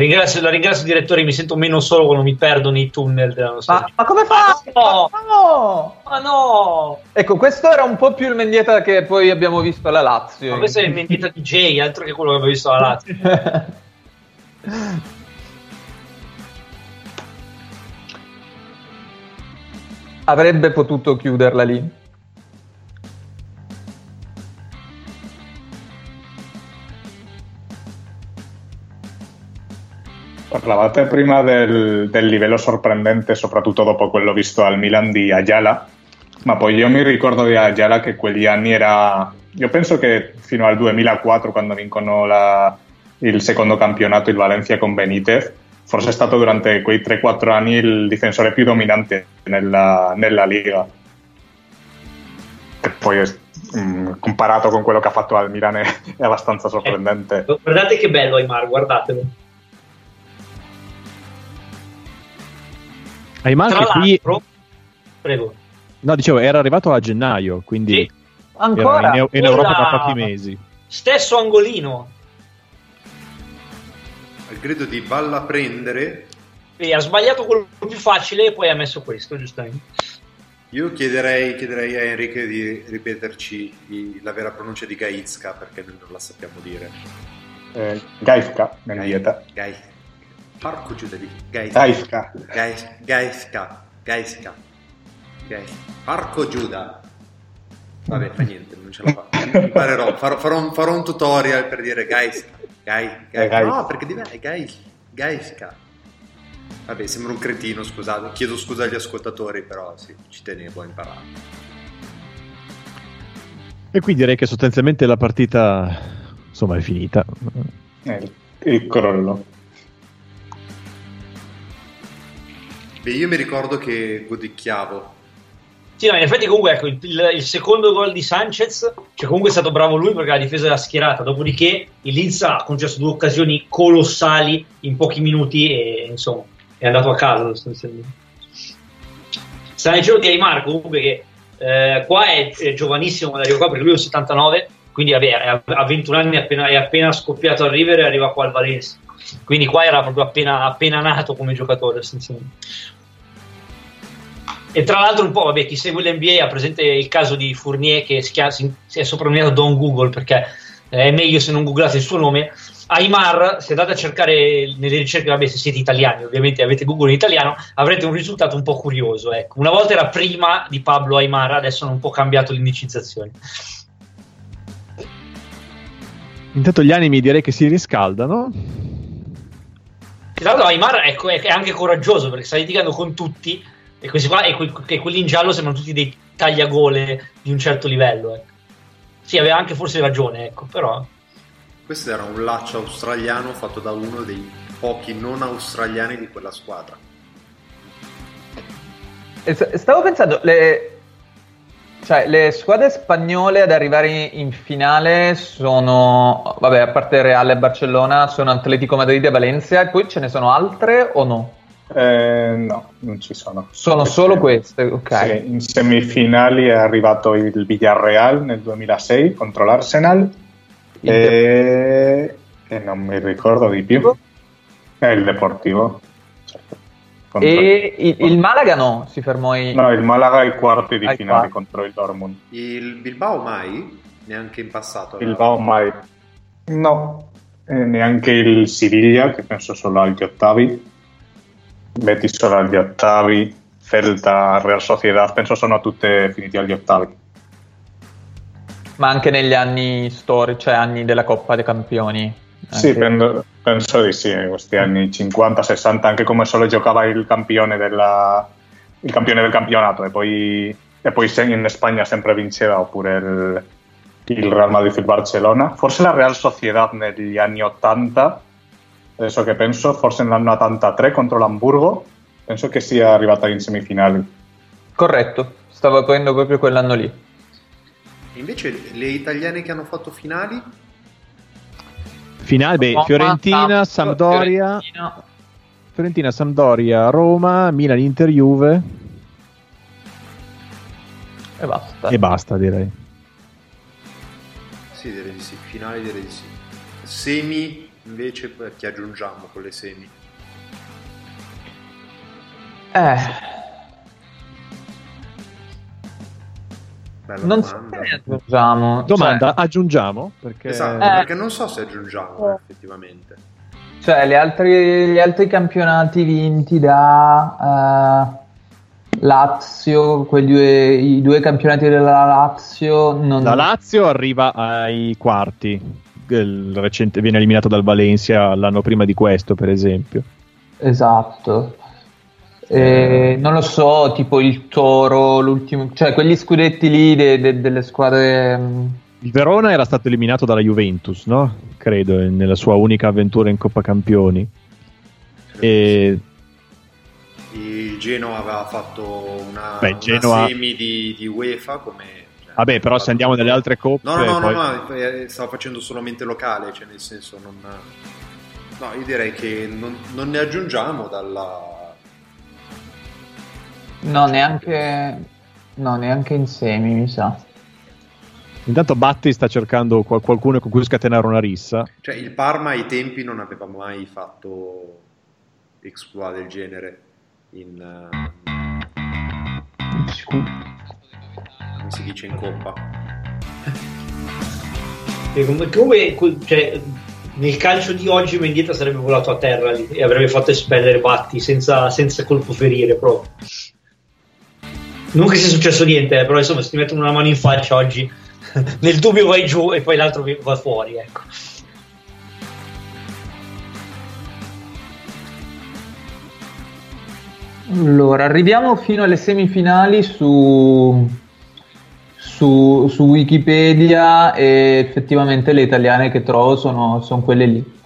Speaker 6: Ringrazio, la ringrazio direttore, mi sento meno solo quando mi perdo nei tunnel della nostra
Speaker 4: Ma, ma come fa?
Speaker 6: no!
Speaker 4: no!
Speaker 6: Ma no!
Speaker 4: Ecco, questo era un po' più il Mendieta che poi abbiamo visto alla Lazio.
Speaker 6: Ma questo è il Mendieta DJ, altro che quello che avevo visto alla Lazio.
Speaker 4: Avrebbe potuto chiuderla lì.
Speaker 7: Parlavate prima del, del livello sorprendente, soprattutto dopo quello visto al Milan di Ayala, ma poi io mi ricordo di Ayala che quegli anni era, io penso che fino al 2004, quando vincono la- il secondo campionato il Valencia con Benitez, forse è stato durante quei 3-4 anni il difensore più dominante nella, nella Liga. Che poi, è, mm, comparato con quello che ha fatto al Milan, è, è abbastanza sorprendente.
Speaker 6: Guardate che bello Aymar, guardatelo.
Speaker 3: Aymar
Speaker 6: Tra
Speaker 3: che qui...
Speaker 6: prego.
Speaker 3: No, dicevo, era arrivato a gennaio, quindi
Speaker 6: Ancora?
Speaker 3: era in, in Europa da pochi mesi.
Speaker 6: Stesso angolino.
Speaker 5: Al grido di balla prendere,
Speaker 6: E ha sbagliato quello più facile e poi ha messo questo, giustamente.
Speaker 5: io chiederei, chiederei a Enrique di ripeterci i- la vera pronuncia di Gaizka perché noi non la sappiamo dire.
Speaker 7: Eh, Gaivka, nel dieta.
Speaker 5: Gai. Porco giù da lì. Gaizka. Gaiska. Gaiska. Gais- Porco Giuda. Vabbè, fa niente, non ce la fa. Imparerò, farò, farò un, farò un tutorial per dire Gaiska. Gai, gai.
Speaker 7: Gai.
Speaker 5: No, perché deve è Gais, Gaiska. Vabbè, sembra un cretino, scusate. Chiedo scusa agli ascoltatori, però sì, ci tenevo a imparare.
Speaker 3: E qui direi che sostanzialmente la partita insomma è finita.
Speaker 7: Eh, il crollo.
Speaker 5: Beh, io mi ricordo che godicchiavo.
Speaker 6: Sì, no, in effetti comunque ecco, il, il- il secondo gol di Sanchez, cioè comunque è stato bravo lui perché la difesa era schierata, dopodiché il Leeds ha concesso due occasioni colossali in pochi minuti e insomma è andato a casa sostanzialmente. Sta dicendo di Aymar comunque che eh, qua è, è giovanissimo arriva qua perché lui è un 79, quindi vabbè, ha 21 anni, è appena, è appena scoppiato al River e arriva qua al Valencia. Quindi qua era proprio appena, appena nato come giocatore essenzialmente. E tra l'altro un po', vabbè, chi segue l'NBA ha presente il caso di Fournier che si, chiama- si è soprannominato Don Google perché eh, è meglio se non googlate il suo nome. Aymar, se andate a cercare nelle ricerche, vabbè, se siete italiani, ovviamente avete Google in italiano, avrete un risultato un po' curioso. Ecco. Una volta era prima di Pablo Aymar, adesso hanno un po' cambiato l'indicizzazione.
Speaker 3: Intanto gli animi direi che si riscaldano.
Speaker 6: Tra l'altro Aymar ecco, è anche coraggioso perché sta litigando con tutti e questi qua e, que- e quelli in giallo sembrano tutti dei tagliagole di un certo livello. ecco. Sì, aveva anche forse ragione, ecco, però...
Speaker 5: Questo era un laccio australiano fatto da uno dei pochi non australiani di quella squadra.
Speaker 4: St- Stavo pensando, le, cioè, le squadre spagnole ad arrivare in, in finale sono, vabbè, a parte Real e Barcellona, sono Atletico Madrid e Valencia, e poi ce ne sono altre o no?
Speaker 7: Eh, no, non ci sono.
Speaker 4: Sono solo queste, ok.
Speaker 7: Sì, in semifinali è arrivato il Villarreal nel 2006 contro l'Arsenal e, e non mi ricordo di più. È il Deportivo. Certo. Contro-
Speaker 4: E il, il Malaga no, si fermò in...
Speaker 7: No, il Malaga ai quarti di
Speaker 4: Ai
Speaker 7: finale
Speaker 4: quarti.
Speaker 7: contro il Dortmund.
Speaker 5: Il Bilbao mai? Neanche in passato.
Speaker 7: Il Bao mai. No, eh, neanche il Siviglia, che penso solo agli ottavi. Betis solo agli ottavi. Celta, Real Sociedad, penso sono tutte finite agli ottavi.
Speaker 4: Ma anche negli anni storici, cioè anni della Coppa dei Campioni.
Speaker 7: Sì, penso, penso di sì, in questi anni 50-60, anche come solo giocava il campione, della, il campione del campionato e poi, e poi in Spagna sempre vinceva, oppure il, il Real Madrid e il Barcellona. Forse la Real Sociedad negli anni 80, adesso che penso, forse nell'anno 83 contro l'Hamburgo, penso che sia arrivata in semifinali.
Speaker 4: Corretto, stavo prendendo proprio quell'anno lì.
Speaker 5: Invece le italiane che hanno fatto finali?
Speaker 3: Finale, beh,
Speaker 4: Roma,
Speaker 3: Fiorentina,
Speaker 4: Sampdoria,
Speaker 3: Sampdoria,
Speaker 4: Fiorentina.
Speaker 3: Fiorentina, Sampdoria, Roma, Milan, Inter, Juve
Speaker 4: E basta.
Speaker 3: e basta direi.
Speaker 5: Sì, direi di sì. Finali direi di sì. Semi invece chi aggiungiamo con le semi?
Speaker 4: Eh,
Speaker 5: Bella
Speaker 4: non so
Speaker 5: domanda.
Speaker 4: se ne aggiungiamo.
Speaker 3: Domanda,
Speaker 4: Cioè,
Speaker 3: aggiungiamo? Perché
Speaker 5: Esatto,
Speaker 4: Eh.
Speaker 5: perché non so se aggiungiamo eh, effettivamente.
Speaker 4: Cioè, gli altri, gli altri campionati vinti da eh, Lazio, quei due, i due campionati della Lazio, non...
Speaker 3: la Lazio arriva ai quarti. Il recente, viene eliminato dal Valencia l'anno prima di questo, per esempio.
Speaker 4: Esatto. Eh, non lo so, tipo il Toro, l'ultimo, cioè quegli scudetti lì de- de- delle squadre. mm,
Speaker 3: Il Verona era stato eliminato dalla Juventus, no? Credo, nella sua unica avventura in Coppa Campioni. E
Speaker 5: Il Genoa aveva fatto una,
Speaker 3: Beh,
Speaker 5: una
Speaker 3: Genoa-
Speaker 5: semi di, di UEFA come...
Speaker 3: vabbè, però se andiamo nelle altre coppe,
Speaker 5: No, no, no,
Speaker 3: poi-
Speaker 5: no, no, eh, stavo facendo solamente locale, cioè nel senso non... No, io direi che non, non ne aggiungiamo dalla...
Speaker 4: No, neanche, no, neanche in semi, mi sa.
Speaker 3: intanto Batti sta cercando qual- qualcuno con cui scatenare una rissa.
Speaker 5: Cioè il Parma ai tempi non aveva mai fatto exploit del genere in... eh, come si dice in coppa?
Speaker 6: E com- Come, que- cioè, nel calcio di oggi Mendieta sarebbe volato a terra lì e avrebbe fatto espellere Batti senza, senza colpo ferire proprio. Non che sia successo niente, eh, però insomma se ti mettono una mano in faccia oggi, nel dubbio vai giù e poi l'altro va fuori. Ecco.
Speaker 4: Allora, arriviamo fino alle semifinali su, su, su Wikipedia e effettivamente le italiane che trovo sono, sono quelle lì.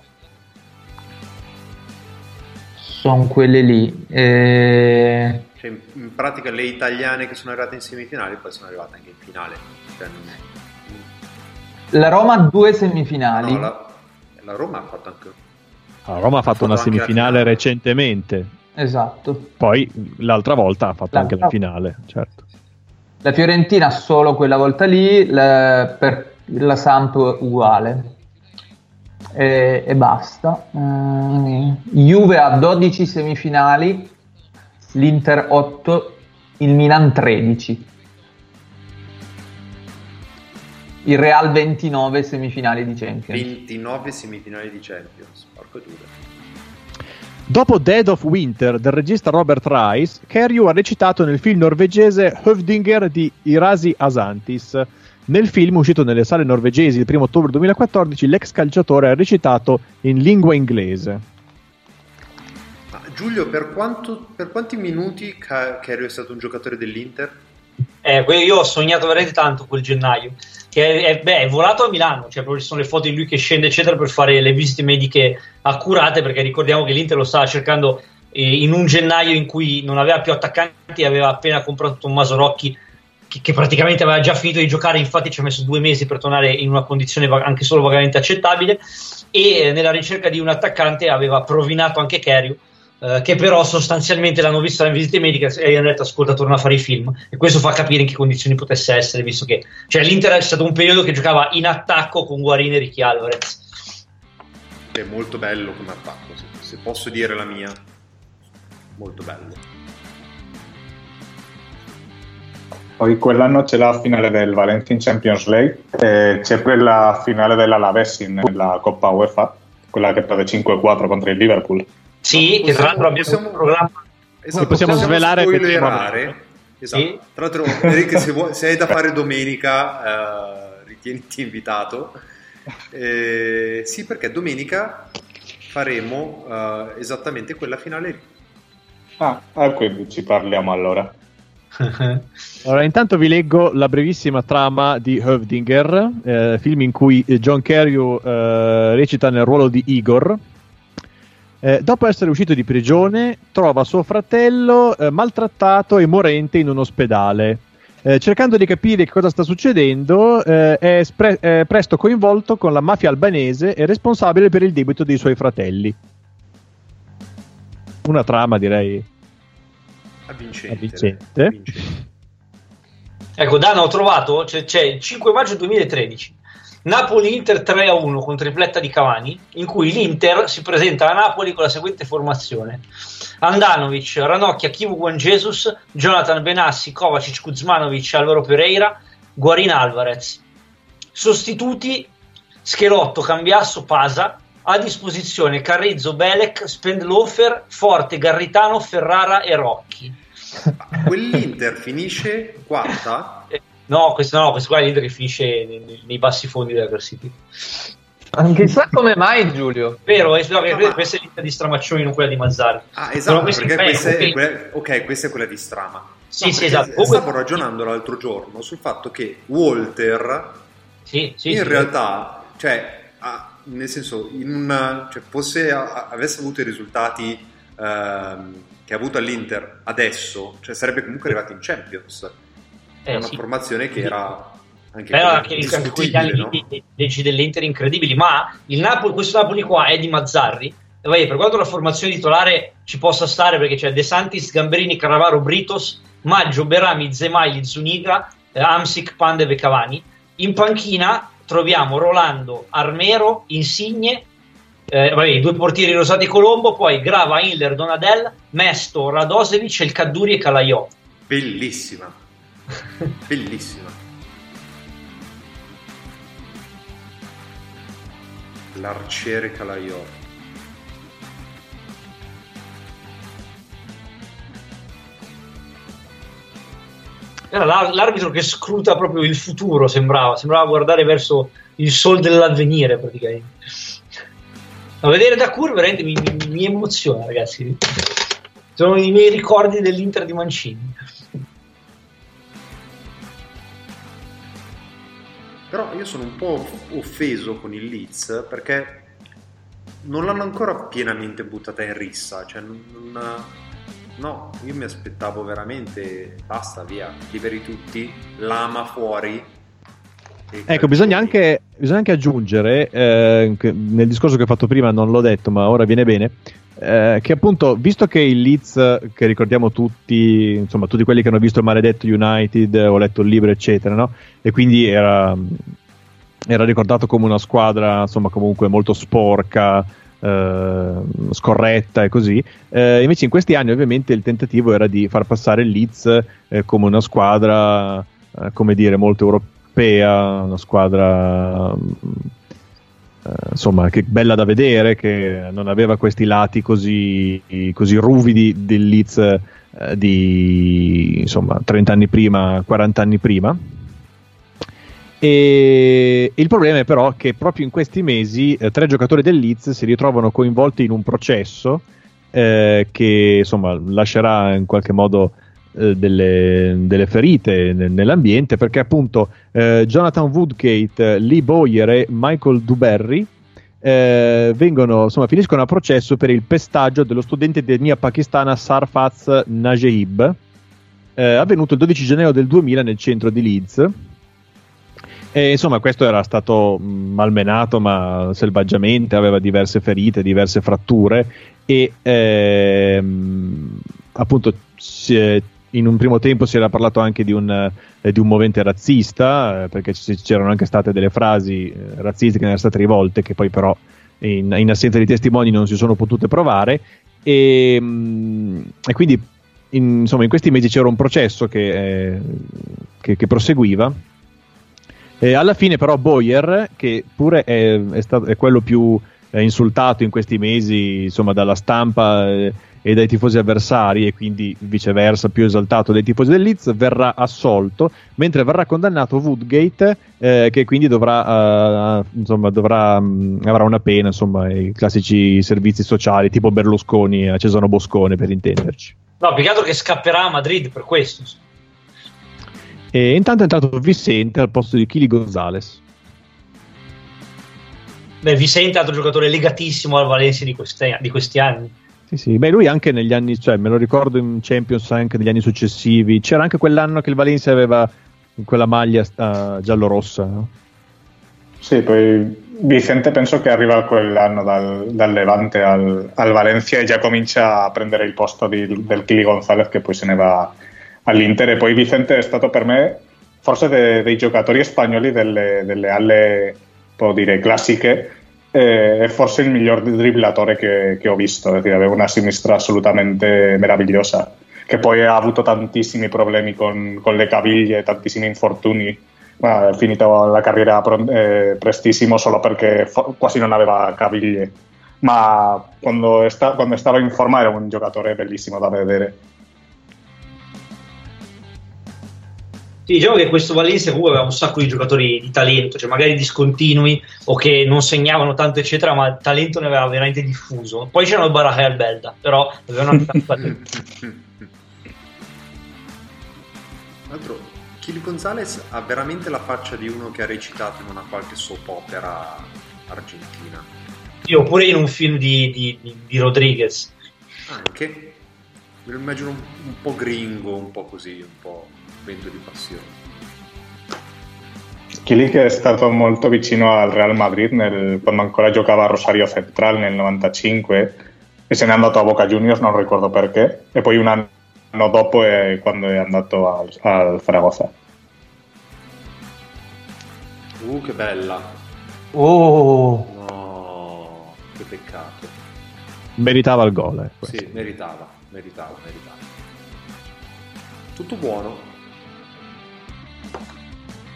Speaker 4: Sono quelle lì. E-
Speaker 5: Cioè in, pratica le italiane che sono arrivate in semifinali poi sono arrivate anche in finale. Cioè, non-
Speaker 4: La Roma ha due semifinali.
Speaker 5: no, la, la Roma ha fatto anche...
Speaker 3: La Roma ha fatto una
Speaker 5: Fatto la
Speaker 3: semifinale recentemente,
Speaker 4: Esatto.
Speaker 3: poi l'altra volta ha fatto anche la
Speaker 4: L'altra-
Speaker 3: finale, certo.
Speaker 4: La Fiorentina solo quella volta lì, la- per la Samp uguale. E, e basta. Eh, Juve ha 12 semifinali, l'Inter 8, il Milan 13. Il Real 29 semifinali di Champions.
Speaker 5: 29 semifinali di Champions. Porco due.
Speaker 3: Dopo Dead of Winter del regista Robert Rice, Kerju ha recitato nel film norvegese Høvdinger di Irasi Asantis. Nel film, uscito nelle sale norvegesi il 1 ottobre 2014, l'ex calciatore ha recitato in lingua inglese.
Speaker 5: Ma Giulio, per, quanto- per quanti minuti Ca- Cario è stato un giocatore dell'Inter?
Speaker 6: Eh, io ho sognato veramente tanto quel gennaio. Che è, beh, è volato a Milano, cioè proprio ci sono le foto di lui che scende, eccetera, per fare le visite mediche accurate. Perché ricordiamo che l'Inter lo stava cercando eh, in un gennaio in cui non aveva più attaccanti, aveva appena comprato Tommaso Rocchi, che, che praticamente aveva già finito di giocare. Infatti, ci ha messo due mesi per tornare in una condizione anche solo vagamente accettabile. E eh, nella ricerca di un attaccante aveva provinato anche Kerio. Eh, che però sostanzialmente l'hanno visto alle visite mediche e gli hanno detto ascolta torna a fare i film e questo fa capire in che condizioni potesse essere visto che cioè, l'Inter è stato un periodo che giocava in attacco con Guarini e Ricchi Alvarez
Speaker 5: È molto bello come attacco, se, se posso dire la mia. Molto bello.
Speaker 7: Poi quell'anno c'è la finale del Valentin Champions League e c'è quella finale dell'Alaves in- nella Coppa UEFA, quella che perde 5-4 contro il Liverpool.
Speaker 6: Sì che tra l'altro abbiamo un programma
Speaker 5: Esatto,
Speaker 3: possiamo svelare
Speaker 5: spoilerare. Esatto. Tra l'altro, Enrico, se, vuoi- se hai da fare domenica, eh, ritieniti invitato. Eh, sì, perché domenica faremo eh, esattamente quella finale lì.
Speaker 7: Ah, quindi ci parliamo allora.
Speaker 3: Allora, intanto vi leggo la brevissima trama di Høvdinger, eh, film in cui John Kerry eh, recita nel ruolo di Igor. Eh, dopo essere uscito di prigione, trova suo fratello eh, maltrattato e morente in un ospedale. Eh, cercando di capire che cosa sta succedendo, eh, è spre- è presto coinvolto con la mafia albanese e responsabile per il debito dei suoi fratelli. Una trama, direi,
Speaker 5: Avvincente.
Speaker 3: avvincente.
Speaker 6: ecco Dana ho trovato c'è, c'è il 5 maggio 2013 Napoli-Inter 3-1 con tripletta di Cavani in cui l'Inter si presenta a Napoli con la seguente formazione. Andanovic, Ranocchia, Kivu Juan Jesus Jonathan Benassi, Kovacic, Kuzmanovic, Alvaro Pereira Guarin Alvarez sostituti Schelotto, Cambiasso, Pasa. A disposizione Carrizzo, Belec, Spendlofer, Forte, Garritano, Ferrara e Rocchi.
Speaker 5: Quell'Inter finisce quarta?
Speaker 6: No, questo no, questo qua è l'Inter che finisce nei, nei bassi fondi della classifica.
Speaker 4: Chissà come mai Giulio.
Speaker 6: Vero, eh, no, che questa è l'Inter di Stramaccioni, non quella di Mazzari.
Speaker 5: Ah, esatto, perché
Speaker 6: tre,
Speaker 5: questa è,
Speaker 6: ok.
Speaker 5: quella, ok, questa è quella di Strama.
Speaker 6: Sì, sì,
Speaker 5: perché
Speaker 6: esatto.
Speaker 5: Stavo ragionando l'altro giorno sul fatto che Walter
Speaker 6: Sì, sì,
Speaker 5: in
Speaker 6: sì.
Speaker 5: realtà, cioè, ha- nel senso, in una, cioè, fosse, a- avesse avuto i risultati ehm, che ha avuto all'Inter adesso, cioè sarebbe comunque arrivato in Champions. È
Speaker 6: Eh,
Speaker 5: una
Speaker 6: sì.
Speaker 5: formazione che era anche
Speaker 6: Però anche, anche quegli anni
Speaker 5: no?
Speaker 6: di- di- leggi dell'Inter incredibili, ma il Napoli, questo Napoli qua è di Mazzarri. Vai, per quanto la formazione titolare ci possa stare, perché c'è De Santis, Gamberini, Carravaro, Britos, Maggio, Berami, Zemaili, Zuniga, eh, Amsic, Pandev e Cavani. In panchina troviamo Rolando, Armero, Insigne, eh, vabbè, i due portieri Rosati e Colombo, poi Grava, Inler, Donadel, Mesto, Radosevic, El Cadduri e Calaiò.
Speaker 5: Bellissima, bellissima. L'arciere Calaiò.
Speaker 6: Era l'ar- l'arbitro che scruta proprio il futuro, sembrava, sembrava guardare verso il sol dell'avvenire praticamente. A vedere da curva veramente mi, mi- mi emoziona, ragazzi. Sono i miei ricordi dell'Inter di Mancini.
Speaker 5: Però io sono un po' offeso con il Leeds perché non l'hanno ancora pienamente buttata in rissa. Cioè, non- no, io mi aspettavo veramente basta, via, liberi tutti, lama fuori.
Speaker 3: Ecco, bisogna anche, bisogna anche aggiungere, eh, nel discorso che ho fatto prima non l'ho detto, ma ora viene bene, eh, che appunto, visto che il Leeds, che ricordiamo tutti, insomma, tutti quelli che hanno visto il maledetto United, ho letto il libro, eccetera, no? E quindi era, era ricordato come una squadra, insomma, comunque molto sporca, eh, scorretta e così. Eh, invece in questi anni ovviamente il tentativo era di far passare il Leeds eh, come una squadra, eh, come dire, molto europea, una squadra eh, insomma, che bella da vedere, che non aveva questi lati così, così ruvidi del Leeds eh, di insomma 30 anni prima, 40 anni prima. E il problema è però che proprio in questi mesi eh, tre giocatori del Leeds si ritrovano coinvolti in un processo eh, che insomma lascerà in qualche modo eh, delle, delle ferite nel- nell'ambiente perché appunto eh, Jonathan Woodgate, Lee Boyer e Michael Duberry eh, vengono, insomma, finiscono a processo per il pestaggio dello studente di etnia pakistana Sarfaz Najeeb eh, avvenuto il 12 gennaio del 2000 nel centro di Leeds. E insomma, questo era stato mh, malmenato, ma selvaggiamente, aveva diverse ferite, diverse fratture e ehm, appunto in un primo tempo si era parlato anche di un, eh, di un movente razzista, eh, perché ci- c'erano anche state delle frasi eh, razziste che erano state rivolte, che poi però in, in assenza di testimoni non si sono potute provare. E, mh, e quindi in, insomma, in questi mesi c'era un processo che, eh, che- che proseguiva. E alla fine, però, Boyer, che pure è, è stato, è quello più eh, insultato in questi mesi, insomma, dalla stampa e dai tifosi avversari, e quindi viceversa, più esaltato dai tifosi del Leeds, verrà assolto, mentre verrà condannato Woodgate, eh, che quindi dovrà, eh, insomma, dovrà, mh, avrà una pena, insomma, i classici servizi sociali, tipo Berlusconi a Cesano Boscone, per intenderci.
Speaker 6: No, più che altro che scapperà a Madrid per questo.
Speaker 3: E intanto è entrato Vicente al posto di Kili Gonzalez.
Speaker 6: Beh, Vicente è altro giocatore legatissimo al Valencia di, queste- di questi anni.
Speaker 3: Sì, sì, beh, lui anche negli anni, cioè me lo ricordo in Champions anche negli anni successivi. C'era anche quell'anno che il Valencia aveva quella maglia eh, giallo-rossa. no?
Speaker 7: Sì, poi Vicente penso che arriva quell'anno dal, dal Levante al, al Valencia e già comincia a prendere il posto di- del Kili Gonzalez che poi se ne va all'Inter e poi Vicente è stato per me forse de- dei giocatori spagnoli delle, delle alle, può dire, classiche è forse il miglior dribblatore che, che ho visto, decir, aveva una sinistra assolutamente meravigliosa che poi ha avuto tantissimi problemi con, con le caviglie, tantissimi infortuni ma è finito la carriera eh, prestissimo solo perché fo- quasi non aveva caviglie. Ma quando, sta- quando stava in forma era un giocatore bellissimo da vedere.
Speaker 6: Sì, diciamo che questo Valencia comunque aveva un sacco di giocatori di talento, cioè magari discontinui o che non segnavano tanto, eccetera, ma il talento ne aveva veramente diffuso. Poi c'erano Baraka e Albelda, però avevano anche tanto talento.
Speaker 5: Tra l'altro, Kili Gonzalez ha veramente la faccia di uno che ha recitato in una qualche soap opera argentina.
Speaker 6: Sì, oppure in un film di, di, di- di Rodriguez.
Speaker 5: Anche. Me lo immagino un, un po' gringo, un po' così, un po' vento di passione.
Speaker 7: Chilik è stato molto vicino al Real Madrid nel- quando ancora giocava a Rosario Central nel 95 e se n'è andato a Boca Juniors, non ricordo perché, e poi un anno dopo è quando è andato al, al Zaragoza.
Speaker 5: Uh, che bella.
Speaker 4: Oh,
Speaker 5: No, che peccato.
Speaker 3: Meritava il gol. eh.
Speaker 5: Sì, meritava, meritava, meritava. Tutto buono.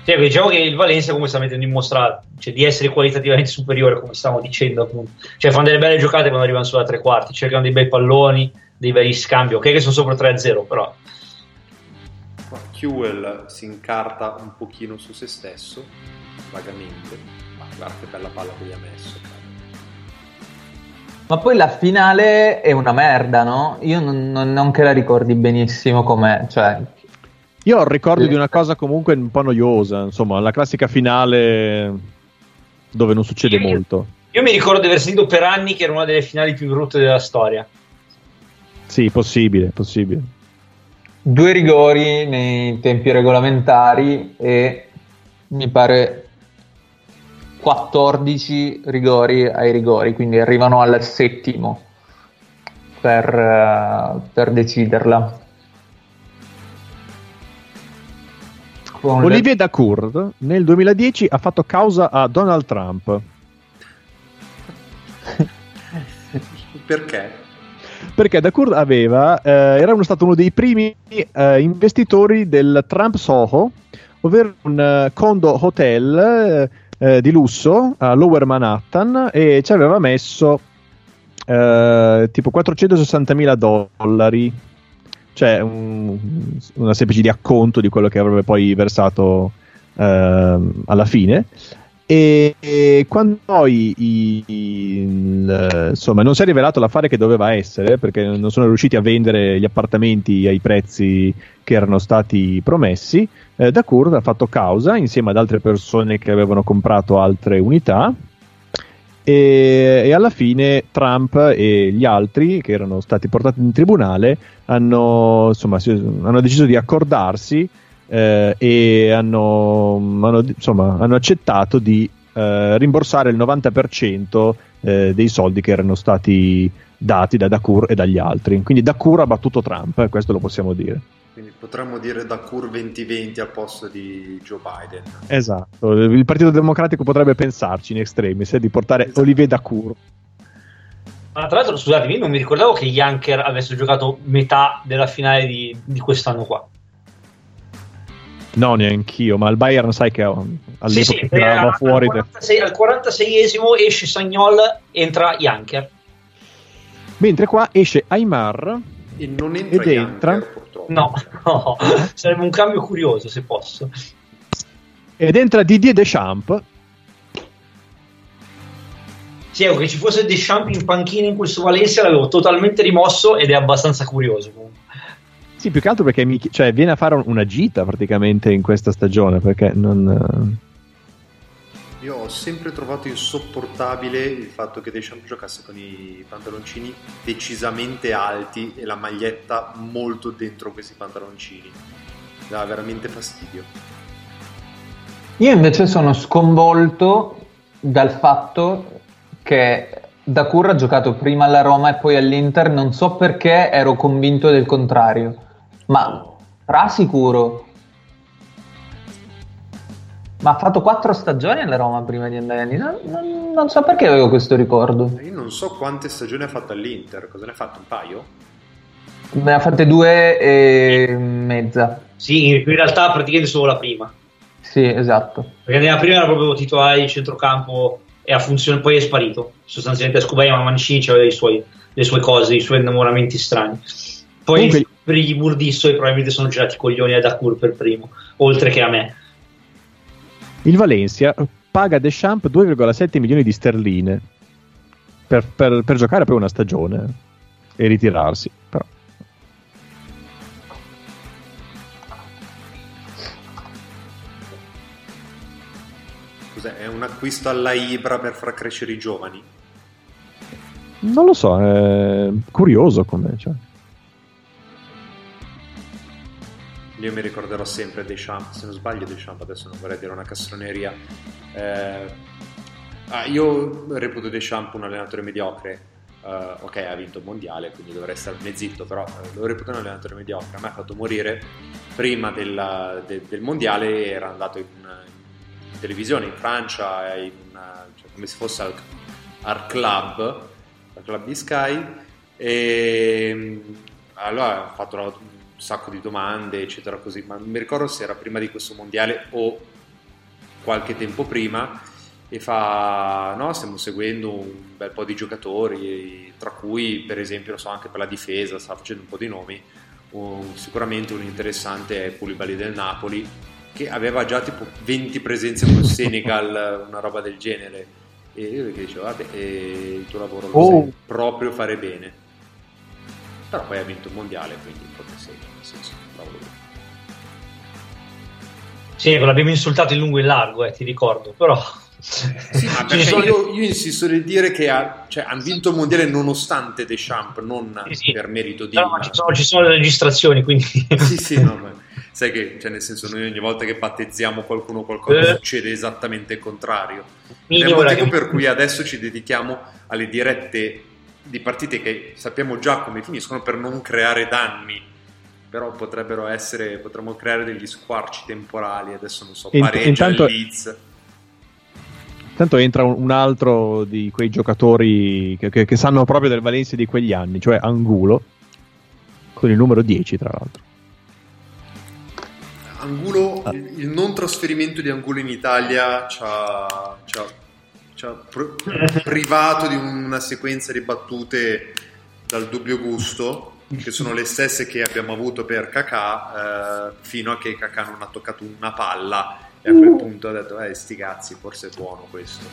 Speaker 6: Cioè, diciamo che il Valencia come sta mettendo in mostra cioè, di essere qualitativamente superiore, come stavamo dicendo appunto. Cioè, fanno delle belle giocate quando arrivano sulla tre quarti, cercano dei bei palloni, dei bei scambi, ok che sono sopra 3-0, però
Speaker 5: Kewell si incarta un pochino su se stesso, vagamente. Ma guarda che bella palla che gli ha messo.
Speaker 4: ma poi la finale è una merda, no? Io non, non- non che la ricordi benissimo com'è, cioè...
Speaker 3: Io ho il ricordo
Speaker 4: Sì.
Speaker 3: di una cosa comunque un po' noiosa, insomma, la classica finale dove non succede molto.
Speaker 6: io mi ricordo di aver sentito per anni che era una delle finali più brutte della storia.
Speaker 3: Sì, possibile, possibile.
Speaker 4: Due rigori nei tempi regolamentari e mi pare 14 rigori ai rigori, quindi arrivano al settimo per, eh, per deciderla. Con le-
Speaker 3: Olivier Dacour nel 2010 ha fatto causa a Donald Trump
Speaker 5: Perché?
Speaker 3: perché Dacour aveva, eh, era uno stato uno dei primi eh, investitori del Trump Soho, ovvero un eh, condo hotel eh, eh, di lusso a Lower Manhattan e ci aveva messo eh, tipo 460 mila dollari, cioè un- una specie di acconto di quello che avrebbe poi versato ehm, alla fine. E, e quando poi il- insomma, non si è rivelato l'affare che doveva essere perché non sono riusciti a vendere gli appartamenti ai prezzi che erano stati promessi, eh, Dacour ha fatto causa insieme ad altre persone che avevano comprato altre unità e, e alla fine Trump e gli altri che erano stati portati in tribunale hanno, insomma, hanno deciso di accordarsi eh, e hanno, hanno, insomma, hanno accettato di eh, rimborsare il 90% eh, dei soldi che erano stati dati da Dacour e dagli altri. Quindi Dacour ha battuto Trump, eh, questo lo possiamo dire.
Speaker 5: Quindi potremmo dire da Cur 2020 al posto di Joe Biden.
Speaker 3: Esatto, il Partito Democratico potrebbe pensarci in extremis eh, di portare Olivier Dacour.
Speaker 6: Ma tra l'altro, scusatemi, non mi ricordavo che gli Anker avessero giocato metà della finale di, di quest'anno qua.
Speaker 3: No, neanch'io, ma il Bayern sai che um,
Speaker 6: Sì,
Speaker 3: all'epoca
Speaker 6: sì,
Speaker 3: tirava fuori.
Speaker 6: al, 46, al 46esimo esce Sagnol, entra Janker.
Speaker 3: Mentre qua esce Aymar
Speaker 5: E non entra
Speaker 3: ed entra,
Speaker 5: purtroppo.
Speaker 6: No, no, sarebbe un cambio curioso se posso.
Speaker 3: ed entra Didier Deschamps.
Speaker 6: Sì, ecco, che ci fosse Deschamps in panchina in questo Valencia l'avevo totalmente rimosso ed è abbastanza curioso. comunque.
Speaker 3: Sì, più che altro perché mi- cioè, viene a fare un- una gita praticamente in questa stagione perché non...
Speaker 5: Io ho sempre trovato insopportabile il fatto che Deschamps giocasse con i pantaloncini decisamente alti e la maglietta molto dentro questi pantaloncini. Dava veramente fastidio.
Speaker 4: Io invece sono sconvolto dal fatto che Dacour ha giocato prima alla Roma e poi all'Inter, non so perché ero convinto del contrario, ma sarà sicuro. Ma ha fatto quattro stagioni alla Roma prima di andare lì, non, non- so perché avevo questo ricordo.
Speaker 5: Io non so quante stagioni ha fatto all'Inter, cosa ne ha fatto? Un paio?
Speaker 4: Ne ha fatte due e mezza.
Speaker 6: Sì, in realtà praticamente solo la prima.
Speaker 4: Sì, esatto.
Speaker 6: Perché nella prima era proprio titolare di centrocampo e a funzione poi è sparito. Sostanzialmente Scubaia ma Mancini aveva i suoi, le sue cose, i suoi innamoramenti strani. Poi
Speaker 3: Comunque-
Speaker 6: per gli Burdisso probabilmente sono girati i coglioni a Dacour per primo, oltre che a me.
Speaker 3: Il Valencia paga Deschamps 2,7 milioni di sterline per, per- per giocare poi una stagione e ritirarsi. Però.
Speaker 5: Cos'è? È un acquisto alla Ibra per far crescere i giovani?
Speaker 3: Non lo so, è curioso come. Cioè.
Speaker 5: Io mi ricorderò sempre Deschamps, se non sbaglio Deschamps, adesso non vorrei dire una castroneria. Eh, ah, io reputo Deschamps un allenatore mediocre. Eh, ok, ha vinto il mondiale, quindi dovrei starne zitto, però eh, lo reputo un allenatore mediocre. A me ha fatto morire prima della- de- del mondiale, era andato in, in televisione in Francia, in una- cioè, come se fosse al, al club, al club di Sky, e allora ha fatto una- un sacco di domande, eccetera, così, ma non mi ricordo se era prima di questo mondiale o qualche tempo prima e fa no stiamo seguendo un bel po' di giocatori tra cui per esempio lo so anche per la difesa sta facendo un po' di nomi un- sicuramente un interessante è Koulibaly del Napoli che aveva già tipo 20 presenze col Senegal una roba del genere. E io gli dicevo vabbè il tuo lavoro lo
Speaker 6: Oh.
Speaker 5: sai proprio fare bene. Però poi ha vinto il mondiale quindi forse sì nel senso bravo lui.
Speaker 6: Sì, l'abbiamo insultato in lungo e in largo, eh, ti ricordo, però...
Speaker 5: Sì, ma io, io insisto nel dire che ha- cioè, hanno vinto il mondiale nonostante Deschamps, non per merito di...
Speaker 6: No, ma ci sono, ci sono le registrazioni, quindi...
Speaker 5: Sì, sì, no, ma sai che, cioè, nel senso, noi ogni volta che battezziamo qualcuno qualcosa
Speaker 6: Eh.
Speaker 5: succede esattamente il contrario. È il motivo
Speaker 6: raga.
Speaker 5: per cui adesso ci dedichiamo alle dirette di partite che sappiamo già come finiscono per non creare danni. Però potrebbero essere, potremmo creare degli squarci temporali. Adesso non so, pareggia
Speaker 3: intanto-
Speaker 5: il Leeds.
Speaker 3: Intanto entra un, altro di quei giocatori che, che- che sanno proprio del Valencia di quegli anni, cioè Angulo, con il numero 10 tra l'altro.
Speaker 5: Angulo,
Speaker 3: Ah.
Speaker 5: il il non trasferimento di Angulo in Italia ci ha, ci ha- ci ha pr- privato di una sequenza di battute dal dubbio gusto, che sono le stesse che abbiamo avuto per Kakà, eh, fino a che Kakà non ha toccato una palla e a quel punto ha detto, eh, sti cazzi, forse è buono questo.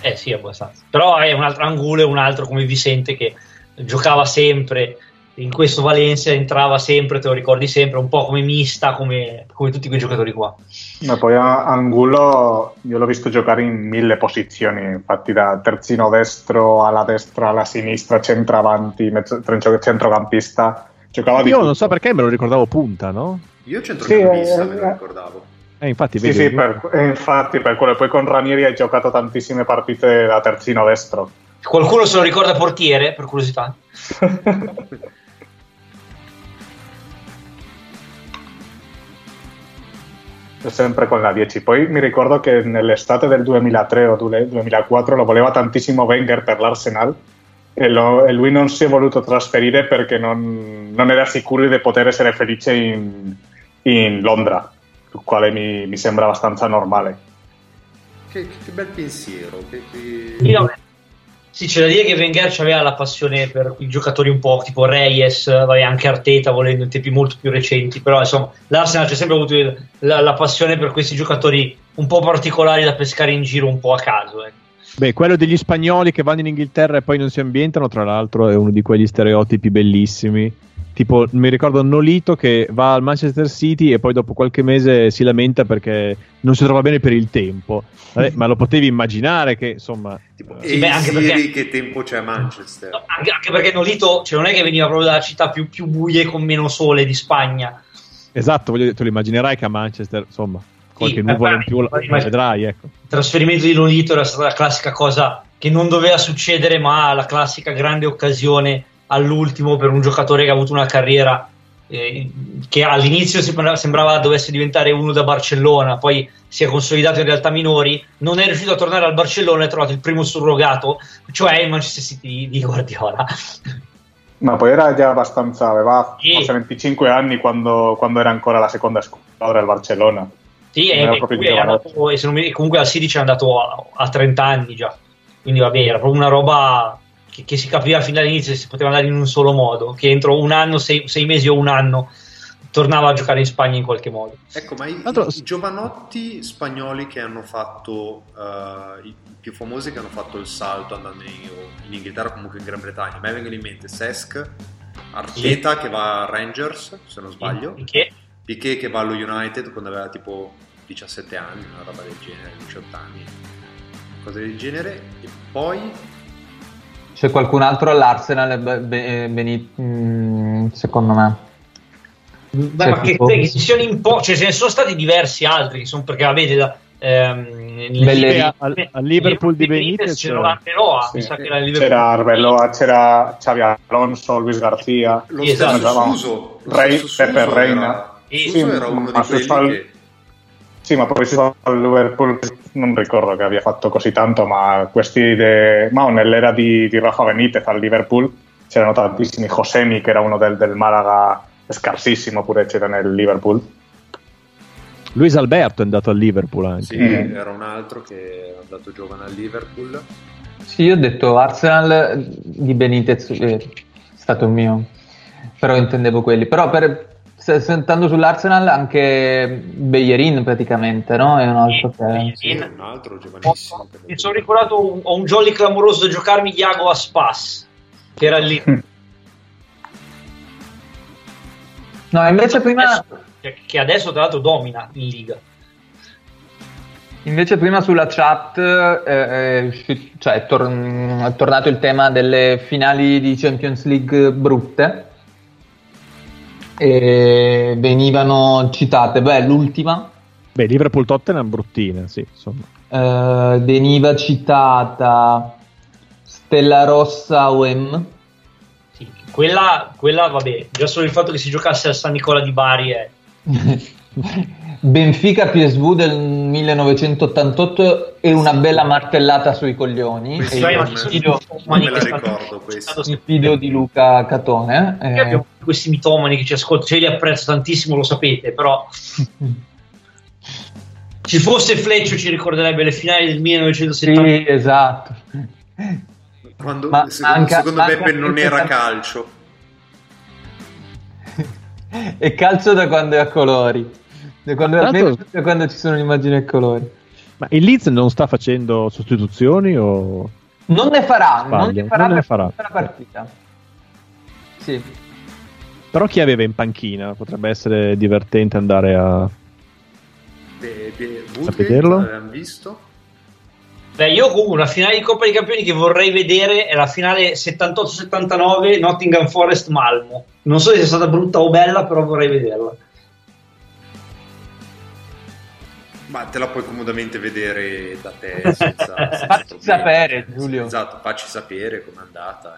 Speaker 6: Eh sì, abbastanza. Però è un altro Angulo e un altro come Vicente che giocava sempre in questo Valencia, entrava sempre, te lo ricordi sempre, un po' come mista, come, come tutti quei giocatori qua.
Speaker 7: Ma poi a- Angulo io l'ho visto giocare in mille posizioni, infatti da terzino destro alla destra, alla sinistra, centravanti, mezzo- centro- centrocampista, giocava di
Speaker 3: Io
Speaker 7: tutto.
Speaker 3: non so perché me lo ricordavo punta, no?
Speaker 5: Io centrocampista
Speaker 7: Sì,
Speaker 5: me lo
Speaker 7: eh.
Speaker 5: ricordavo.
Speaker 3: Eh, infatti,
Speaker 7: Sì,
Speaker 3: vedi,
Speaker 7: sì, per, eh, infatti per quello. Poi con Ranieri hai giocato tantissime partite da terzino destro.
Speaker 6: Qualcuno se lo ricorda portiere, per curiosità?
Speaker 7: sempre con la 10. Poi mi ricordo che nell'estate del 2003 o 2004 lo voleva tantissimo Wenger per l'Arsenal e, lo- e lui non si è voluto trasferire perché non, non era sicuro di poter essere felice in, in Londra, il quale mi, mi sembra abbastanza normale.
Speaker 5: Che, che bel pensiero. Che, che-
Speaker 6: Io- sì, c'è da dire che Wenger aveva la passione per i giocatori un po' tipo Reyes, anche Arteta volendo in tempi molto più recenti, però insomma l'Arsenal c'è sempre avuto la, la passione per questi giocatori un po' particolari da pescare in giro un po' a caso. eh.
Speaker 3: Beh, quello degli spagnoli che vanno in Inghilterra e poi non si ambientano, tra l'altro, è uno di quegli stereotipi bellissimi. Tipo, mi ricordo Nolito che va al Manchester City e poi dopo qualche mese si lamenta perché non si trova bene per il tempo. Vabbè, ma lo potevi immaginare che, insomma...
Speaker 5: E
Speaker 6: Sì, beh, anche
Speaker 5: Siri,
Speaker 6: perché-
Speaker 5: che tempo c'è a Manchester?
Speaker 6: Anche, anche perché Nolito cioè, non è che veniva proprio dalla città più, più buie e con meno sole di Spagna.
Speaker 3: Esatto, voglio dire, te lo immaginerai che a Manchester, insomma, qualche
Speaker 6: Sì,
Speaker 3: nuvola in più la vedrai, ecco.
Speaker 6: Il trasferimento di Nolito era stata la classica cosa che non doveva succedere, ma la classica grande occasione all'ultimo per un giocatore che ha avuto una carriera eh, che all'inizio sembrava, sembrava dovesse diventare uno da Barcellona, poi si è consolidato in realtà minori, non è riuscito a tornare al Barcellona e ha trovato il primo surrogato, cioè il Manchester City di- di Guardiola.
Speaker 7: Ma poi era già abbastanza, aveva forse 25 anni quando, quando era ancora la seconda squadra del Barcellona.
Speaker 6: Sì,
Speaker 7: Non
Speaker 6: e, e andato- e mi- comunque al 16 è andato a, a 30 anni già, quindi vabbè, era proprio una roba che, che si capiva fin dall'inizio che si poteva andare in un solo modo, che entro un anno, sei, sei mesi o un anno tornava a giocare in Spagna in qualche modo.
Speaker 5: Ecco, ma i, i giovanotti spagnoli che hanno fatto, eh, i più famosi che hanno fatto il salto andando in, in Inghilterra o comunque in Gran Bretagna, a me vengono in mente Sesk, Arteta che va a Rangers, se non sbaglio,
Speaker 6: Piqué.
Speaker 5: Che va allo United quando aveva tipo 17 anni, una roba del genere, 18 anni, cose del genere, e poi...
Speaker 4: c'è qualcun altro all'Arsenal, Be- Be- Beni- mm, secondo me.
Speaker 6: Beh,
Speaker 4: Cioè,
Speaker 6: ma che,
Speaker 4: tipo-
Speaker 6: che si siano in po', cioè ce ne sono stati diversi altri, che sono perché avete da, ehm, nel-
Speaker 3: Al- al Liverpool di Benitez,
Speaker 6: c'era Arbeloa, che Liverpool.
Speaker 7: C'era Arbeloa, c'era Xavi Alonso, Luis Garcia.
Speaker 5: Lo
Speaker 6: Sì,
Speaker 5: stesso
Speaker 6: esatto.
Speaker 5: Suso,
Speaker 7: Pepe Reina.
Speaker 5: era, uno di quelli che...
Speaker 7: Sì, ma poi su al Liverpool non ricordo che abbia fatto così tanto, ma questi de... ma nell'era di, di Rafa Benitez al Liverpool c'erano tantissimi. Josemi, che era uno del, del Malaga scarsissimo, pure c'era nel Liverpool.
Speaker 3: Luis Alberto è andato al Liverpool anche.
Speaker 5: Sì,
Speaker 7: Mm.
Speaker 5: era un altro che è andato giovane al Liverpool.
Speaker 4: Sì, io ho detto Arsenal di Benitez, eh, è stato il mio, però intendevo quelli. Però per, se- sentendo sull'Arsenal anche Beyerin praticamente, no? È un altro che...
Speaker 5: Sì, un altro giovanissimo. che
Speaker 6: Mi sono ricordato un, ho un jolly clamoroso da giocarmi Iago a Spas, che era lì.
Speaker 4: No, invece prima,
Speaker 6: Che, che adesso tra l'altro domina in Liga.
Speaker 4: invece prima sulla chat eh, cioè, è, tor- è tornato il tema delle finali di Champions League brutte e venivano citate, beh, l'ultima.
Speaker 3: Beh, Liverpool Tottenham bruttine, sì, insomma.
Speaker 4: eh, veniva citata Stella Rossa OM
Speaker 6: Sì, quella, quella, vabbè, già solo il fatto che si giocasse al San Nicola di Bari è...
Speaker 4: Benfica PSV del 1988 e una bella martellata sui coglioni. E
Speaker 6: Cioè,
Speaker 4: io
Speaker 6: ma
Speaker 5: non-
Speaker 6: ci sono
Speaker 4: video-
Speaker 6: i
Speaker 5: Non
Speaker 6: mitomani
Speaker 5: me la ricordo questo.
Speaker 4: il video di Luca Catone. Eh,
Speaker 6: abbiamo questi mitomani che ci ascoltano, cioè, io li apprezzo tantissimo, lo sapete, però ci fosse Fleccio ci ricorderebbe le finali del 1970.
Speaker 4: sì, esatto.
Speaker 5: Quando,
Speaker 4: Ma
Speaker 5: secondo,
Speaker 4: anche-
Speaker 5: secondo
Speaker 4: anche
Speaker 5: Beppe non era calcio.
Speaker 4: E calcio da quando è a colori. Da quando, da quando ci sono le immagini a colori.
Speaker 3: Ma il Leeds non sta facendo sostituzioni o...
Speaker 4: Non ne farà, non
Speaker 3: Sbaglio,
Speaker 4: ne farà
Speaker 3: non ne
Speaker 4: per
Speaker 3: farà.
Speaker 4: tutta la partita. Sì.
Speaker 3: Però chi aveva in panchina? Potrebbe essere divertente andare a...
Speaker 5: De, de,
Speaker 3: A vederlo?
Speaker 5: l'abbiamo visto.
Speaker 6: Beh, io comunque una finale di Coppa dei Campioni che vorrei vedere è la finale 78-79 Nottingham Forest Malmo. Non so se sia stata brutta o bella, però vorrei vederla.
Speaker 5: Ma te la puoi comodamente vedere da te senza, senza
Speaker 4: Facci sapere, Giulio.
Speaker 5: Esatto, facci sapere com'è andata.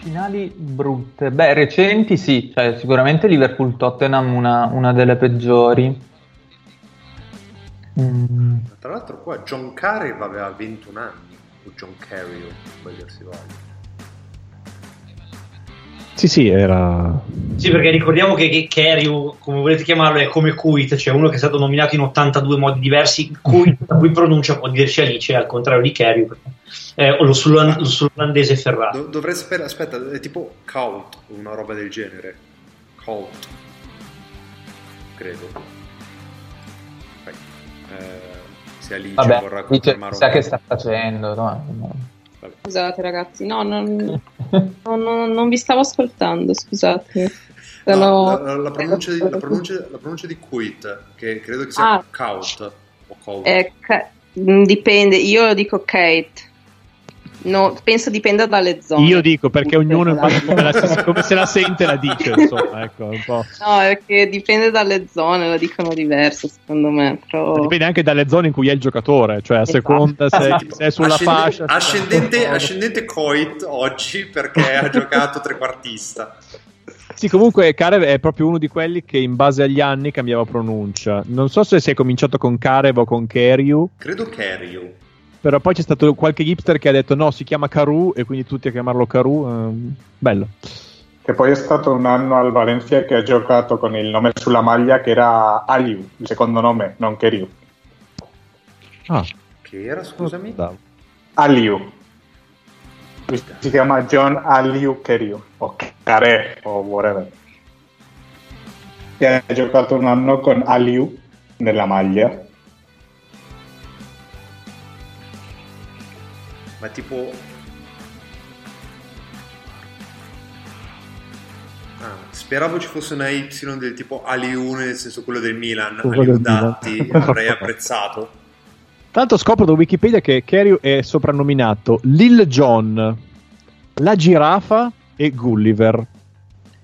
Speaker 4: Finali brutte. Beh, recenti sì, cioè, sicuramente Liverpool-Tottenham una, una delle peggiori. Mm.
Speaker 5: Tra l'altro qua John Carew aveva 21 anni, o John Carew, come dir si voglia.
Speaker 3: Sì, sì, era...
Speaker 6: Sì, perché ricordiamo che, che Kerio, come volete chiamarlo, è come Kuit, cioè uno che è stato nominato in 82 modi diversi. Kuit, la cui pronuncia può dirci Alice, al contrario di Kerio, perché è lo, sull- lo sull'olandese ferrato.
Speaker 5: Do- dovrei sapere, aspetta, è tipo Cult, una roba del genere. Cult. Credo. Eh, se Alice
Speaker 4: Vabbè,
Speaker 5: vorrà confermare
Speaker 4: sa che sta facendo. no?
Speaker 8: Scusate ragazzi, no, non, no, no, non vi stavo ascoltando, scusate.
Speaker 5: No, la, la pronuncia di, la, pronuncia, la pronuncia di Quit, che credo che sia
Speaker 8: Ah.
Speaker 5: Cult o Cult.
Speaker 8: Eh, ca- mm, dipende, io lo dico Kate. No, penso dipenda dalle zone.
Speaker 3: Io dico perché ognuno come, la- come se la sente la dice, insomma, ecco, un po'.
Speaker 8: No, perché dipende dalle zone, lo dicono diverso secondo me. Però...
Speaker 3: Dipende anche dalle zone in cui è il giocatore, cioè a
Speaker 8: Esatto.
Speaker 3: seconda se, se è sulla
Speaker 5: Ascendente-
Speaker 3: fascia. se-
Speaker 5: Ascendente, ascendente Coit oggi perché ha giocato trequartista.
Speaker 3: Sì, comunque Karev è proprio uno di quelli che in base agli anni cambiava pronuncia. Non so se si è cominciato con Karev o con Keryu,
Speaker 5: Credo Carriu.
Speaker 3: Però poi c'è stato qualche hipster che ha detto no, si chiama Karu e quindi tutti a chiamarlo Karu. ehm, bello.
Speaker 7: Che poi è stato un anno al Valencia che ha giocato con il nome sulla maglia che era Aliu, il secondo nome, non Keriu.
Speaker 3: Ah,
Speaker 5: Che era, scusami?
Speaker 7: Aliu. Si chiama John Aliu Keriu, o Care, o whatever. E ha giocato un anno con Aliu nella maglia.
Speaker 5: Ma tipo... Ah, speravo ci fosse una Y del tipo Aliune, nel senso quello del Milan, Aliudatti, avrei apprezzato.
Speaker 3: Tanto scopro da Wikipedia che Carey è soprannominato Lil John, la giraffa e Gulliver.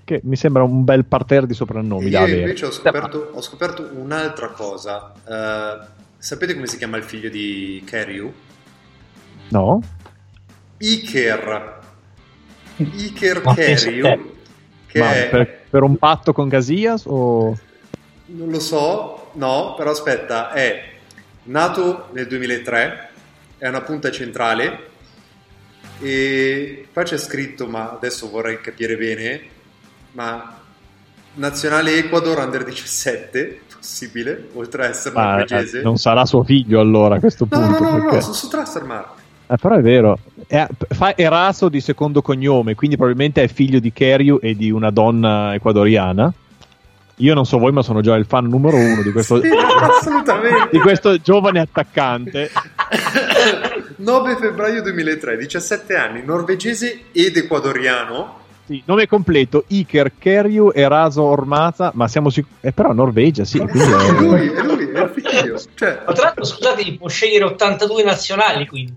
Speaker 3: Che mi sembra un bel parterre di soprannomi da
Speaker 5: Io
Speaker 3: avere.
Speaker 5: invece ho scoperto, ho scoperto un'altra cosa. Eh, sapete come si chiama il figlio di Keryu?
Speaker 3: No?
Speaker 5: Iker. Iker
Speaker 3: te.
Speaker 5: che
Speaker 3: Ma
Speaker 5: è,
Speaker 3: per, per un patto con Casillas o...
Speaker 5: non lo so, no, però aspetta, è nato nel 2003, è una punta centrale e qua c'è scritto, ma adesso vorrei capire bene, ma nazionale Ecuador under 17, possibile, oltre a essere
Speaker 3: Ma,
Speaker 5: norvegese.
Speaker 3: eh, non sarà suo figlio allora a questo
Speaker 5: No,
Speaker 3: punto.
Speaker 5: no, no, no,
Speaker 3: perché-
Speaker 5: no, su, su Transfermarkt.
Speaker 3: Eh, però è vero. È- fa Eraso di secondo cognome, quindi probabilmente è figlio di Keryu e di una donna ecuadoriana. Io non so voi, ma sono già il fan numero uno di questo,
Speaker 5: Sì, assolutamente.
Speaker 3: di questo giovane attaccante.
Speaker 5: 9 febbraio 2003, 17 anni, norvegese ed ecuadoriano.
Speaker 3: Sì, nome completo: Iker Keryu Eraso Ormaza. Ma siamo sicuri. Eh, però Norvegia, sì. Quindi
Speaker 5: È lui, è lui, è il figlio. Cioè,
Speaker 6: Ma tra l'altro, scusate, può scegliere 82 nazionali, quindi.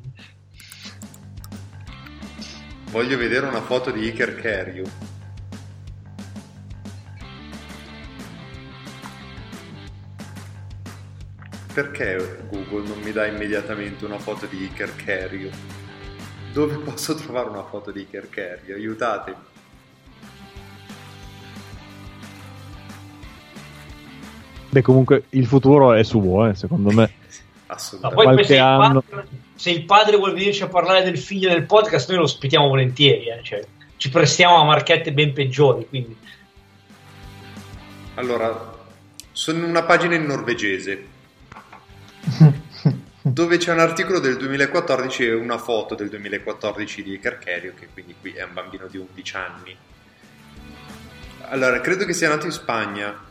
Speaker 5: Voglio vedere una foto di Iker Keryu. Perché Google non mi dà immediatamente una foto di Iker Keryu? Dove posso trovare una foto di Iker Keryu? Aiutatemi.
Speaker 3: Beh, comunque il futuro è suo, eh, secondo me.
Speaker 6: Ma
Speaker 5: Assolutamente.
Speaker 6: poi, poi
Speaker 3: Qualche anno.
Speaker 6: padre, se il padre vuole venirci a parlare del figlio nel podcast, noi lo ospitiamo volentieri. eh, cioè, ci prestiamo a marchette ben peggiori. Quindi.
Speaker 5: Allora, sono in una pagina in norvegese dove c'è un articolo del 2014 e una foto del 2014 di Kerry, che quindi qui è un bambino di 11 anni. Allora, credo che sia nato in Spagna.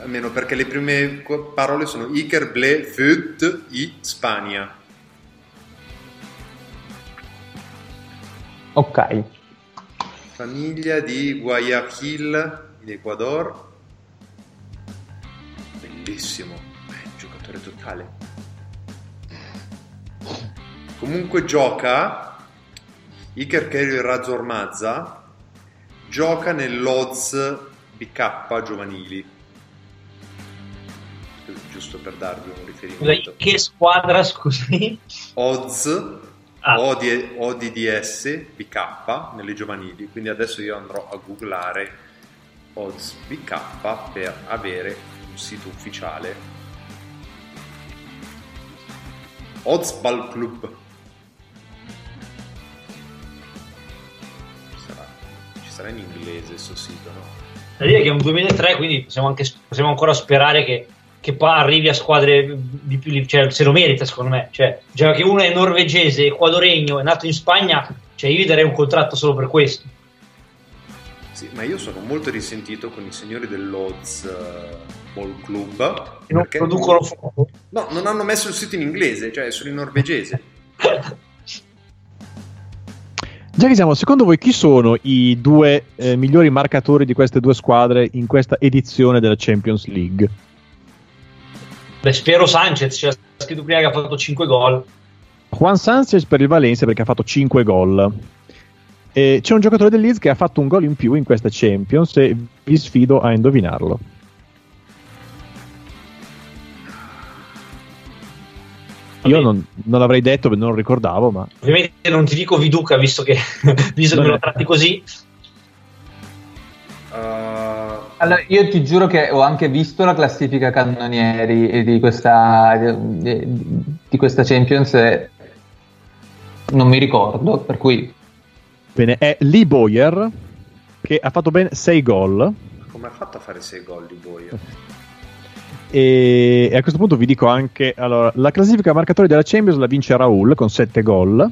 Speaker 5: Almeno perché le prime parole sono Iker ble fut i Spagna.
Speaker 4: Ok.
Speaker 5: Famiglia di Guayaquil in Ecuador. Bellissimo, un giocatore totale. Comunque gioca Iker Kerry Razor Mazza gioca nell'Oz BK giovanili. Giusto per darvi un riferimento.
Speaker 6: che squadra, scusi?
Speaker 5: Oz
Speaker 6: Ah.
Speaker 5: OD ODDS BK nelle giovanili quindi adesso io andrò a googlare Oz BK per avere un sito ufficiale Oz Ball Club ci sarà, ci sarà in inglese questo sito no?
Speaker 6: Da dire che è un 2003, quindi possiamo, anche, possiamo ancora sperare che, che poi arrivi a squadre di più cioè se lo merita secondo me. Cioè, già che uno è norvegese, ecuadoregno, è nato in Spagna, cioè io gli darei un contratto solo per questo.
Speaker 5: Sì, ma io sono molto risentito con i signori dell'Oz eh, Ball Club
Speaker 6: Che non producono foto.
Speaker 5: No, non hanno messo il sito in inglese, cioè è solo in norvegese.
Speaker 3: Già che siamo, secondo voi chi sono i due eh, migliori marcatori di queste due squadre in questa edizione della Champions League?
Speaker 6: Beh, spero Sanchez, c'era scritto prima che ha fatto 5 gol.
Speaker 3: Juan Sanchez per il Valencia perché ha fatto 5 gol. E c'è un giocatore del Leeds che ha fatto un gol in più in questa Champions e vi sfido a indovinarlo. Io non, non l'avrei detto, non lo ricordavo, ma
Speaker 6: Ovviamente non ti dico Viduca, visto che, visto che me lo tratti così.
Speaker 4: Allora, io ti giuro che ho anche visto la classifica cannonieri di questa, di, di questa Champions e non mi ricordo, per cui
Speaker 3: bene, è Lee Boyer che ha fatto ben 6 gol.
Speaker 5: Come ha fatto a fare 6 gol di Boia?
Speaker 3: E, e a questo punto vi dico anche allora, la classifica marcatori della Champions la vince Raul con 7 gol.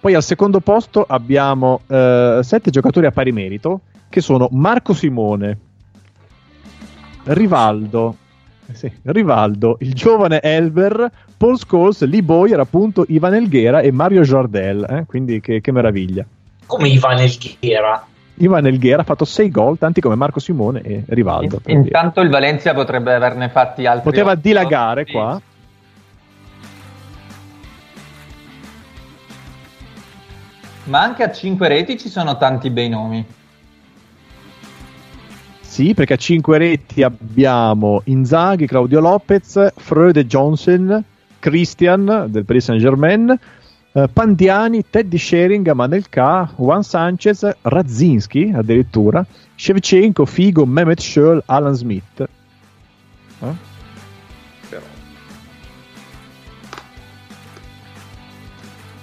Speaker 3: Poi al secondo posto abbiamo 7 giocatori a pari merito che sono Marco Simone, Rivaldo, eh sì, Rivaldo, il giovane Elber, Paul Scholes, Lee Boyer, appunto Ivan Elghera e Mario Jardel. eh, Quindi che, che meraviglia.
Speaker 6: Come Ivan Elghera?
Speaker 3: Ivan Elghera ha fatto 6 gol, tanti come Marco Simone e Rivaldo. dire.
Speaker 4: Intanto il Valencia potrebbe averne fatti altri.
Speaker 3: Poteva
Speaker 4: otto.
Speaker 3: dilagare qua.
Speaker 4: Ma anche a 5 reti ci sono tanti bei nomi.
Speaker 3: Sì, perché a 5 reti abbiamo Inzaghi, Claudio Lopez, Freude Johnson, Christian del Paris Saint-Germain, eh, Pandiani, Teddy Sheringham, Manelka, Juan Sanchez, Radzinski addirittura, Shevchenko, Figo, Mehmet Scholl, Alan Smith. Eh?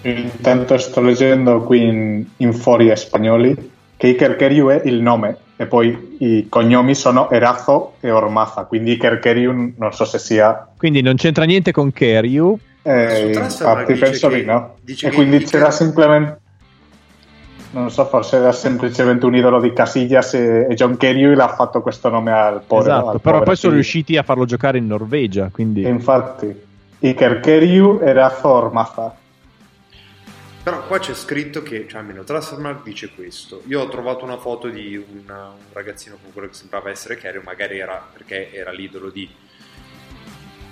Speaker 7: Intanto sto leggendo qui in, in fori spagnoli che Iker Keriu è il nome e poi i cognomi sono Erazo e Ormaza, quindi Iker Keriu non so se sia...
Speaker 3: Quindi non c'entra niente con Keriu.
Speaker 7: Eh, infatti penso
Speaker 5: che-
Speaker 7: di no. E quindi c'era semplicemente... Non so, forse era semplicemente un idolo di Casillas e, e John Keriu l'ha fatto questo nome al povero.
Speaker 3: esatto,
Speaker 7: al
Speaker 3: però
Speaker 7: povero
Speaker 3: poi sono riusciti a farlo giocare in Norvegia, quindi...
Speaker 7: E infatti, Iker Keriu e Erazo Ormaza.
Speaker 5: Però qua c'è scritto che, cioè almeno Transfermarkt dice questo. Io ho trovato una foto di un, un ragazzino con quello che sembrava essere Kerio, magari era perché era l'idolo di...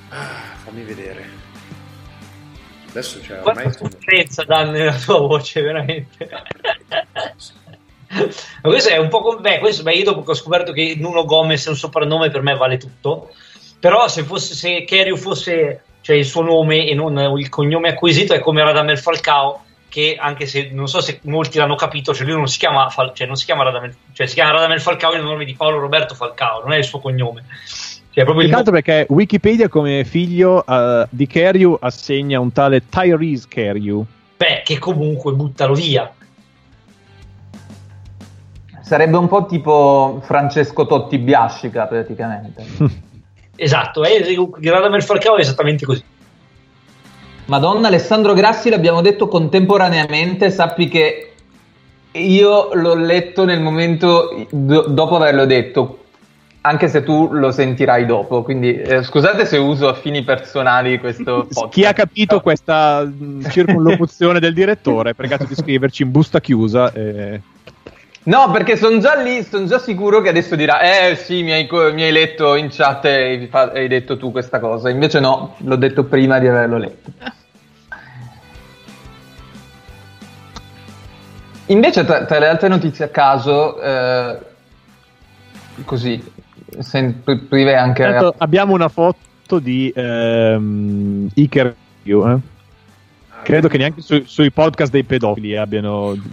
Speaker 5: Ah, fammi vedere. Adesso c'è ormai...
Speaker 6: Quanta sofferenza Dan nella tua voce, veramente. Ma questo è un po' come. Beh, questo, beh, io dopo che ho scoperto che Nuno Gomez è un soprannome, per me vale tutto. Però se fosse se Kerio fosse cioè il suo nome e non il cognome acquisito, è come Radamel Falcao. Che anche se non so se molti l'hanno capito, cioè lui non si chiama, Fal- cioè non si chiama Radamel, cioè si chiama Radamel Falcao in nome di Paolo Roberto Falcao, non è il suo cognome. Cioè, proprio il
Speaker 3: perché Wikipedia come figlio eh, di Keriu assegna un tale Tyrese Keriu.
Speaker 6: Beh, che comunque buttalo via.
Speaker 4: Sarebbe un po' tipo Francesco Totti Biascica, praticamente.
Speaker 6: Esatto, il Radamel Falcao è esattamente così.
Speaker 4: Madonna, Alessandro Grassi l'abbiamo detto contemporaneamente, sappi che io l'ho letto nel momento do- dopo averlo detto, anche se tu lo sentirai dopo, quindi eh, scusate se uso a fini personali questo podcast.
Speaker 3: Chi ha capito questa mh, circonlocuzione del direttore, pregato di scriverci in busta chiusa. eh.
Speaker 4: No, perché sono già lì, sono già sicuro che adesso dirà, eh sì, mi hai, mi hai letto in chat e hai detto tu questa cosa, invece no, l'ho detto prima di averlo letto. Invece tra, tra le altre notizie a caso, eh, così, pri- prive anche...
Speaker 3: Intanto abbiamo una foto di ehm, Iker eh. Credo che neanche su- sui podcast dei pedofili abbiano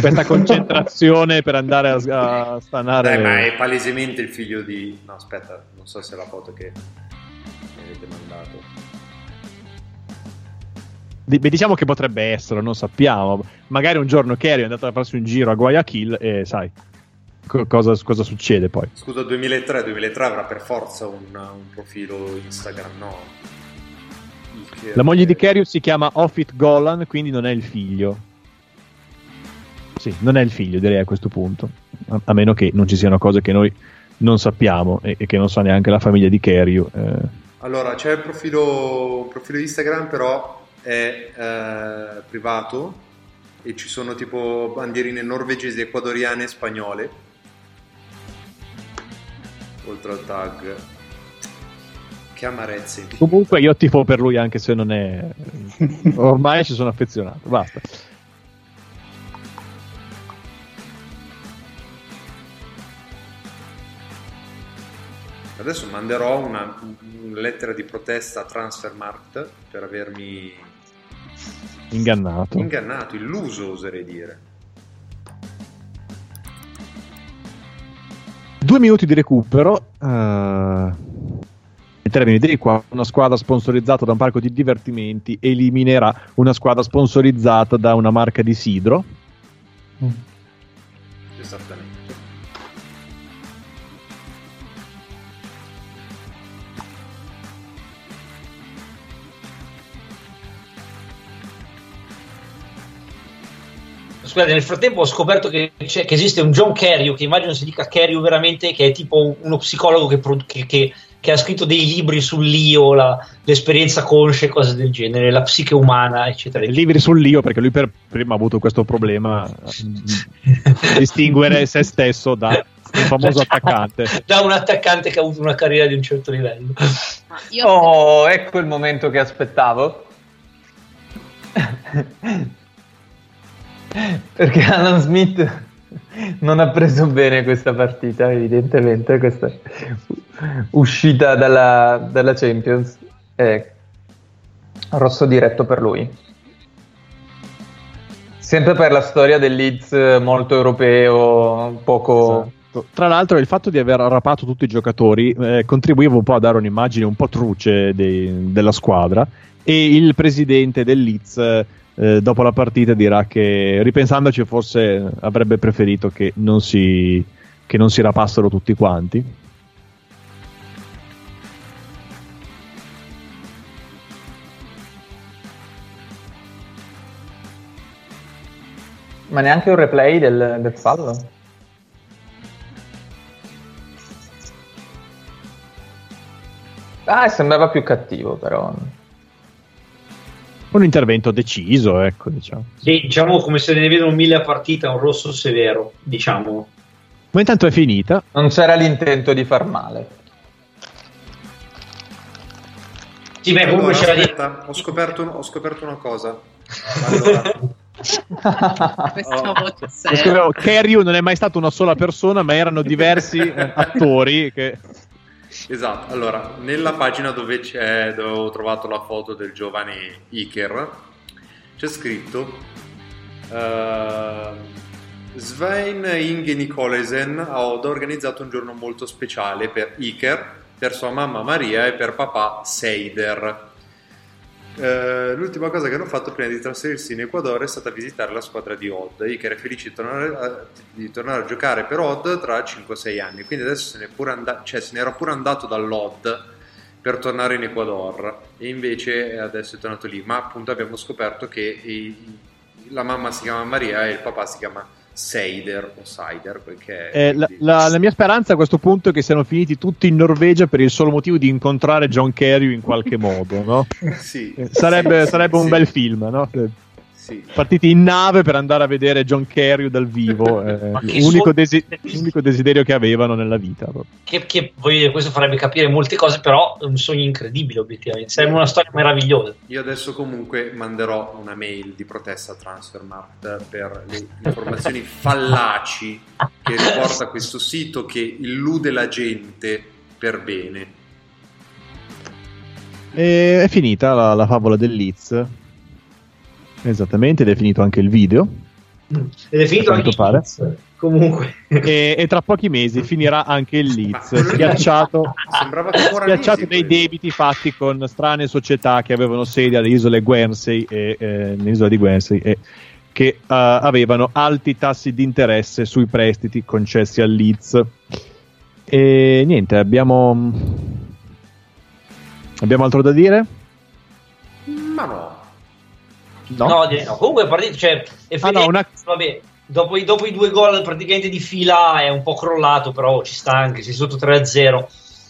Speaker 3: questa concentrazione per andare a, a stanare.
Speaker 5: Dai, ma è palesemente il figlio di... No, aspetta, non so se è la foto che mi avete mandato.
Speaker 3: Beh, diciamo che potrebbe essere, non sappiamo. Magari un giorno Kerry è andato a farsi un giro a Guayaquil e sai co- cosa, cosa succede poi.
Speaker 5: Scusa, 2003, 2003 avrà per forza un, un profilo Instagram, no?
Speaker 3: La moglie di Kerry si chiama Offit Golan, quindi non è il figlio. Sì, non è il figlio, direi a questo punto. A, a meno che non ci siano cose che noi non sappiamo e, e che non sa neanche la famiglia di Kerry. eh.
Speaker 5: Allora, c'è il profilo, un profilo Instagram, però è eh, privato e ci sono tipo bandierine norvegesi, ecuadoriane e spagnole. Oltre al tag. Che amarezze.
Speaker 3: Comunque io tifo per lui anche se non è... Ormai ci sono affezionato, basta.
Speaker 5: Adesso manderò una, una lettera di protesta a Transfermarkt per avermi
Speaker 3: Ingannato.
Speaker 5: ingannato, illuso oserei dire.
Speaker 3: Due minuti di recupero. eh, in termini di qua, una squadra sponsorizzata da un parco di divertimenti eliminerà una squadra sponsorizzata da una marca di sidro.
Speaker 5: Esattamente.
Speaker 6: Scusate, nel frattempo ho scoperto che, c'è- che esiste un John Carrew, che immagino si dica Carrew veramente, che è tipo uno psicologo che, produ- che- che che ha scritto dei libri sull'io, la- l'esperienza conscia e cose del genere, la psiche umana, eccetera.
Speaker 3: Libri sull'io perché lui per prima ha avuto questo problema mm, distinguere se stesso da un famoso attaccante.
Speaker 6: Da un attaccante che ha avuto una carriera di un certo livello.
Speaker 8: Io
Speaker 4: Oh, ecco il momento che aspettavo. Perché Alan Smith non ha preso bene questa partita, evidentemente, questa uscita dalla, dalla Champions. È rosso diretto per lui. Sempre per la storia del Leeds molto europeo, poco...
Speaker 3: Esatto. Tra l'altro, il fatto di aver rapato tutti i giocatori eh, contribuiva un po' a dare un'immagine un po' truce dei- della squadra. E il presidente del Leeds, eh, dopo la partita, dirà che ripensandoci, forse avrebbe preferito che non si, che non si rapassero tutti quanti.
Speaker 4: Ma neanche un replay del, del fallo? Ah, sembrava più cattivo, però.
Speaker 3: Un intervento deciso, ecco, diciamo.
Speaker 6: Sì, diciamo come se ne vedono mille a partita, un rosso severo, diciamo.
Speaker 3: Ma intanto è finita.
Speaker 4: Non c'era l'intento di far male.
Speaker 6: Sì, beh, comunque
Speaker 5: Allora,
Speaker 6: c'era di...
Speaker 5: aspetta, ho scoperto, ho scoperto una cosa. Allora,
Speaker 8: questa voce
Speaker 3: Scusa,
Speaker 8: seria.
Speaker 3: Carrion non è mai stata una sola persona, ma erano diversi eh, attori che...
Speaker 5: esatto, allora, nella pagina dove, dove ho trovato la foto del giovane Iker, c'è scritto ehm, Svein Inge Nicolesen ha organizzato un giorno molto speciale per Iker, per sua mamma Maria e per papà Seider. Eh, l'ultima cosa che hanno fatto prima di trasferirsi in Ecuador è stata visitare la squadra di Odd. Iker è felice di tornare a, di tornare a giocare per Odd tra 5-6 anni, quindi adesso se and- cioè, se ne era pure andato dall'Odd per tornare in Ecuador e invece adesso è tornato lì. Ma appunto abbiamo scoperto che i- la mamma si chiama Maria e il papà si chiama Seider o Seider, perché
Speaker 3: Eh, la, la- la mia speranza a questo punto è che siano finiti tutti in Norvegia per il solo motivo di incontrare John Kerry in qualche modo, no?
Speaker 5: Sì.
Speaker 3: Eh, Sarebbe,
Speaker 5: Sì,
Speaker 3: sarebbe un
Speaker 5: sì.
Speaker 3: bel film, no?
Speaker 5: Sì.
Speaker 3: Partiti in nave per andare a vedere John Kerry dal vivo, eh, l'unico, desi- l'unico desiderio che avevano nella vita.
Speaker 6: Che, che voglio dire, questo farebbe capire molte cose, però è un sogno incredibile, obiettivamente. Sarebbe una storia meravigliosa.
Speaker 5: Io adesso comunque manderò una mail di protesta a Transfermarkt per le informazioni fallaci che riporta questo sito che illude la gente per bene.
Speaker 3: E è finita la, la favola del Leeds. Esattamente, ed è finito anche il video.
Speaker 6: Ed è finito anche il Leeds. Comunque.
Speaker 3: E, e tra pochi mesi finirà anche il Leeds, schiacciato, schiacciato dei debiti fatti con strane società che avevano sede alle isole Guernsey e eh, nell'isola di Guernsey e che eh, avevano alti tassi di interesse sui prestiti concessi al Leeds. E niente, abbiamo abbiamo altro da dire?
Speaker 5: Ma no.
Speaker 3: No.
Speaker 6: No, no. Comunque, partito, cioè,
Speaker 3: Ah, no, una-
Speaker 6: vabbè, dopo, i, dopo i due gol praticamente di fila è un po' crollato, però ci sta anche, sei sotto 3-0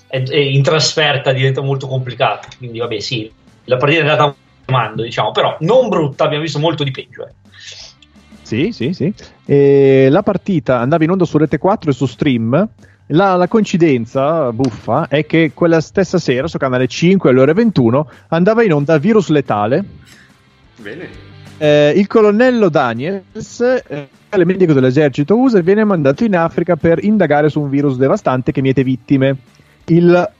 Speaker 6: e, e in trasferta diventa molto complicato. Quindi, vabbè, sì, la partita è andata a comando, diciamo, però non brutta, abbiamo visto molto di peggio. eh.
Speaker 3: Sì, sì, sì. E la partita andava in onda su Rete 4 e su Stream. La, la coincidenza buffa è che quella stessa sera su canale 5 alle ore 21 andava in onda Virus Letale.
Speaker 5: Bene.
Speaker 3: Eh, il colonnello Daniels, eh, il medico dell'esercito USA, viene mandato in Africa per indagare su un virus devastante che miete vittime, il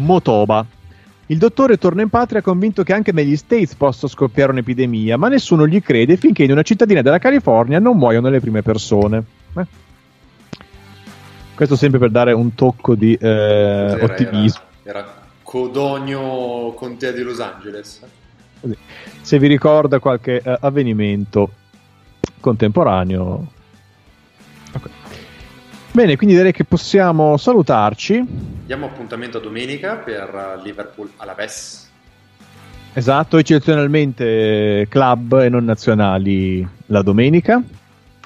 Speaker 3: Motoba. Il dottore torna in patria convinto che anche negli States possa scoppiare un'epidemia, ma nessuno gli crede finché in una cittadina della California non muoiono le prime persone. Eh. Questo sempre per dare un tocco di eh,
Speaker 5: Cos'era?
Speaker 3: ottimismo.
Speaker 5: Era, era Codogno Contea di Los Angeles.
Speaker 3: Così. Se vi ricorda qualche eh, avvenimento contemporaneo. Ok. Bene, quindi direi che possiamo salutarci.
Speaker 5: Diamo appuntamento a domenica per eh, Liverpool Alaves.
Speaker 3: Esatto, eccezionalmente club e non nazionali la domenica.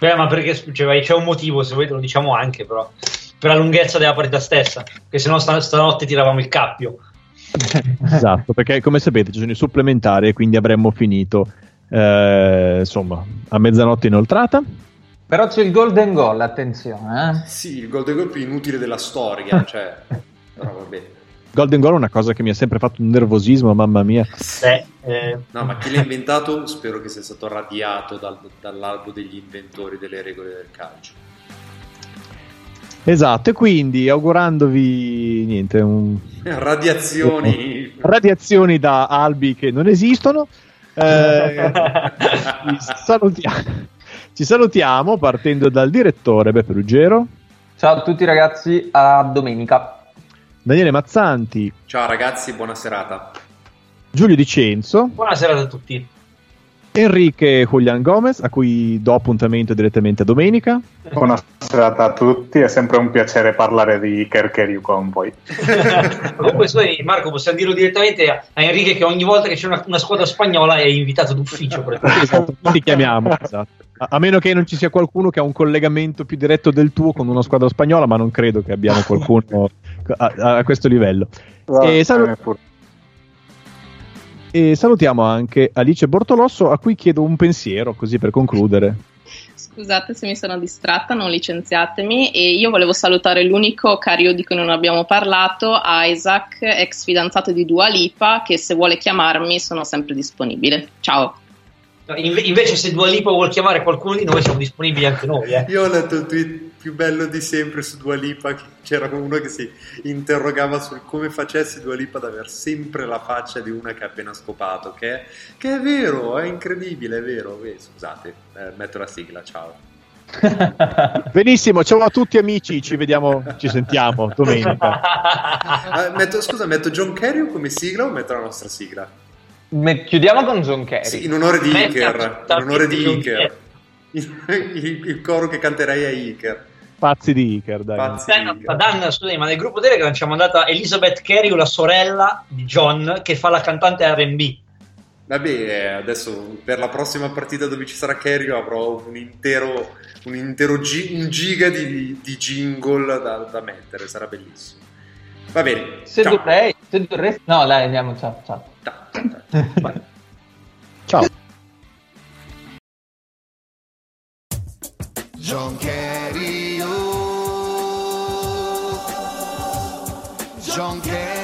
Speaker 6: Eh, ma perché cioè, c'è un motivo, se volete lo diciamo anche, però. per la lunghezza della partita stessa, che se no sta- stanotte tiravamo il cappio.
Speaker 3: Esatto, perché come sapete ci sono i supplementari e quindi avremmo finito eh, insomma a mezzanotte inoltrata.
Speaker 4: Però c'è il golden goal, attenzione. Eh?
Speaker 5: Sì, il golden goal più inutile della storia, cioè... Però vabbè.
Speaker 3: Golden Goal è una cosa che mi ha sempre fatto un nervosismo, mamma mia.
Speaker 6: Beh, eh,
Speaker 5: No, ma chi l'ha inventato spero che sia stato radiato dal- dall'albo degli inventori delle regole del calcio.
Speaker 3: Esatto, e quindi augurandovi niente, un...
Speaker 5: Radiazioni.
Speaker 3: radiazioni da albi che non esistono. eh, ci, salutiamo, ci salutiamo partendo dal direttore Beppe Ruggero,
Speaker 4: Ciao a tutti ragazzi, a domenica.
Speaker 3: Daniele Mazzanti,
Speaker 5: Ciao ragazzi, buona serata.
Speaker 3: Giulio Di Cenzo,
Speaker 6: buonasera a tutti.
Speaker 3: Enrique Julian Gomez, a cui do appuntamento direttamente a domenica.
Speaker 7: Buona serata a tutti, è sempre un piacere parlare di Kerkeriu con voi.
Speaker 6: Comunque, Marco, possiamo dirlo direttamente a Enrique che ogni volta che c'è una, una squadra spagnola è invitato d'ufficio. per-
Speaker 3: Esatto, ti chiamiamo. esatto. A, a meno che non ci sia qualcuno che ha un collegamento più diretto del tuo con una squadra spagnola, ma non credo che abbiamo qualcuno a, a questo livello. E, salu- e salutiamo anche Alice Bortolosso, a cui chiedo un pensiero, così per concludere.
Speaker 8: Scusate se mi sono distratta, non licenziatemi. E io volevo salutare l'unico cario di cui non abbiamo parlato, Isaac, ex fidanzato di Dua Lipa, che se vuole chiamarmi sono sempre disponibile. Ciao.
Speaker 6: Inve- invece, se Dua Lipa vuol chiamare qualcuno di noi, siamo disponibili anche noi. Eh.
Speaker 5: Io ho letto il tweet più bello di sempre su Dua Lipa, c'era uno che si interrogava sul come facesse Dua Lipa ad avere sempre la faccia di una che ha appena scopato, che è, che è vero, è incredibile, è vero. Eh, scusate, eh, metto la sigla, ciao.
Speaker 3: Benissimo, ciao a tutti amici, ci vediamo, ci sentiamo domenica.
Speaker 5: Eh, metto- scusa, metto John Kerry come sigla o metto la nostra sigla?
Speaker 4: Me- chiudiamo con John Kerry.
Speaker 5: Sì, in onore di Iker, in onore di Iker. Il, il- il coro che canterei è Iker.
Speaker 3: Pazzi di Iker, dai.
Speaker 5: Pazzi
Speaker 6: Eh, no, ma Dan, scusami, ma nel gruppo Telegram ci ha mandata Elizabeth Carey, la sorella di John, che fa la cantante RB.
Speaker 5: Vabbè, adesso per la prossima partita dove ci sarà Kerry avrò un intero, un intero gi- un giga di, di jingle da, da mettere, sarà bellissimo. Va bene,
Speaker 4: Se
Speaker 5: ciao.
Speaker 4: dovrei, se dovrei... No, dai, andiamo, ciao, ciao.
Speaker 3: Ciao.
Speaker 9: John Kerry, John Kerry,